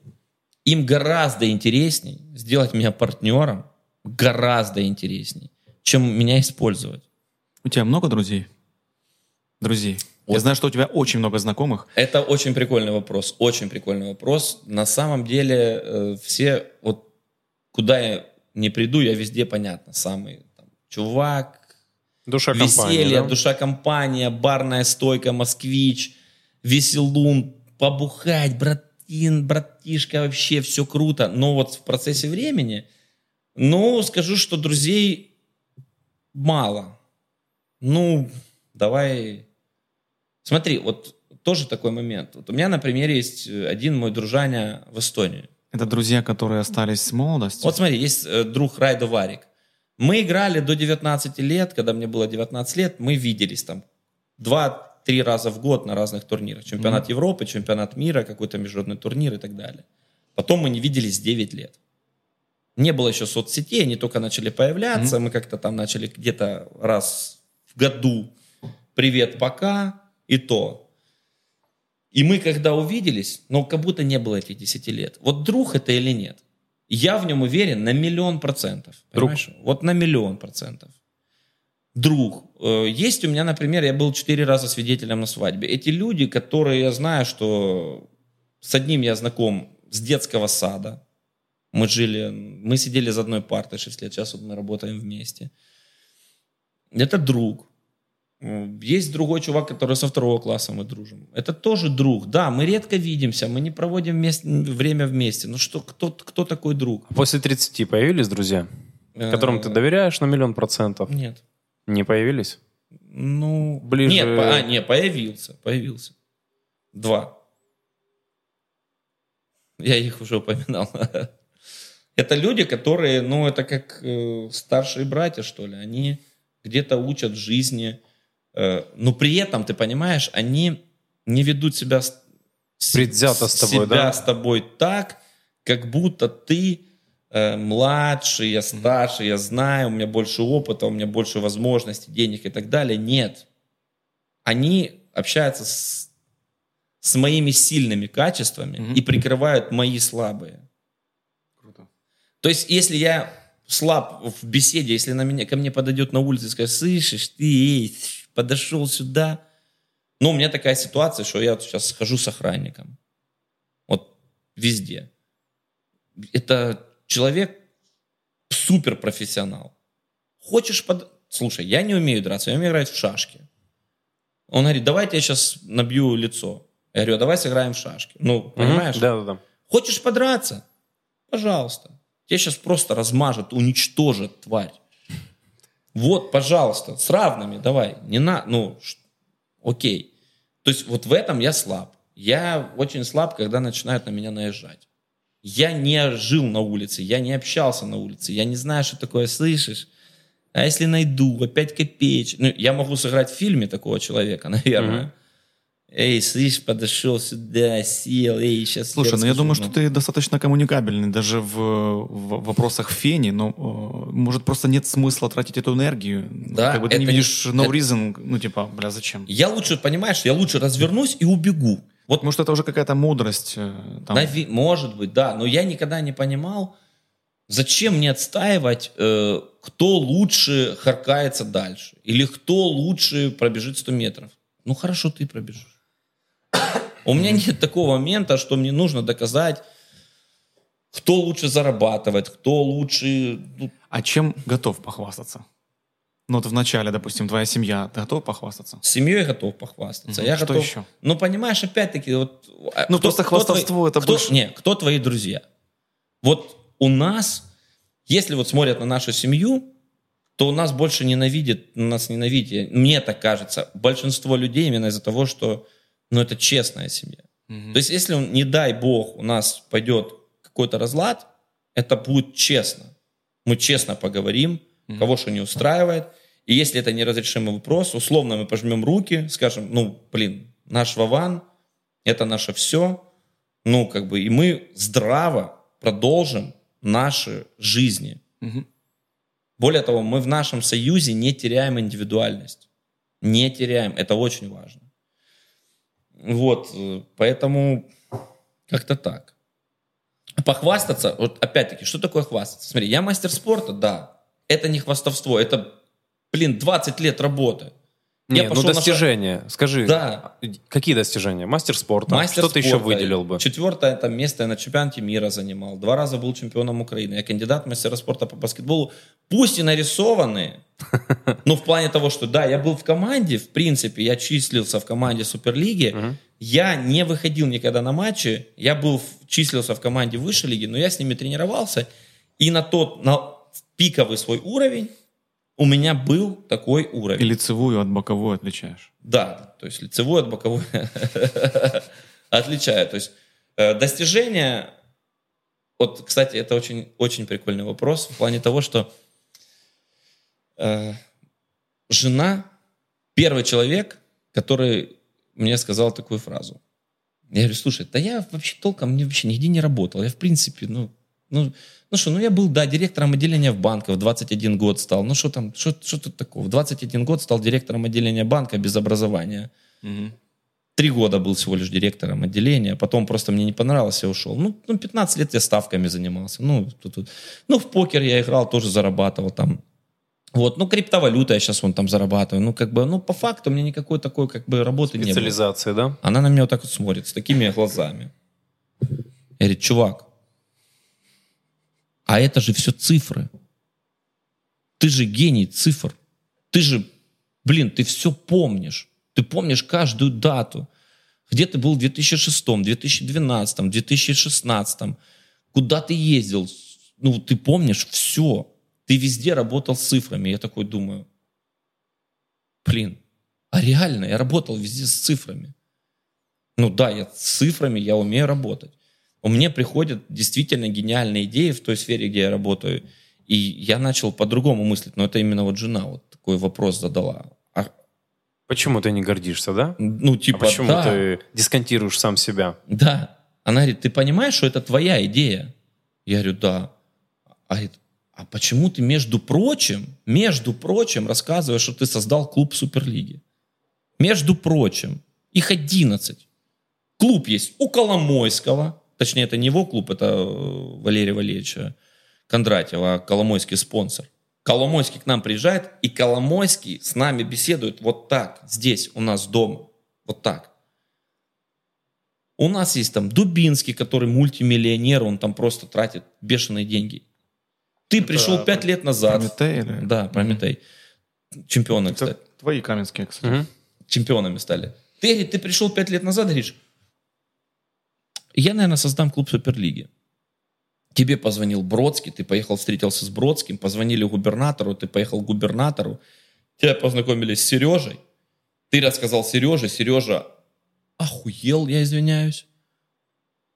им гораздо интересней сделать меня партнером, гораздо интересней, чем меня использовать. У тебя много друзей? Друзей. Я Вот. знаю, что у тебя очень много знакомых. Это очень прикольный вопрос, очень прикольный вопрос. На самом деле э, все, вот куда я не приду, я везде, понятно, самый там, чувак, Душа веселье, да? душа компания, барная стойка, москвич, веселун, побухать, братин, братишка, вообще все круто. Но вот в процессе времени, ну, скажу, что друзей мало. Ну, давай... Смотри, вот тоже такой момент. Вот у меня, например, есть э, один мой дружаня в Эстонии. Это друзья, которые остались с молодости? Вот смотри, есть э, друг Райдо Варик. Мы играли до 19 лет, когда мне было 19 лет, мы виделись там два-три раза в год на разных турнирах. Чемпионат Европы, чемпионат мира, какой-то международный турнир и так далее. Потом мы не виделись 9 лет. Не было еще соцсетей, они только начали появляться, мы как-то там начали где-то раз в году «Привет, пока» и то. И мы когда увиделись, но как будто не было этих 10 лет. Вот друг это или нет? Я в нем уверен на миллион процентов. Друг. Вот на миллион процентов. Друг. Э, Есть у меня, например, я был четыре раза свидетелем на свадьбе. Эти люди, которые я знаю, что с одним я знаком с детского сада. Мы жили, мы сидели за одной партой 6 лет, сейчас вот мы работаем вместе. Это друг. Есть другой чувак, который со второго класса мы дружим. Это тоже друг. Да, мы редко видимся, мы не проводим вместе- время вместе. Ну что, кто, кто такой друг? А После 30 появились друзья, которым ты Э, доверяешь на миллион процентов? Нет. Не появились? Ну, Ближе- Нет, по- а, не, появился, появился. Два. Я их уже упоминал. Это люди, которые, ну, это как э, старшие братья, что ли. Они где-то учат жизни. Э, но при этом, ты понимаешь, они не ведут себя Предвзято с тобой, себя да? с тобой так, как будто ты э, младший, я старше, я знаю, у меня больше опыта, у меня больше возможностей, денег и так далее. Нет. Они общаются с, с моими сильными качествами Мгм. и прикрывают мои слабые. Круто. То есть, если я слаб в беседе, если на меня, ко мне подойдет на улице и скажет, слышишь, ты эй, подошел сюда. Ну, у меня такая ситуация, что я вот сейчас схожу с охранником. Вот везде. Это человек суперпрофессионал. Хочешь под... Слушай, я не умею драться, я умею играть в шашки. Он говорит, давайте я сейчас набью лицо. Я говорю, «А давай сыграем в шашки. Ну, понимаешь? Мгм. Да-да-да. Хочешь подраться? Пожалуйста. Тебя сейчас просто размажет, уничтожит, тварь. Вот, пожалуйста, с равными давай. Не на, ну, окей. То есть вот в этом я слаб. Я очень слаб, когда начинают на меня наезжать. Я не жил на улице, я не общался на улице, я не знаю, что такое слышишь. А если найду, опять копеечь. Ну, я могу сыграть в фильме такого человека, наверное. Мгм. Эй, слышь, подошел сюда, сел, эй, сейчас... Слушай, ну я думаю, что ты достаточно коммуникабельный даже в, в вопросах фени, но э, может просто нет смысла тратить эту энергию. Да, как бы ты это не- видишь no это- reason, ну типа, бля, зачем? Я лучше, понимаешь, я лучше развернусь и убегу. Вот Может это уже какая-то мудрость. э, там. нави- может быть, да, но я никогда не понимал, зачем мне отстаивать, э, кто лучше харкается дальше, или кто лучше пробежит 100 метров. Ну хорошо, ты пробежишь. У меня нет такого момента, что мне нужно доказать, кто лучше зарабатывает, кто лучше... ну, А чем готов похвастаться? Ну вот в начале, допустим, твоя семья, ты готов похвастаться? С семьей готов похвастаться. Мгм. Я Что готов... еще? Ну, понимаешь, опять-таки, вот... а, Ну, просто хвастовство это кто, больше- Не, кто твои друзья? Вот у нас, если вот смотрят на нашу семью, то у нас больше ненавидят, нас ненавидят. Мне так кажется. Большинство людей именно из-за того, что, ну, это честная семья. То есть, если, он, не дай бог, у нас пойдет какой-то разлад, это будет честно. Мы честно поговорим, кого что не устраивает. И если это неразрешимый вопрос, условно мы пожмем руки, скажем, ну, блин, наш Вован, это наше все. Ну, как бы, и мы здраво продолжим наши жизни. Мгм. Более того, мы в нашем союзе не теряем индивидуальность. Не теряем. Это очень важно. Вот, э, поэтому как-то так. Похвастаться, вот опять-таки, что такое хвастаться? Смотри, я мастер спорта, да. Это не хвастовство, это, блин, 20 лет работы. Не, Я ну пошел на достижения. Скажи, Да. какие достижения? Мастер спорта. Мастер Что ты еще спорта. выделил бы? Четвертое там место я на чемпионате мира занимал. Два раза был чемпионом Украины. Я кандидат в мастера спорта по баскетболу. Пусть и нарисованные, но в плане того, что да, я был в команде, в принципе, я числился в команде Суперлиги. Я не выходил никогда на матчи. Я был, числился в команде высшей лиги, но я с ними тренировался. И на тот, на пиковый свой уровень у меня был такой И уровень. лицевую от боковой отличаешь. Да, то есть лицевой от боковой отличаю. То есть э, достижения, вот, кстати, это очень, очень прикольный вопрос в плане того, что э, жена первый человек, который мне сказал такую фразу. Я говорю, слушай, да я вообще толком не, вообще нигде не работал. Я, в принципе, ну, ну, ну что, ну я был, да, директором отделения в банке, в 21 год стал. Ну что там, что, тут такого? В 21 год стал директором отделения банка без образования. Три года был всего лишь директором отделения, потом просто мне не понравилось, я ушел. Ну, ну 15 лет я ставками занимался. Ну, тут, тут. ну, в покер я играл, тоже зарабатывал там. Вот, ну, криптовалюта я сейчас вон там зарабатываю. Ну, как бы, ну, по факту меня никакой такой, как бы, работы не было. Специализация, да? Она на меня вот так вот смотрит, с такими глазами. Я говорю, чувак, а это же все цифры. Ты же гений цифр. Ты же, блин, ты все помнишь. Ты помнишь каждую дату. Где ты был в 2006, 2012, 2016. Куда ты ездил. Ну, ты помнишь все. Ты везде работал с цифрами. Я такой думаю, блин, а реально я работал везде с цифрами. Ну да, я с цифрами, я умею работать. У меня приходят действительно гениальные идеи в той сфере, где я работаю. И я начал по-другому мыслить. Но это именно вот жена вот такой вопрос задала. А, Почему ты не гордишь,то да? ну, А типа, почему да, ты дисконтируешь сам себя? да. Она говорит, ты понимаешь, что это твоя идея? Я говорю, да. А говорит, а почему ты, между прочим, между прочим, рассказываешь, что ты создал клуб Суперлиги? Между прочим, их 11. Клуб есть у Коломойского, точнее, это не его клуб, это э, Валерия Валерьевича Кондратьева, а Коломойский спонсор. Коломойский к нам приезжает, и Коломойский с нами беседует вот так, здесь, у нас дома, вот так. У нас есть там Дубинский, который мультимиллионер, он там просто тратит бешеные деньги. Ты пришел пять лет назад. Прометей или? Да, Прометей. Чемпионы, Это кстати. твои каменские, кстати. Мгм. Чемпионами стали. Ты, ты пришел пять лет назад, говоришь, я, наверное, создам клуб Суперлиги. Тебе позвонил Бродский, ты поехал, встретился с Бродским, позвонили губернатору, ты поехал к губернатору, тебя познакомили с Сережей, ты рассказал Сереже, Сережа охуел, я извиняюсь.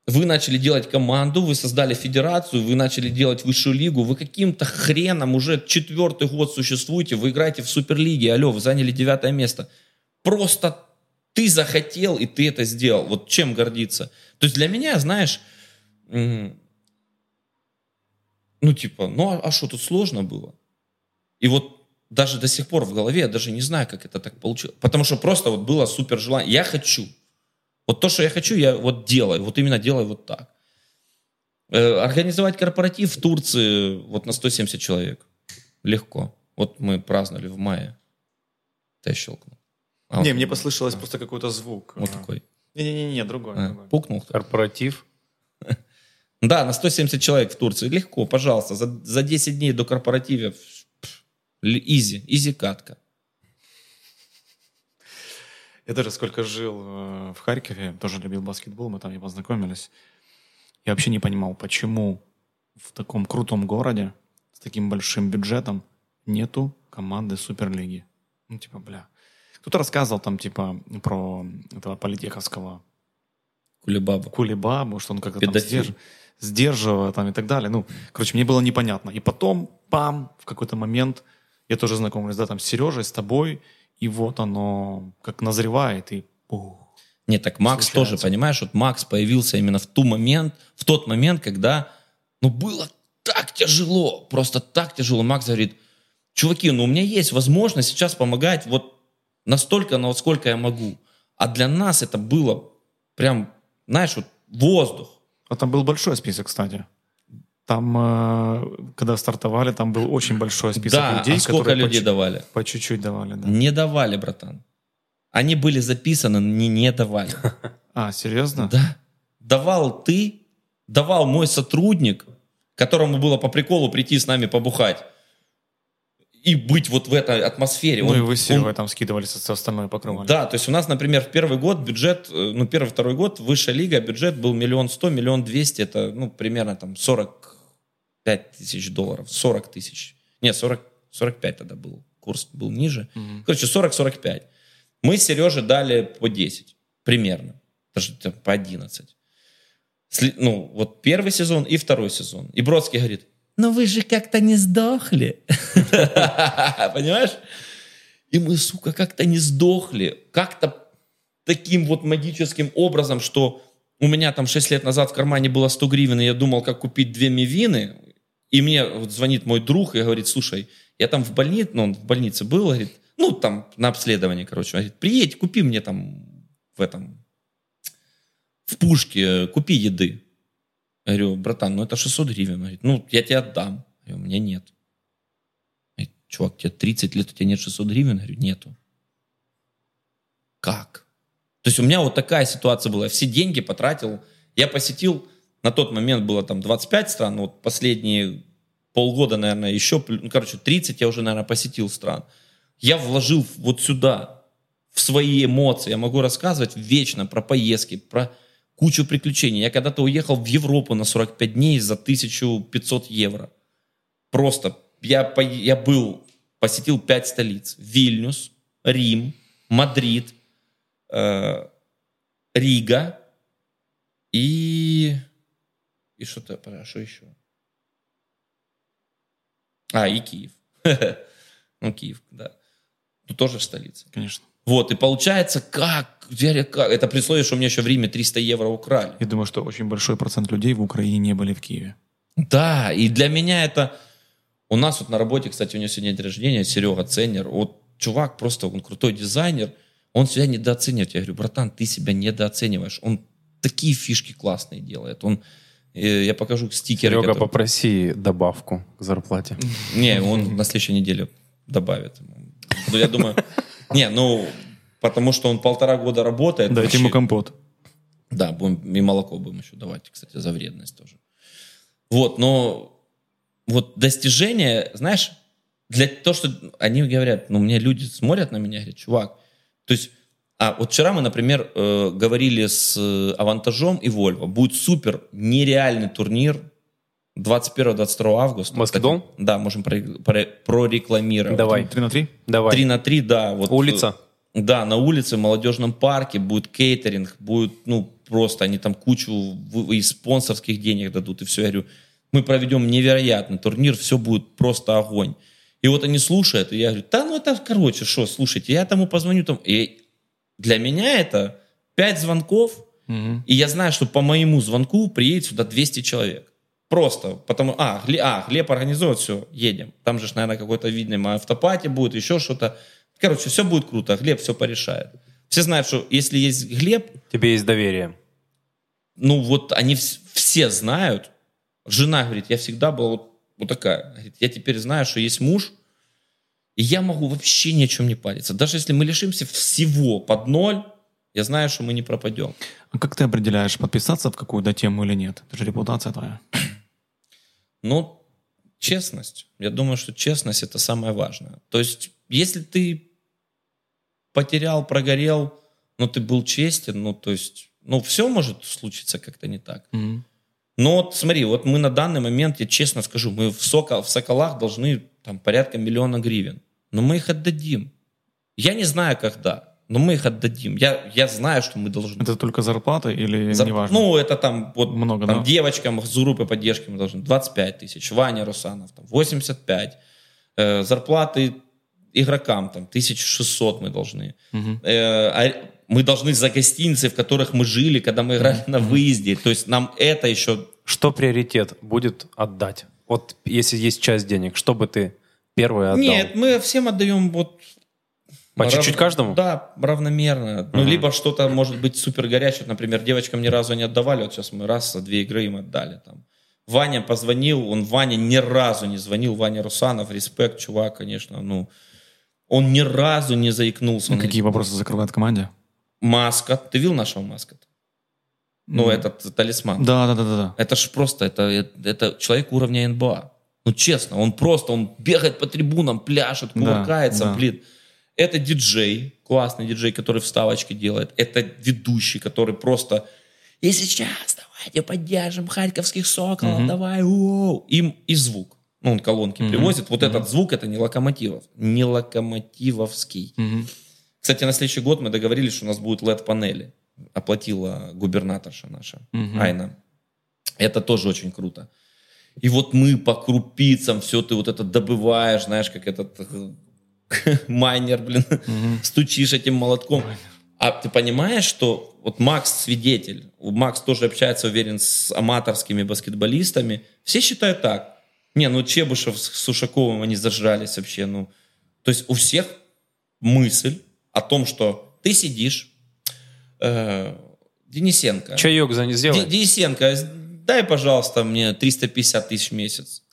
Вы начали делать команду, вы создали федерацию, вы начали делать высшую лигу, вы каким-то хреном уже четвертый год существуете, вы играете в Суперлиге, алло, вы заняли девятое место. Просто ты захотел, и ты это сделал. Вот чем гордиться. То есть для меня, знаешь, ну типа, ну а что тут сложно было? И вот даже до сих пор в голове я даже не знаю, как это так получилось. Потому что просто вот было супер желание. Я хочу. Вот то, что я хочу, я вот делаю. Вот именно делаю вот так. Э, Организовать корпоратив в Турции вот на 170 человек. Легко. Вот мы праздновали в мае. Я щелкнул. А, Не, мне послышалось просто какой-то звук. Вот такой. Не-не-не, другой. А, другой. Пукнул? Корпоратив. Да, на 170 человек в Турции. Легко, пожалуйста. За, за 10 дней до корпоратива. Изи. Изи катка. Я даже сколько жил э, в Харькове, тоже любил баскетбол, мы там и познакомились. Я вообще не понимал, почему в таком крутом городе с таким большим бюджетом нету команды Суперлиги. Ну, типа, бля. Кто-то рассказывал там, типа, про этого политеховского Кулебаба. Кулебабу, что он как-то там сдерж- сдерживал там и так далее. Ну, короче, мне было непонятно. И потом, пам, в какой-то момент я тоже знакомлюсь, да, там с Сережей, с тобой, и вот оно как назревает, и ух. Нет, так Макс Случается. тоже, понимаешь, вот Макс появился именно в ту момент, в тот момент, когда, ну, было так тяжело, просто так тяжело. Макс говорит, чуваки, ну, у меня есть возможность сейчас помогать вот настолько, насколько я могу. А для нас это было прям, знаешь, вот воздух. А там был большой список, кстати. Там, э, когда стартовали, там был очень большой список да, людей, а сколько по людей чуть- давали? по чуть-чуть давали. Да. Не давали, братан. Они были записаны, не, не давали. А, серьезно? Да. Давал ты, давал мой сотрудник, которому было по приколу прийти с нами побухать и быть вот в этой атмосфере. Ну Он- и вы Серегой он- там скидывались, все остальное покрывали. Да, то есть у нас, например, в первый год бюджет, э, ну, первый-второй год, высшая лига, бюджет был миллион сто, миллион двести, это, ну, примерно там 45 тысяч долларов, 40 тысяч. Не, 40, 45 тогда был, курс был ниже. Мгм. Короче, 40-45. Мы Сереже дали по 10, примерно. Даже там по 11. Сли- Ну, вот первый сезон и второй сезон. И Бродский говорит, ну вы же как-то не сдохли. Понимаешь? И мы, сука, как-то не сдохли. Как-то таким вот магическим образом, что у меня там 6 лет назад в кармане было 100 гривен, и я думал, как купить две мивины. И мне вот звонит мой друг и говорит, слушай, я там в больнице, ну, он в больнице был, говорит, ну, там на обследовании, короче. Говорит, приедь, купи мне там в этом, в пушке, купи еды. Говорю, братан, ну это 600 гривен. Он говорит, ну, я тебе отдам. Я говорю, у меня нет. Говорит, чувак, тебе 30 лет, у тебя нет 600 гривен? Я говорю, нету. Как? То есть у меня вот такая ситуация была. Я все деньги потратил. Я посетил, на тот момент было там 25 стран, вот последние полгода, наверное, еще, ну, короче, 30 я уже, наверное, посетил стран. Я вложил вот сюда, в свои эмоции. Я могу рассказывать вечно про поездки, про кучу приключений. Я когда-то уехал в Европу на 45 дней за 1500 евро. Просто я, я был, посетил 5 столиц. Вильнюс, Рим, Мадрид, э, Рига и... И что-то, что еще? А, и Киев. Ну, Киев, да. Ну, тоже столица. Конечно. Вот, и получается, как? Как? Это при условии, что у меня еще в Риме 300 евро украли. Я думаю, что очень большой процент людей в Украине не были в Киеве. Да, и для меня это... У нас вот на работе, кстати, у него сегодня день рождения, Серега Ценнер. Вот чувак просто, он крутой дизайнер, он себя недооценивает. Я говорю, братан, ты себя недооцениваешь. Он такие фишки классные делает. Он, э, я покажу стикеры. Серега, которые- попроси добавку к зарплате. Не, он на следующей неделе добавит. Ну, я думаю... Не, ну, потому что он полтора года работает. Дайте ему компот. Да, будем и молоко будем еще давать, кстати, за вредность тоже. Вот, но вот достижение, знаешь, для того, что они говорят, ну, мне люди смотрят на меня, говорят, чувак, то есть, а вот вчера мы, например, э, говорили с э, Авантажом и Вольво, будет супер нереальный турнир 21-22 августа. Баскетбол? Да, можем про- про- прорекламировать. Давай. Три на три? Давай. 3 на 3, да. Вот, Улица? э, Да, на улице, в молодежном парке будет кейтеринг, будет, ну, просто они там кучу и спонсорских денег дадут, и все. Я говорю, мы проведем невероятный турнир, все будет просто огонь. И вот они слушают, и я говорю, да, ну это, короче, что, слушайте, я тому позвоню там. И для меня это 5 звонков, Мгм. и я знаю, что по моему звонку приедет сюда 200 человек. Просто. Потому, а, Глеб, а, Глеб организует, все, едем. Там же, наверное, какой-то видный автопати будет, еще что-то. Короче, все будет круто. Глеб все порешает. Все знают, что если есть Глеб, Тебе есть доверие. ну вот они вс- все знают. Жена говорит, я всегда была вот, вот такая. Говорит, я теперь знаю, что есть муж, и я могу вообще ни о чем не париться. Даже если мы лишимся всего под ноль, я знаю, что мы не пропадем. А как ты определяешь, подписаться в какую-то тему или нет? Это же репутация твоя. Ну, честность. Я думаю, что честность это самое важное. То есть, если ты потерял, прогорел, но ты был честен, ну, то есть, ну, все может случиться как-то не так. Мгм. Но вот смотри, вот мы на данный момент, я честно скажу, мы в, Сокол, в Соколах должны там порядка миллиона гривен. Но мы их отдадим. Я не знаю, когда, но мы их отдадим. Я, я знаю, что мы должны. Это только зарплата или Зар- неважно? Ну, это там вот Много, там да? девочкам с группы поддержки мы должны 25 тысяч, Ваня Русанов там 85, Э, зарплаты игрокам там 1600 мы должны. Мгм. Э, а мы должны за гостиницы, в которых мы жили, когда мы играли на выезде. То есть нам это еще... Что приоритет будет отдать? Вот если есть часть денег, что бы ты первое отдал? Нет, мы всем отдаем вот... По чуть-чуть рав- каждому? Да, равномерно. Ну, либо что-то может быть супер горячее. Например, девочкам ни разу не отдавали. Вот сейчас мы раз за две игры им отдали. Там. Ваня позвонил, он Ваня ни разу не звонил, Ваня Русанов, респект, чувак, конечно, ну, он ни разу не заикнулся. Ну, Он какие вопросы закрывает команде? Маска, ты видел нашего маска? Ну, этот талисман. Да, да, да, да, да. Это ж просто, это, это, это человек уровня НБА. Ну, честно, он просто, он бегает по трибунам, пляшет, Да, кувыркается, да. блин. Это диджей, классный диджей, который вставочки делает. Это ведущий, который просто... И сейчас давайте поддержим харьковских соколов, давай, уоу. Им и звук. Ну, он колонки привозит. Вот этот звук, это не локомотивов. Не локомотивовский. Мгм. Кстати, на следующий год мы договорились, что у нас будут LED-панели. Оплатила губернаторша наша, Айна. Это тоже очень круто. И вот мы по крупицам все ты вот это добываешь, знаешь, как этот э, майнер, блин, стучишь этим молотком. А ты понимаешь, что вот Макс свидетель, Макс тоже общается, уверен, с аматорскими баскетболистами. Все считают так. Не, ну Чебышев с Сушаковым, они зажрались вообще, ну. То есть у всех мысль о том, что ты сидишь, э, Денисенко. Чаек за не Де- сделай. Денисенко, дай, пожалуйста, мне 350 тысяч в месяц.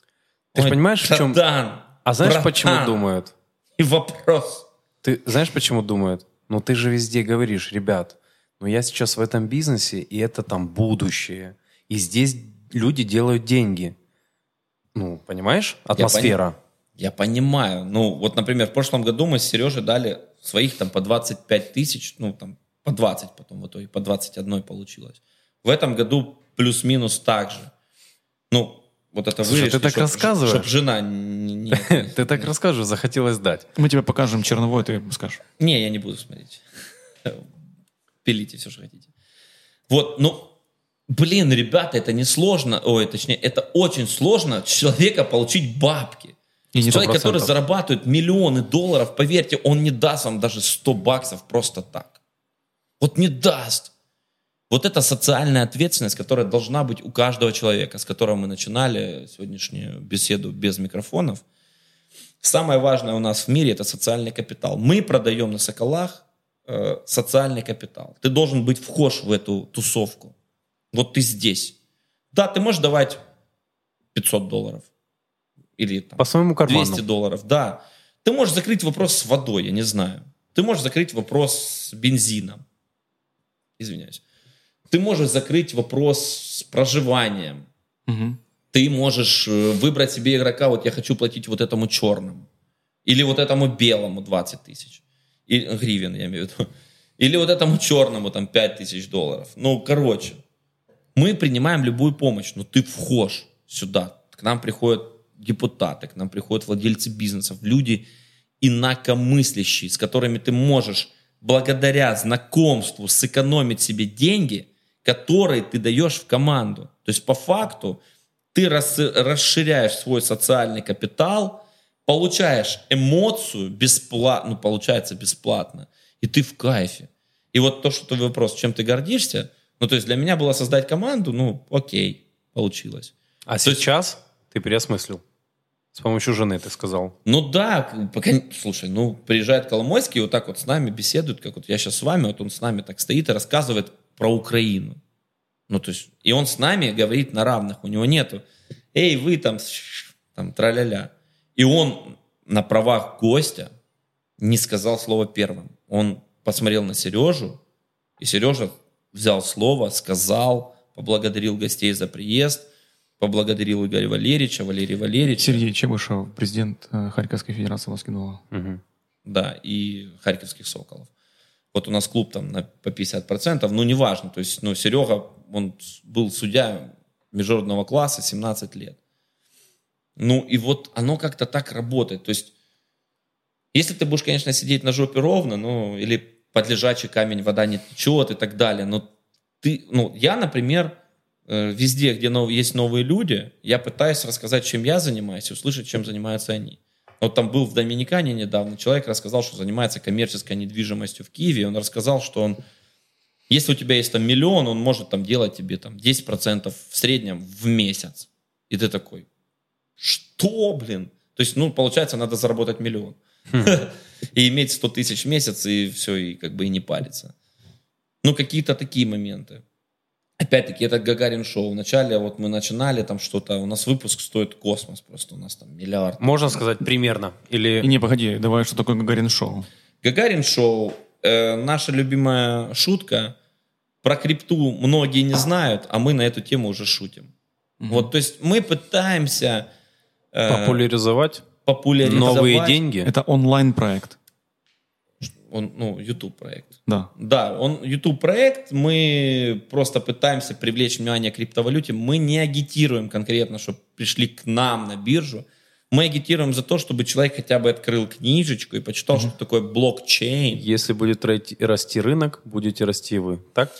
Ты Ой, понимаешь, в чем- братан, А знаешь, братан. почему думают? И вопрос. Ты знаешь, почему думают? Ну, ты же везде говоришь, ребят, ну я сейчас в этом бизнесе, и это там будущее. И здесь люди делают деньги. Ну, понимаешь? Атмосфера. Я понимаю. Ну, вот, например, в прошлом году мы с Сережей дали своих там по 25 тысяч, ну, там, по 20 потом в итоге, по 21 получилось. В этом году плюс-минус так же. Ну, вот это Слушай, вырежьте, ты так чтоб- рассказываешь. чтоб жена не... не- Ты так расскажешь, захотелось дать. Мы тебе покажем черновой, ты скажешь. Не, я не буду смотреть. Пилите все, что хотите. Вот, ну, блин, ребята, это не сложно, ой, точнее, это очень сложно человека получить бабки. И не Человек, 100%. который зарабатывает миллионы долларов, поверьте, он не даст вам даже 100 баксов просто так. Вот не даст. Вот это социальная ответственность, которая должна быть у каждого человека, с которого мы начинали сегодняшнюю беседу без микрофонов. Самое важное у нас в мире это социальный капитал. Мы продаем на Соколах э, социальный капитал. Ты должен быть вхож в эту тусовку. Вот ты здесь. Да, ты можешь давать 500 долларов. Или там, По своему карману. 200 долларов, да. Ты можешь закрыть вопрос с водой, я не знаю. Ты можешь закрыть вопрос с бензином. Извиняюсь. Ты можешь закрыть вопрос с проживанием. Мгм. Ты можешь э, выбрать себе игрока, вот я хочу платить вот этому черному. Или вот этому белому 20 тысяч. И, гривен, я имею в виду. Или вот этому черному там 5 тысяч долларов. Ну, короче. Мы принимаем любую помощь, но ты вхож сюда. К нам приходят депутаты, к нам приходят владельцы бизнесов, люди инакомыслящие, с которыми ты можешь благодаря знакомству сэкономить себе деньги, которые ты даешь в команду. То есть по факту ты рас- расширяешь свой социальный капитал, получаешь эмоцию бесплатно, ну, получается бесплатно, и ты в кайфе. И вот то, что твой вопрос, чем ты гордишься, ну, то есть для меня было создать команду, ну, окей, получилось. А То есть- сейчас ты переосмыслил. С помощью жены, ты сказал. Ну да, пока, слушай, ну приезжает Коломойский, вот так вот с нами беседует, как вот я сейчас с вами, вот он с нами так стоит и рассказывает про Украину. Ну то есть, и он с нами говорит на равных, у него нету, эй, вы там, там, траля-ля. И он на правах гостя не сказал слово первым. Он посмотрел на Сережу, и Сережа взял слово, сказал, поблагодарил гостей за приезд, поблагодарил Игоря Валерьевича, Валерия Валерьевича. Сергей Чебышев, президент э, Харьковской Федерации баскетбола. Мгм. да, и харьковских соколов. Вот у нас клуб там на, по 50%, ну, неважно, то есть, ну, Серега, он был судья международного класса 17 лет. Ну, и вот оно как-то так работает, то есть, если ты будешь, конечно, сидеть на жопе ровно, ну, или под лежачий камень вода не течет и так далее, но ты, ну, я, например, э, везде, где нов- есть новые люди, я пытаюсь рассказать, чем я занимаюсь, и услышать, чем занимаются они. Вот там был в Доминикане недавно, человек рассказал, что занимается коммерческой недвижимостью в Киеве, он рассказал, что он, если у тебя есть там миллион, он может там делать тебе там 10% в среднем в месяц. И ты такой, что, блин? То есть, ну, получается, надо заработать миллион. И иметь 100 тысяч в месяц, и все, и как бы и не париться. Ну, какие-то такие моменты. Опять-таки, это Гагарин шоу. Вначале вот мы начинали там что-то, у нас выпуск стоит космос просто, у нас там миллиард. Можно сказать примерно? Или... И не, погоди, давай, что такое Гагарин шоу? Гагарин шоу, э, наша любимая шутка, про крипту многие не знают, а мы на эту тему уже шутим. Вот, то есть мы пытаемся э, Популяризовать популяризовать новые деньги? Это онлайн-проект. Он, ну, YouTube проект. Да. Да, он YouTube проект, мы просто пытаемся привлечь внимание к криптовалюте, мы не агитируем конкретно, чтобы пришли к нам на биржу, мы агитируем за то, чтобы человек хотя бы открыл книжечку и почитал, что такое блокчейн. Если будет расти- рынок, будете расти вы. Так?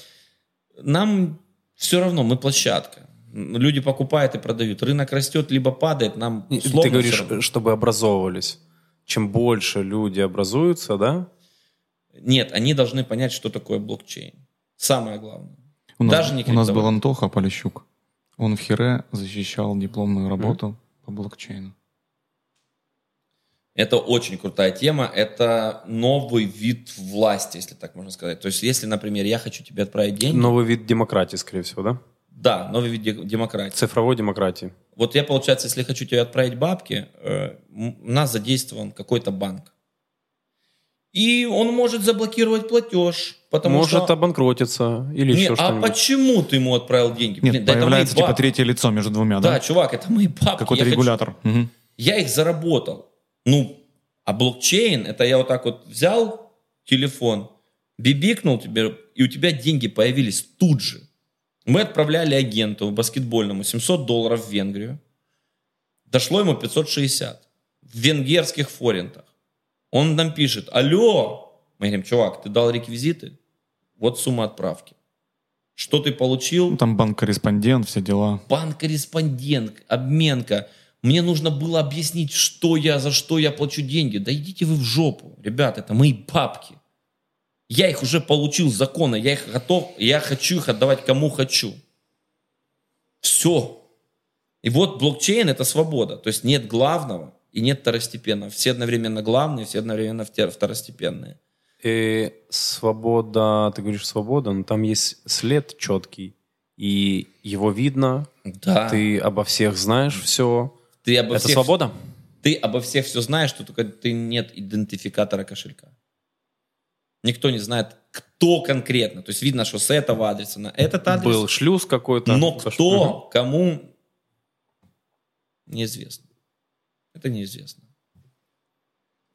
Нам все равно, мы площадка. Люди покупают и продают. Рынок растет, либо падает, нам Ты говоришь, равно. чтобы образовывались. Чем больше люди образуются, да? Нет, они должны понять, что такое блокчейн. Самое главное. У нас, Даже не у нас был. Антоха Полищук. Он в Хире защищал дипломную работу по блокчейну. Это очень крутая тема. Это новый вид власти, если так можно сказать. То есть, если, например, я хочу тебе отправить деньги, Новый вид демократии, скорее всего, да? да, новый вид де- демократии. Цифровой демократии. Вот я, получается, если хочу тебе отправить бабки, э, у нас задействован какой-то банк. И он может заблокировать платеж, потому Может что... обанкротиться или Не, еще а что-нибудь. почему ты ему отправил деньги? Нет, Блин, да появляется типа бабки. третье лицо между двумя, да? Да, чувак, это мои бабки. Какой-то Я хочу- регулятор. Мгм. Я их заработал. Ну, а блокчейн, это я вот так вот взял телефон, бибикнул тебе, и у тебя деньги появились тут же. Мы отправляли агенту баскетбольному 700 долларов в Венгрию. Дошло ему 560 в венгерских форинтах. Он нам пишет, алло, мы говорим, чувак, ты дал реквизиты? Вот сумма отправки. Что ты получил? Ну, Там банк-корреспондент, все дела. банк-корреспондент, обменка. Мне нужно было объяснить, что я, за что я плачу деньги. Да идите вы в жопу. Ребят, это мои бабки. Я их уже получил законно, я их готов, я хочу их отдавать кому хочу. Все. И вот блокчейн это свобода. То есть нет главного и нет второстепенного. Все одновременно главные, все одновременно втор- второстепенные. И свобода, ты говоришь свобода, но там есть след четкий. И его видно, Да. Ты, ты обо всех знаешь все. обо Это всех, свобода? ты обо всех все знаешь, что только ты нет идентификатора кошелька. Никто не знает, кто конкретно. То есть видно, что с этого адреса на этот адрес. Был шлюз какой-то. но кто, кому, неизвестно. Это неизвестно.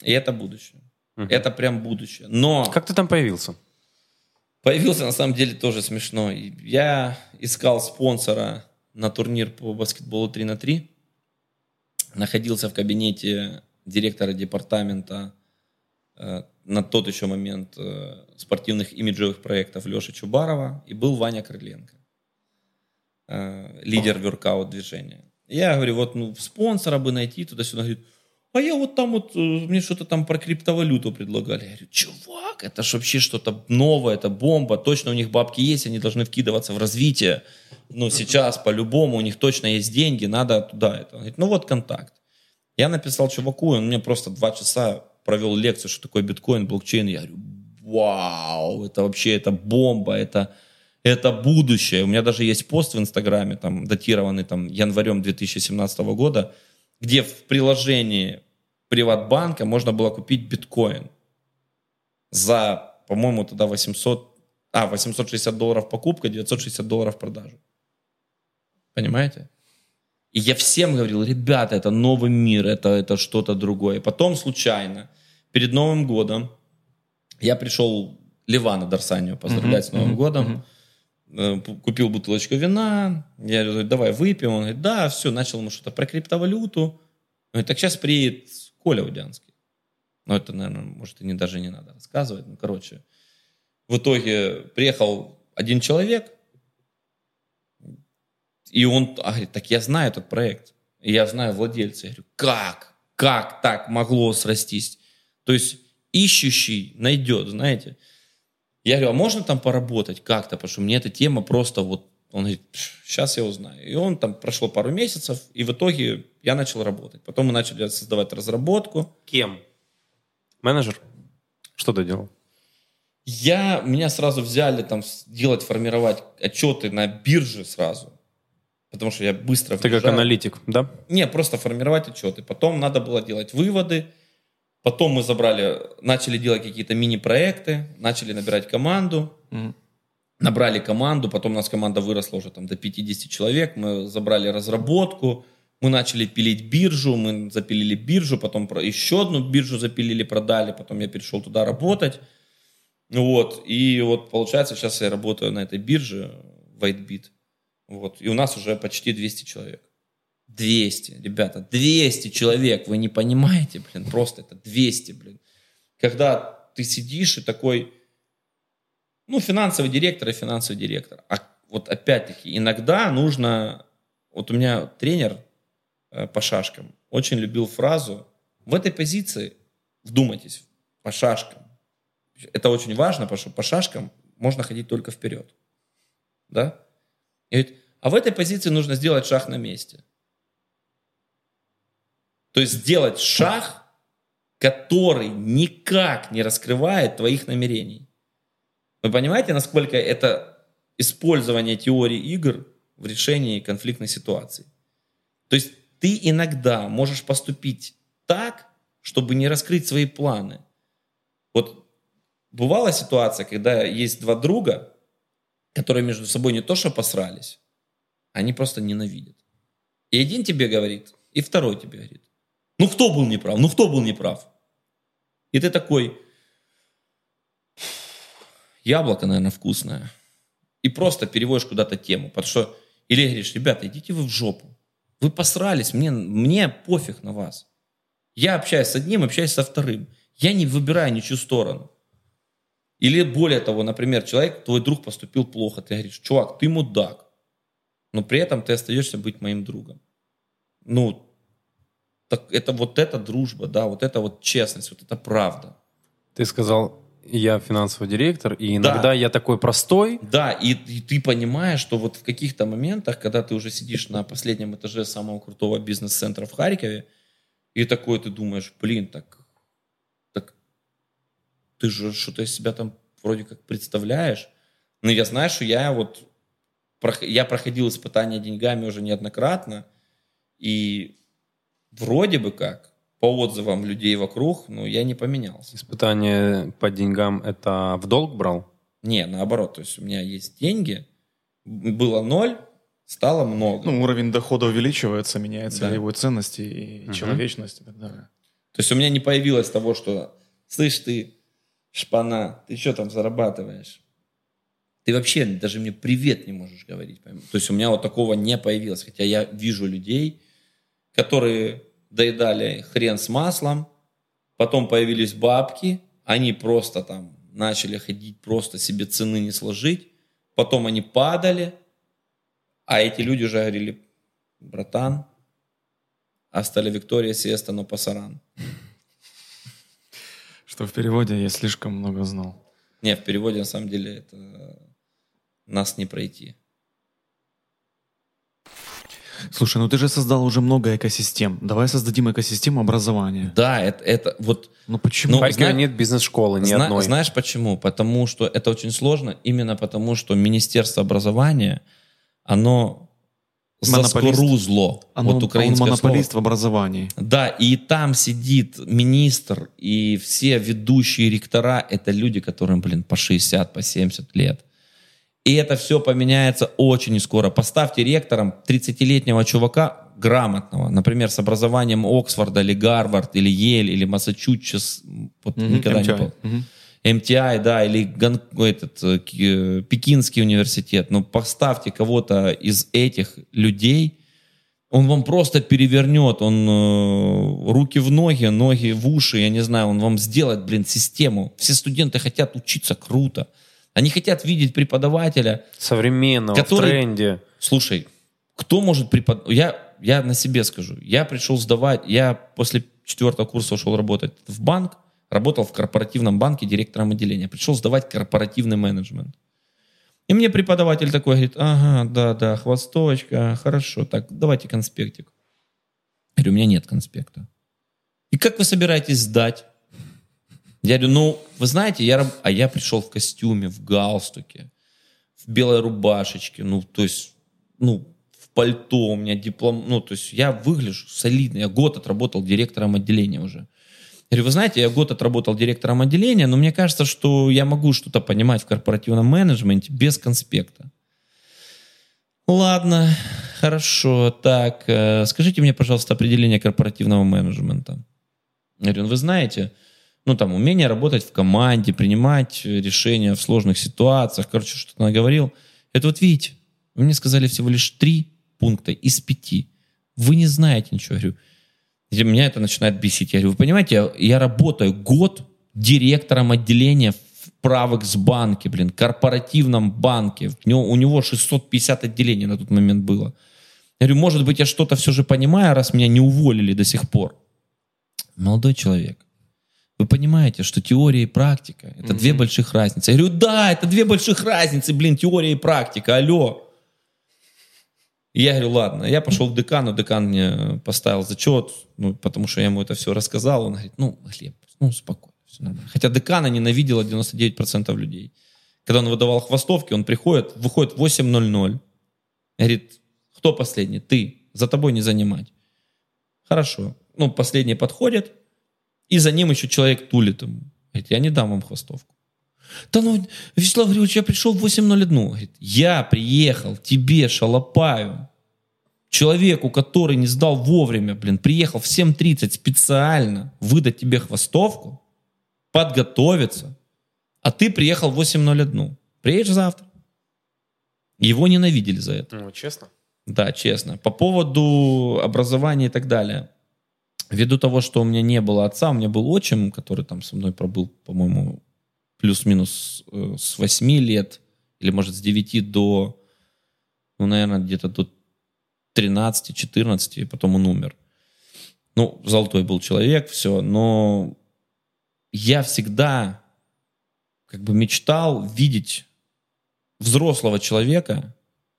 И это будущее. Мгм. Это прям будущее. Но Как ты там появился? появился на самом деле тоже смешно. Я искал спонсора на турнир по баскетболу 3 на 3. Находился в кабинете директора департамента э, на тот еще момент э, спортивных имиджевых проектов Леши Чубарова. И был Ваня Крыленко, э, лидер воркаут движения. Я говорю, вот ну, спонсора бы найти туда-сюда. Говорит, а я вот там вот, э, мне что-то там про криптовалюту предлагали. Я говорю, чувак, это ж вообще что-то новое, это бомба. Точно у них бабки есть, они должны вкидываться в развитие. Ну, сейчас по-любому у них точно есть деньги, надо туда это. Он говорит, ну вот контакт. Я написал чуваку, он мне просто два часа провел лекцию, что такое биткоин, блокчейн. Я говорю, вау, это вообще, это бомба, это, это будущее. У меня даже есть пост в Инстаграме, там, датированный там, январем 2017 года, где в приложении Приватбанка можно было купить биткоин за, по-моему, тогда 800, а, 860 долларов покупка, 960 долларов продажа. Понимаете? И я всем говорил, ребята, это новый мир, это, это что-то другое. Потом случайно, перед Новым годом, я пришел Ливана Дарсанию поздравлять с Новым годом. П- Купил бутылочку вина. Я говорю, давай выпьем. Он говорит, да, все, начал ему что-то про криптовалюту. Он говорит, так сейчас приедет Коля Удянский. Ну, это, наверное, может, и не, даже не надо рассказывать. Ну, короче, в итоге приехал один человек, и он а, говорит, так я знаю этот проект, и я знаю владельца. Я говорю, как? Как так могло срастись? То есть ищущий найдет, знаете. Я говорю, а можно там поработать как-то? Потому что мне эта тема просто вот... Он говорит, сейчас я узнаю. И он там прошло пару месяцев, и в итоге я начал работать. Потом мы начали создавать разработку. Кем? Менеджер? Что ты делал? Я, меня сразу взяли там делать, формировать отчеты на бирже сразу. Потому что я быстро Ты как въезжаю. аналитик, да? Не, просто формировать отчеты. Потом надо было делать выводы. Потом мы забрали, начали делать какие-то мини-проекты, начали набирать команду. Мгм. Набрали команду, потом у нас команда выросла уже там до 50 человек. Мы забрали разработку, мы начали пилить биржу, мы запилили биржу, потом еще одну биржу запилили, продали, потом я перешел туда работать. Вот, и вот получается, сейчас я работаю на этой бирже, WhiteBit. Вот, и у нас уже почти 200 человек. 200, ребята, 200 человек, вы не понимаете, блин, просто это 200, блин. Когда ты сидишь и такой, ну, финансовый директор и финансовый директор. А вот опять-таки, иногда нужно... Вот у меня тренер э, по шашкам очень любил фразу «В этой позиции, вдумайтесь, по шашкам». Это очень важно, потому что по шашкам можно ходить только вперед. Да? И говорит, а в этой позиции нужно сделать шаг на месте. То есть сделать шаг, который никак не раскрывает твоих намерений. Вы понимаете, насколько это использование теории игр в решении конфликтной ситуации? То есть ты иногда можешь поступить так, чтобы не раскрыть свои планы. Вот бывала ситуация, когда есть два друга, которые между собой не то что посрались, они просто ненавидят. И один тебе говорит, и второй тебе говорит. Ну кто был неправ? Ну кто был неправ? И ты такой, яблоко, наверное, вкусное. И просто переводишь куда-то тему. Потому что, или говоришь, ребята, идите вы в жопу. Вы посрались, мне, мне пофиг на вас. Я общаюсь с одним, общаюсь со вторым. Я не выбираю ничью сторону. Или более того, например, человек, твой друг поступил плохо, ты говоришь, чувак, ты мудак, но при этом ты остаешься быть моим другом. Ну, так это вот эта дружба, да, вот это вот честность, вот это правда. Ты сказал, я финансовый директор, и иногда я такой простой. Да, и, и ты понимаешь, что вот в каких-то моментах, когда ты уже сидишь на последнем этаже самого крутого бизнес-центра в Харькове, и такой ты думаешь, блин, так, так ты же что-то из себя там вроде как представляешь. Но я знаю, что я вот я проходил испытания деньгами уже неоднократно, и вроде бы как, по отзывам людей вокруг, ну, я не поменялся. Испытание по деньгам это в долг брал? Не, наоборот, то есть у меня есть деньги, было ноль, стало много. Ну, уровень дохода увеличивается, меняется Да. его ценности и человечность и так далее. То есть у меня не появилось того, что, слышь ты, шпана, ты что там зарабатываешь? Ты вообще даже мне привет не можешь говорить. То есть у меня вот такого не появилось. Хотя я вижу людей, которые доедали хрен с маслом, потом появились бабки, они просто там начали ходить, просто себе цены не сложить, потом они падали, а эти люди уже говорили, братан, Астали Виктория Сиеста, но пасаран. Что в переводе я слишком много знал. Не, в переводе на самом деле это нас не пройти. Слушай, ну ты же создал уже много экосистем. Давай создадим экосистему образования. Да, это, это вот... Ну почему? Ну, зна- нет бизнес-школы ни зна- одной. Знаешь почему? Потому что это очень сложно. Именно потому, что Министерство образования, оно заскорузло. Оно- вот он украинское монополист слово. в образовании. Да, и там сидит министр, и все ведущие ректора, это люди, которым, блин, по 60, по 70 лет. И это все поменяется очень скоро. Поставьте ректором 30-летнего чувака грамотного, например, с образованием Оксфорда или Гарвард, или Ель, или Массачусетс, вот Мгм, никогда не MTI. помню. Мгм. MTI, да, или Гон- этот, э, э, Пекинский университет. Но поставьте кого-то из этих людей, он вам просто перевернет, он э, руки в ноги, ноги в уши, я не знаю, он вам сделает, блин, систему. Все студенты хотят учиться круто. Они хотят видеть преподавателя. Современного, Который- в тренде. Слушай, кто может преподавать? Я, я на себе скажу. Я пришел сдавать, я после четвертого курса ушел работать в банк, работал в корпоративном банке директором отделения. Пришел сдавать корпоративный менеджмент. И мне преподаватель такой говорит, ага, да, да, хвосточка, хорошо, так, давайте конспектик. Я говорю, у меня нет конспекта. И как вы собираетесь сдать? Я говорю, ну, вы знаете, я, а я пришел в костюме, в галстуке, в белой рубашечке, ну, то есть, ну, в пальто, у меня диплом, ну, то есть я выгляжу солидно, я год отработал директором отделения уже. Я говорю, вы знаете, я год отработал директором отделения, но мне кажется, что я могу что-то понимать в корпоративном менеджменте без конспекта. Ладно, хорошо. Так, э, скажите мне, пожалуйста, определение корпоративного менеджмента. Я говорю, ну, вы знаете, ну, там, умение работать в команде, принимать э, решения в сложных ситуациях, короче, что-то наговорил. Это вот видите, вы мне сказали всего лишь три пункта из пяти. Вы не знаете ничего. Я говорю, и меня это начинает бесить. Я говорю, вы понимаете, я, я работаю год директором отделения в Правекс банке, блин, корпоративном банке. У него, у него 650 отделений на тот момент было. Я говорю, может быть, я что-то все же понимаю, раз меня не уволили до сих пор. Молодой человек, вы понимаете, что теория и практика – это две больших разницы. Я говорю, да, это две больших разницы, блин, теория и практика, алло. И я говорю, ладно, я пошел в декан, но декан мне поставил зачет, ну, потому что я ему это все рассказал. Он говорит, ну, Глеб, ну, спокойно, все нормально. Хотя декана ненавидела 99% людей. Когда он выдавал хвостовки, он приходит, выходит в 8.00. Говорит, кто последний? Ты. За тобой не занимать. Хорошо. Ну, последний подходит, и за ним еще человек тулит ему. Говорит, я не дам вам хвостовку. Да ну, Вячеслав Григорьевич, я пришел в 8.01. Говорит, я приехал тебе, шалопаю, человеку, который не сдал вовремя, блин, приехал в 7.30 специально выдать тебе хвостовку, подготовиться, а ты приехал в 8.01. Приедешь завтра. Его ненавидели за это. Ну, честно. Да, честно. По поводу образования и так далее. Ввиду того, что у меня не было отца, у меня был отчим, который там со мной пробыл, по-моему, плюс-минус э, с 8 лет, или, может, с 9 до, ну, наверное, где-то до 13-14, и потом он умер. Ну, золотой был человек, все, но я всегда как бы мечтал видеть взрослого человека,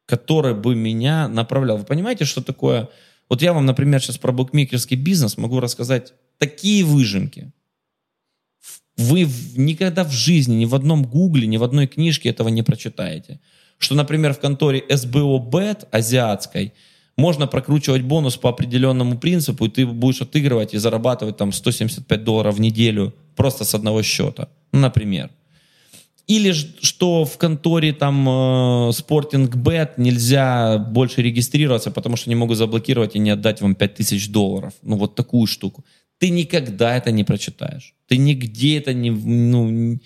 который бы меня направлял. Вы понимаете, что такое? Вот я вам, например, сейчас про букмекерский бизнес могу рассказать такие выжимки. Вы никогда в жизни, ни в одном гугле, ни в одной книжке этого не прочитаете. Что, например, в конторе SBO Bet азиатской можно прокручивать бонус по определенному принципу, и ты будешь отыгрывать и зарабатывать там 175 долларов в неделю просто с одного счета. Например. Или что в конторе там э, Sporting Bet нельзя больше регистрироваться, потому что не могут заблокировать и не отдать вам 5000 долларов. Ну, вот такую штуку. Ты никогда это не прочитаешь. Ты нигде это не, ну,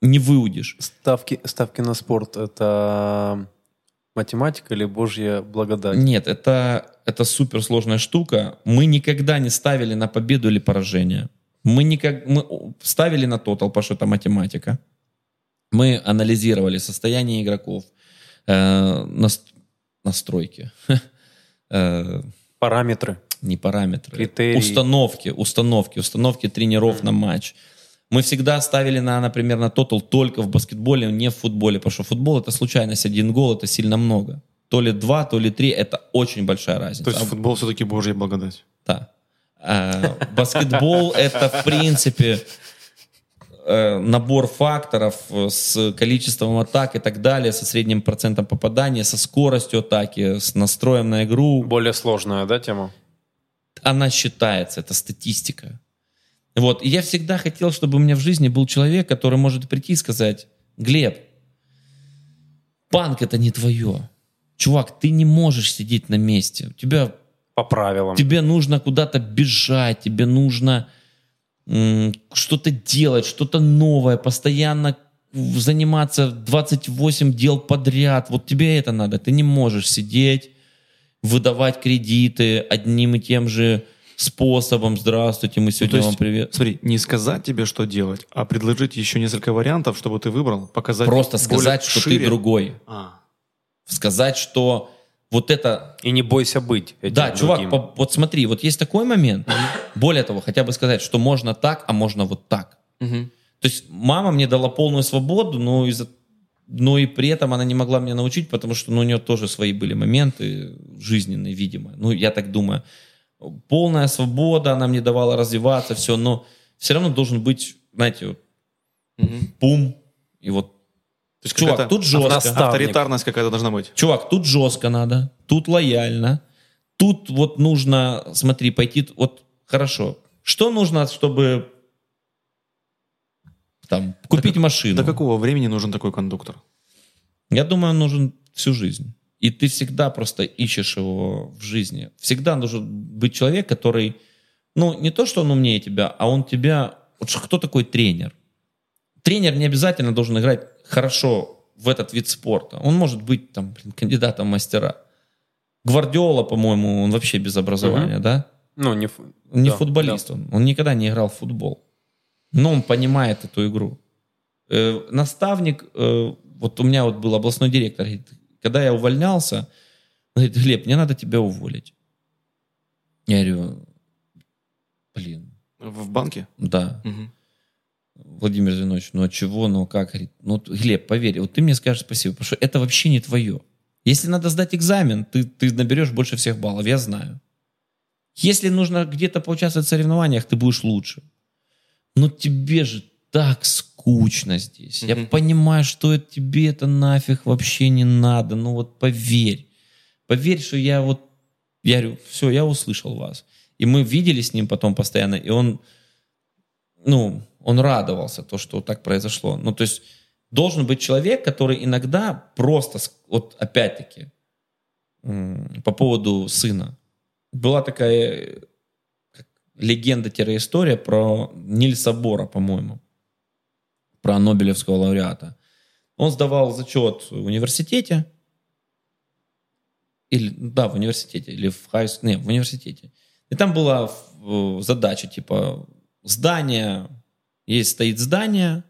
не выудишь. Ставки, ставки на спорт – это математика или божья благодать? Нет, это, это суперсложная штука. Мы никогда не ставили на победу или поражение. Мы, никак, мы ставили на тотал, потому что это математика. Мы анализировали состояние игроков, э, нас- настройки, Э, Параметры. не параметры, Критерии. установки, установки, установки тренеров на матч. Мы всегда ставили на, например, на тотал только в баскетболе, не в футболе, потому что футбол это случайность, один гол это сильно много. То ли два, то ли три, это очень большая разница. То есть А футбол все-таки божья благодать. да. А, баскетбол это в принципе э, набор факторов э, с количеством атак и так далее, со средним процентом попадания, со скоростью атаки, с настроем на игру. Более сложная, да, тема? Она считается, это статистика. Вот. И я всегда хотел, чтобы у меня в жизни был человек, который может прийти и сказать, Глеб, банк это не твое. Чувак, ты не можешь сидеть на месте. У тебя По правилам. Тебе нужно куда-то бежать, тебе нужно что-то делать, что-то новое, постоянно заниматься 28 дел подряд. Вот тебе это надо. Ты не можешь сидеть, выдавать кредиты одним и тем же способом. Здравствуйте, мы сегодня то есть, вам привет. Смотри, не сказать тебе, что делать, а предложить еще несколько вариантов, чтобы ты выбрал, показать Просто сказать, что шире. ты другой. А. Сказать, что вот это И не бойся быть Да, чувак, другим. по- вот смотри, вот есть такой момент. Более того, хотя бы сказать, что можно так, а можно вот так. Мгм. То есть мама мне дала полную свободу, но, из но и при этом она не могла меня научить, потому что ну, у нее тоже свои были моменты жизненные, видимо. Ну, я так думаю. Полная свобода, она мне давала развиваться, все, но все равно должен быть, знаете, вот, Мгм. пум, и вот, есть чувак, какая-то тут жестко. наставник. авторитарность какая-то должна быть. Чувак, тут жестко надо, тут лояльно, тут вот нужно, смотри, пойти, вот хорошо. Что нужно, чтобы там купить как- машину? До какого времени нужен такой кондуктор? Я думаю, он нужен всю жизнь. И ты всегда просто ищешь его в жизни. Всегда должен быть человек, который, ну, не то, что он умнее тебя, а он тебя... Вот что- кто такой тренер? Тренер не обязательно должен играть хорошо в этот вид спорта. Он может быть там, блин, кандидатом в мастера. Гвардиола, по-моему, он вообще без образования, да? Ну, не... ф- Не да, футболист он. Он никогда не играл в футбол. Но он понимает эту игру. Э, наставник, э, вот у меня вот был областной директор, говорит, когда я увольнялся, он говорит, Глеб, мне надо тебя уволить. Я говорю, блин, В банке? да. Мгм. Владимир Зинович, ну а чего, ну как? Говорит, ну, Глеб, поверь, вот ты мне скажешь спасибо, потому что это вообще не твое. Если надо сдать экзамен, ты, ты наберешь больше всех баллов, я знаю. Если нужно где-то поучаствовать в соревнованиях, ты будешь лучше. Но тебе же так скучно здесь. Я Мгм. понимаю, что это, тебе это нафиг вообще не надо. Ну вот поверь. Поверь, что я вот... Я говорю, все, я услышал вас. И мы видели с ним потом постоянно, и он, ну, он радовался, то, что так произошло. Ну, то есть должен быть человек, который иногда просто, вот опять-таки, по поводу сына. Была такая легенда-история про Нильса Бора, по-моему, про Нобелевского лауреата. Он сдавал зачет в университете, или, да, в университете, или в хай... Не, в университете. И там была э, задача, типа, здание, есть стоит здание,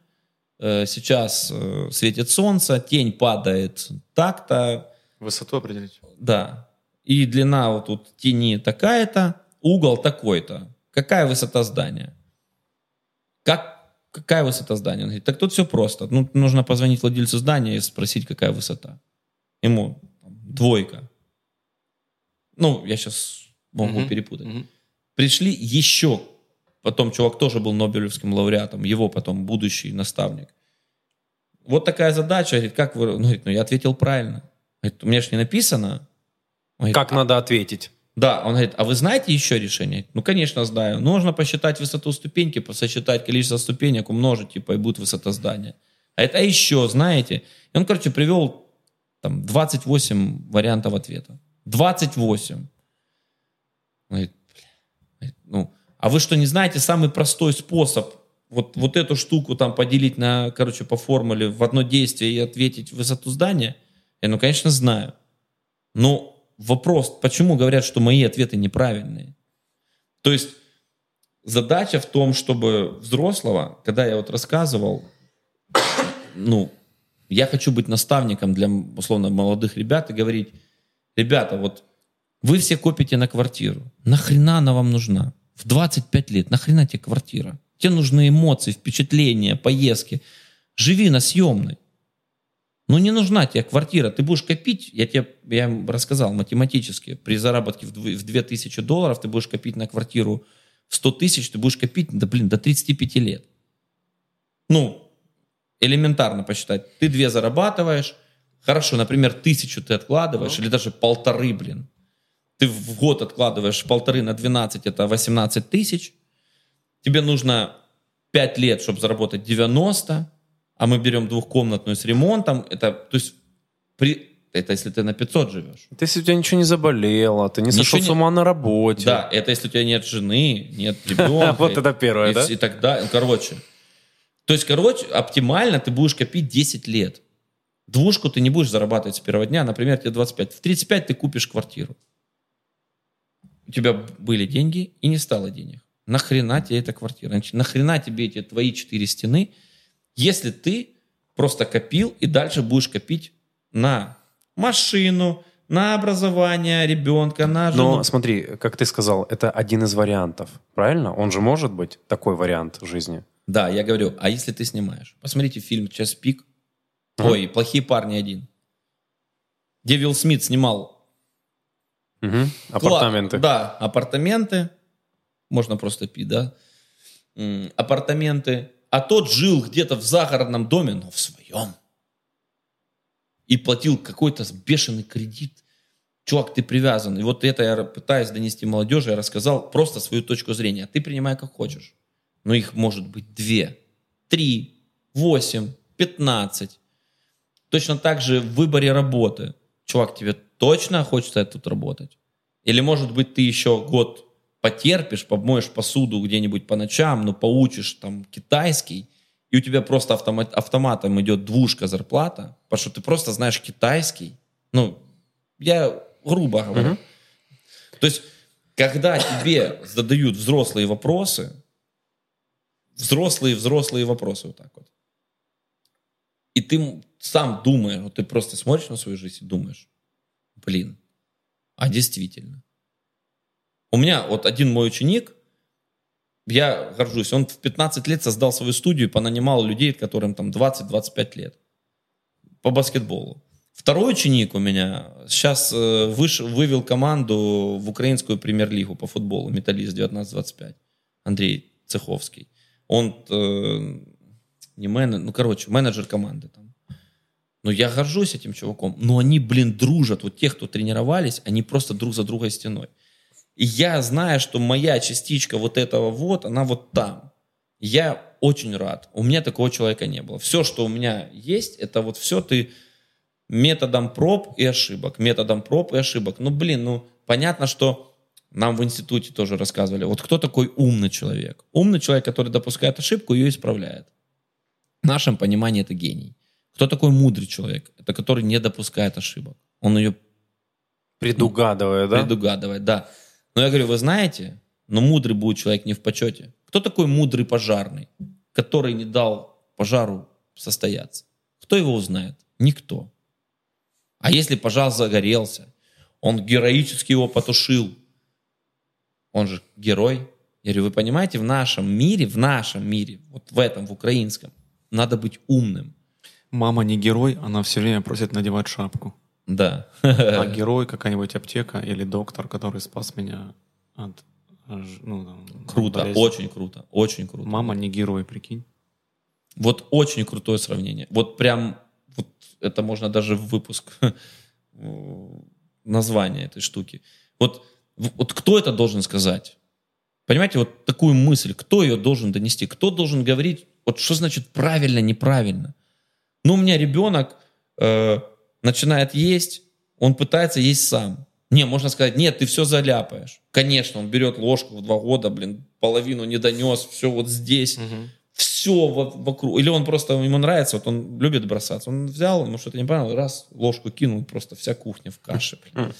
э, сейчас э, светит солнце, тень падает так-то, Высоту определить. да. И длина вот тут тени такая-то, угол такой-то. Какая высота здания? Как, какая высота здания? Он говорит, так тут все просто. Ну, нужно позвонить владельцу здания и спросить, какая высота. Ему там, двойка. Ну, я сейчас могу Мгм. перепутать. Мгм. Пришли еще, потом чувак тоже был Нобелевским лауреатом, его потом будущий наставник. Вот такая задача, говорит, как вы... Ну, говорит, ну я ответил правильно. Говорит, у меня же не написано. Он говорит, Как надо ответить? да, он говорит, а вы знаете еще решение? Ну, конечно, знаю. Нужно посчитать высоту ступеньки, посчитать количество ступенек, умножить, типа, и будет высота здания. А это еще, знаете. И он, короче, привел там 28 вариантов ответа. 28. Он говорит, а вы что, не знаете самый простой способ вот, вот эту штуку там поделить на, короче, по формуле в одно действие и ответить высоту здания? Я, ну, конечно, знаю. Но вопрос, почему говорят, что мои ответы неправильные? То есть задача в том, чтобы взрослого, когда я вот рассказывал, ну, я хочу быть наставником для, условно, молодых ребят и говорить, ребята, вот вы все копите на квартиру. Нахрена она вам нужна? В 25 лет нахрена тебе квартира? Тебе нужны эмоции, впечатления, поездки. Живи на съемной. Ну, не нужна тебе квартира. Ты будешь копить, я тебе я рассказал математически, при заработке в дв- в 2000 долларов ты будешь копить на квартиру в 100 тысяч, ты будешь копить, да блин, до 35 лет. Ну, элементарно посчитать. Ты две зарабатываешь, хорошо, например, тысячу ты откладываешь, или даже полторы, блин. Ты в год откладываешь полторы на 12, это 18 тысяч. Тебе нужно 5 лет, чтобы заработать 90, а мы берем двухкомнатную с ремонтом. Это, то есть, при, это если ты на 500 живешь. Это если у тебя ничего не заболело, ты не Ничего сошел не- с ума на работе. Да, это если у тебя нет жены, нет ребенка. Вот это первое, да? И тогда, короче. То есть, короче, оптимально ты будешь копить 10 лет. Двушку ты не будешь зарабатывать с первого дня, например, тебе 25. В 35 ты купишь квартиру. У тебя были деньги и не стало денег. Нахрена тебе эта квартира? Нахрена тебе эти твои четыре стены, если ты просто копил и дальше будешь копить на машину, на образование ребенка, на жену. Но смотри, как ты сказал, это один из вариантов, правильно? Он же может быть такой вариант жизни. Да, я говорю, а если ты снимаешь? Посмотрите фильм «Час пик». Ой, «Плохие парни один». Где Вилл Смит снимал Мгм. Апартаменты. Кла- Да, апартаменты. Можно просто пить, да. м, апартаменты, а тот жил где-то в загородном доме, но в своем. И платил какой-то бешеный кредит. Чувак, ты привязан. И вот это я пытаюсь донести молодежи, я рассказал просто свою точку зрения. Ты принимай как хочешь. Но их может быть две, три, восемь, пятнадцать. Точно так же в выборе работы. Чувак, тебе точно хочется тут работать? Или, может быть, ты еще год потерпишь, помоешь посуду где-нибудь по ночам, но поучишь там китайский, и у тебя просто автомат, автоматом идет двушка зарплата, потому что ты просто знаешь китайский. Ну, я грубо говорю. То есть, когда тебе задают взрослые вопросы, взрослые, взрослые вопросы вот так вот, и ты сам думаешь, вот ты просто смотришь на свою жизнь и думаешь, блин, а действительно. У меня вот один мой ученик, я горжусь, он в 15 лет создал свою студию, понанимал людей, которым там 20-25 лет по баскетболу. Второй ученик у меня сейчас э, выш- вывел команду в украинскую премьер-лигу по футболу, металлист 19-25, Андрей Цеховский. Он э, не менеджер, ну, короче, менеджер команды там. Но я горжусь этим чуваком. Но они, блин, дружат. Вот те, кто тренировались, они просто друг за другой стеной. И я знаю, что моя частичка вот этого вот, она вот там. Я очень рад. У меня такого человека не было. Все, что у меня есть, это вот все ты методом проб и ошибок. Методом проб и ошибок. Ну, блин, ну, понятно, что нам в институте тоже рассказывали. Вот кто такой умный человек? Умный человек, который допускает ошибку, ее исправляет. В нашем понимании это гений. Кто такой мудрый человек? Это который не допускает ошибок. Он ее Предугадывая, да? предугадывает, да. Но я говорю, вы знаете, но мудрый будет человек не в почете. Кто такой мудрый пожарный, который не дал пожару состояться? Кто его узнает? Никто. А если пожар загорелся, он героически его потушил, он же герой. Я говорю, вы понимаете, в нашем мире, в нашем мире, вот в этом, в украинском, надо быть умным. Мама не герой, она все время просит надевать шапку. Да. А герой какая-нибудь аптека или доктор, который спас меня от... э, Ну, там, Круто, болезни. очень круто, очень круто. Мама не герой, прикинь. Вот очень крутое сравнение. Вот прям, вот это можно даже в выпуск э, название этой штуки. Вот, вот кто это должен сказать? Понимаете, вот такую мысль, кто ее должен донести? Кто должен говорить, вот что значит правильно, неправильно? Ну, у меня ребенок э, начинает есть, он пытается есть сам. Не, можно сказать, нет, ты все заляпаешь. Конечно, он берет ложку в два года, блин, половину не донес, все вот здесь все вокруг. Или он просто, ему нравится, вот он любит бросаться. Он взял, ему что-то не понравилось, раз, ложку кинул, просто вся кухня в каше. блин.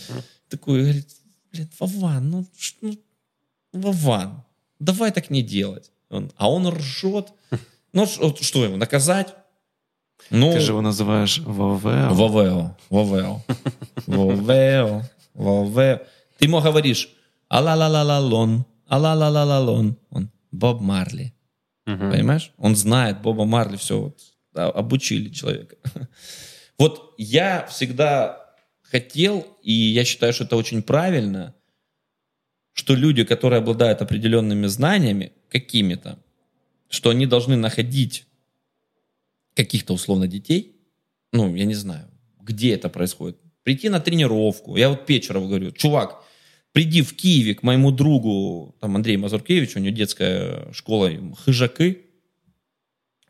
Такой, говорит, блин, Вован, ну, ну, Вован, давай так не делать. Он- а он ржет. Ну, вот что ему, наказать? Ну, Ты же его называешь ВВ. Вовео, Вовео, Вовео, Вовео. Ты ему говоришь, ала-ла-ла-ла-лон, ала-ла-ла-ла-лон. Он Боб Марли. Понимаешь? Он знает Боба Марли, все, вот, обучили человека. Вот я всегда хотел, и я считаю, что это очень правильно, что люди, которые обладают определенными знаниями, какими-то, что они должны находить каких-то условно детей, ну, я не знаю, где это происходит, прийти на тренировку. Я вот Печерову говорю, чувак, приди в Киеве к моему другу, там, Андрею Мазуркевичу, у него детская школа хыжаки,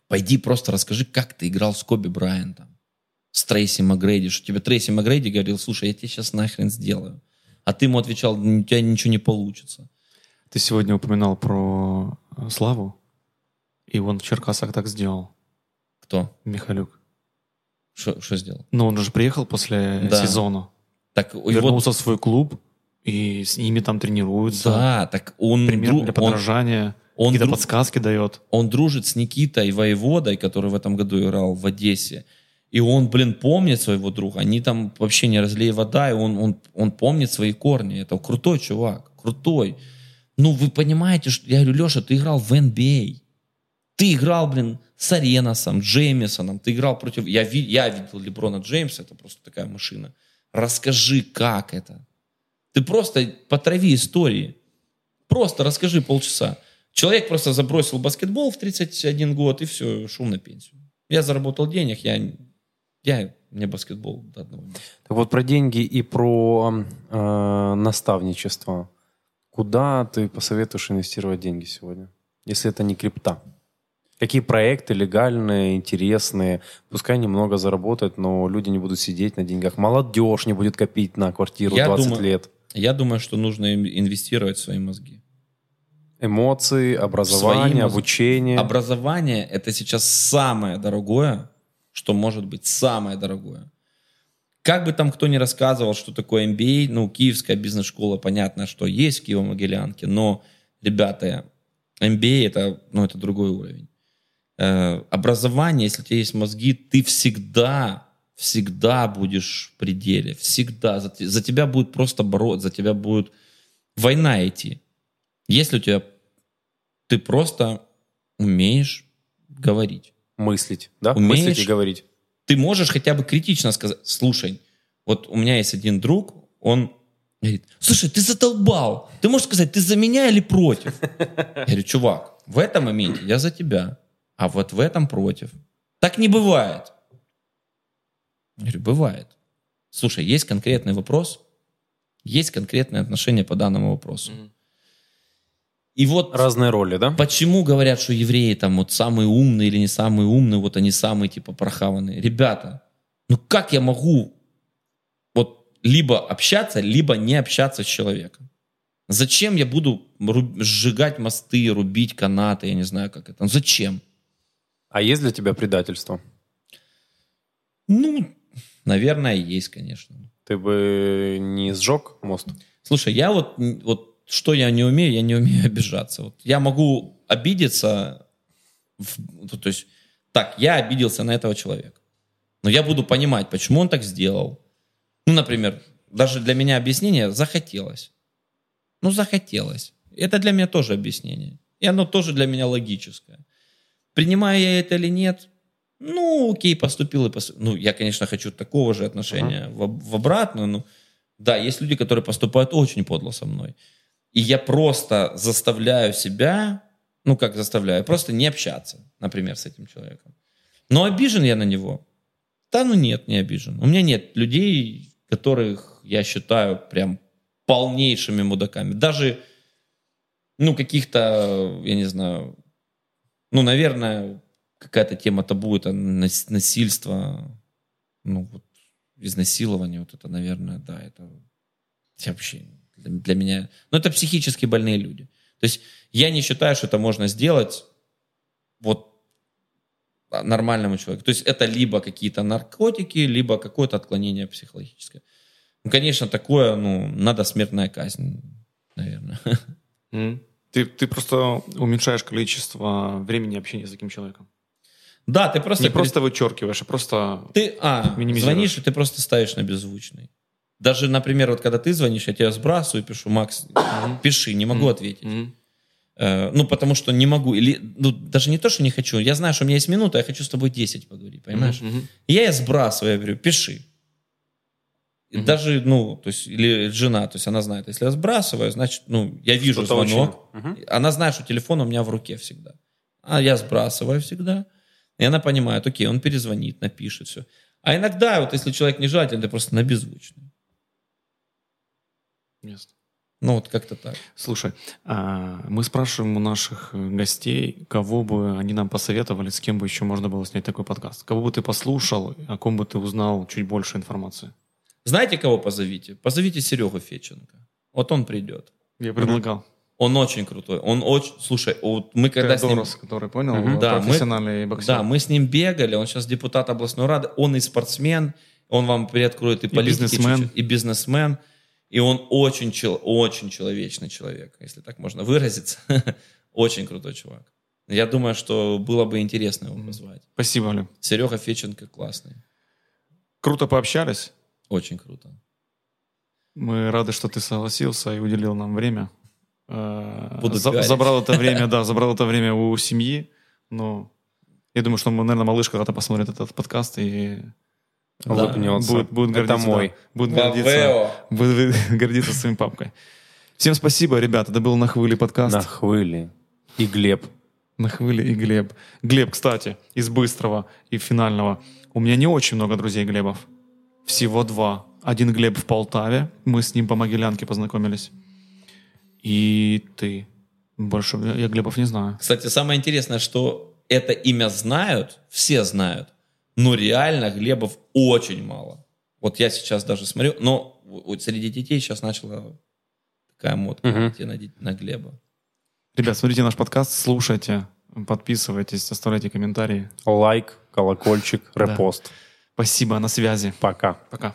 пойди просто расскажи, как ты играл с Коби Брайантом, с Трейси Макгрейди, что тебе Трейси Макгрейди говорил, слушай, я тебе сейчас нахрен сделаю. А ты ему отвечал, у тебя ничего не получится. Ты сегодня упоминал про э, Славу, и он в Черкасах так сделал, Кто? Михалюк. Что сделал? Но он же приехал после Да. сезона, Так, вернулся в свой клуб, и с ними там тренируются. да, так он, Пример дру- для подражания. он Какие-то дру- подсказки дает. он дружит с Никитой Воеводой, который в этом году играл в Одессе. И он, блин, помнит своего друга. Они там вообще не разлей вода, и он, он, он помнит свои корни. Это крутой чувак, крутой. Ну, вы понимаете, что... Я говорю, Леша, ты играл в NBA. Ты играл, блин, с Аренасом, Джеймисоном. Ты играл против... Я, ви- я видел Леброна Джеймса, это просто такая машина. Расскажи, как это. Ты просто потрави истории. Просто расскажи полчаса. Человек просто забросил баскетбол в 31 год и все, шел на пенсию. Я заработал денег, я, я мне баскетбол до одного. Так вот про деньги и про э, наставничество. Куда ты посоветуешь инвестировать деньги сегодня, если это не крипта? Какие проекты легальные, интересные? Пускай немного заработают, но люди не будут сидеть на деньгах. Молодежь не будет копить на квартиру Я 20 думаю- лет. Я думаю, что нужно инвестировать в свои мозги. Эмоции, образование, мозги. обучение. Образование – это сейчас самое дорогое, что может быть самое дорогое. Как бы там кто ни рассказывал, что такое MBA, ну, киевская бизнес-школа, понятно, что есть в Киево-Могилянке, но, ребята, MBA – это, ну, это другой уровень. Э, образование, если у тебя есть мозги, ты всегда, всегда будешь в пределе, всегда. За, за тебя будет просто бороться, за тебя будет война идти. Если у тебя ты просто умеешь говорить. Мыслить, да? Умеешь? Мыслить и говорить. Ты можешь хотя бы критично сказать, слушай, вот у меня есть один друг, он говорит, слушай, ты задолбал, ты можешь сказать, ты за меня или против? Я говорю, чувак, в этом моменте я за тебя, а вот в этом против. Так не бывает. Я говорю, бывает. Слушай, есть конкретный вопрос, есть конкретное отношение по данному вопросу. И вот Разные роли, да? Почему говорят, что евреи там вот самые умные или не самые умные, вот они самые типа прохаванные? Ребята, ну как я могу вот либо общаться, либо не общаться с человеком? Зачем я буду сжигать мосты, рубить канаты, я не знаю, как это. Ну, Зачем? А есть для тебя предательство? Ну, наверное, есть, конечно. Ты бы не сжег мост? Слушай, я вот, вот что я не умею, я не умею обижаться. Вот я могу обидеться, в- ну, то есть, так, я обиделся на этого человека. Но я буду понимать, почему он так сделал. Ну, например, даже для меня объяснение захотелось. Ну, захотелось. Это для меня тоже объяснение. И оно тоже для меня логическое. Принимаю я это или нет, ну, окей, поступил и поступил. Ну, я, конечно, хочу такого же отношения в, об- в обратную. Ну, да, есть люди, которые поступают очень подло со мной. И я просто заставляю себя, ну, как заставляю, просто не общаться, например, с этим человеком. Но обижен я на него? Да, ну нет, не обижен. У меня нет людей, которых я считаю прям полнейшими мудаками. Даже, ну, каких-то, я не знаю, ну, наверное, какая-то тема табу, это нас- насильство, ну, вот, изнасилование, вот это, наверное, да, это вообще для, меня, ну, это психически больные люди. То есть я не считаю, что это можно сделать вот нормальному человеку. То есть это либо какие-то наркотики, либо какое-то отклонение психологическое. Ну, конечно, такое, ну, надо смертная казнь, наверное. Ты, ты просто уменьшаешь количество времени общения с таким человеком. Да, ты просто... Не просто вычеркиваешь, а просто... Ты, а, звонишь, и ты просто ставишь на беззвучный. Даже, например, вот когда ты звонишь, я тебя сбрасываю, пишу, Макс, пиши, не могу ответить. Э, ну, потому что не могу. Или, ну, даже не то, что не хочу. Я знаю, что у меня есть минута, я хочу с тобой 10 поговорить, понимаешь? И я ее сбрасываю, я говорю, пиши. И даже, ну, то есть, или жена, то есть она знает, если я сбрасываю, значит, ну, я вижу Что-то звонок, Мгм. она знает, что телефон у меня в руке всегда. А я сбрасываю всегда. И она понимает, окей, он перезвонит, напишет, все. А иногда, вот если человек нежелательный, ты просто на беззвучный. Ясно. Ну, вот как-то так. Слушай, а, мы спрашиваем у наших э, гостей, кого бы они нам посоветовали, с кем бы еще можно было снять такой подкаст. Кого бы ты послушал, о ком бы ты узнал чуть больше информации. Знаете, кого позовите? Позовите Серегу Феченко. Вот он придет. Я предлагал. Он очень крутой. Он очень... Слушай, вот мы когда с ним... Теодорос, который, понял, Мгм. Да, мы- профессиональный боксер. Да, мы с ним бегали, он сейчас депутат областной рады, он и спортсмен, он вам приоткроет и политики бизнесмен. и бизнесмен, и он очень, чел- очень человечный человек, если так можно выразиться. Очень крутой чувак. Я думаю, что было бы интересно его позвать. Спасибо, Оля. Серега Феченко классный. Круто пообщались. Очень круто. Мы рады, что ты согласился и уделил нам время. Э, Буду за- пиарить. забрал это время, да, забрал это время у семьи. Но я думаю, что, наверное, малыш когда-то посмотрит этот подкаст и да, Улыбнется. будет, будет Это гордиться. мой. да, будет, гордиться, будет гордиться своим папкой. Всем спасибо, ребята. Это был «На хвиле» подкаст. На и Глеб. На хвыле и Глеб. Глеб, кстати, из быстрого и финального. У меня не очень много друзей Глебов. Всего два. Один Глеб в Полтаве. Мы с ним по Могилянке познакомились. И ты. Больше я Глебов не знаю. Кстати, самое интересное, что это имя знают, все знают, но реально Глебов очень мало. Вот я сейчас даже смотрю, но вот среди детей сейчас начала такая модка Мгм. идти на, на Глеба. Ребят, смотрите наш подкаст, слушайте, подписывайтесь, оставляйте комментарии. Лайк, колокольчик, репост. Спасибо, на связи. Пока. Пока.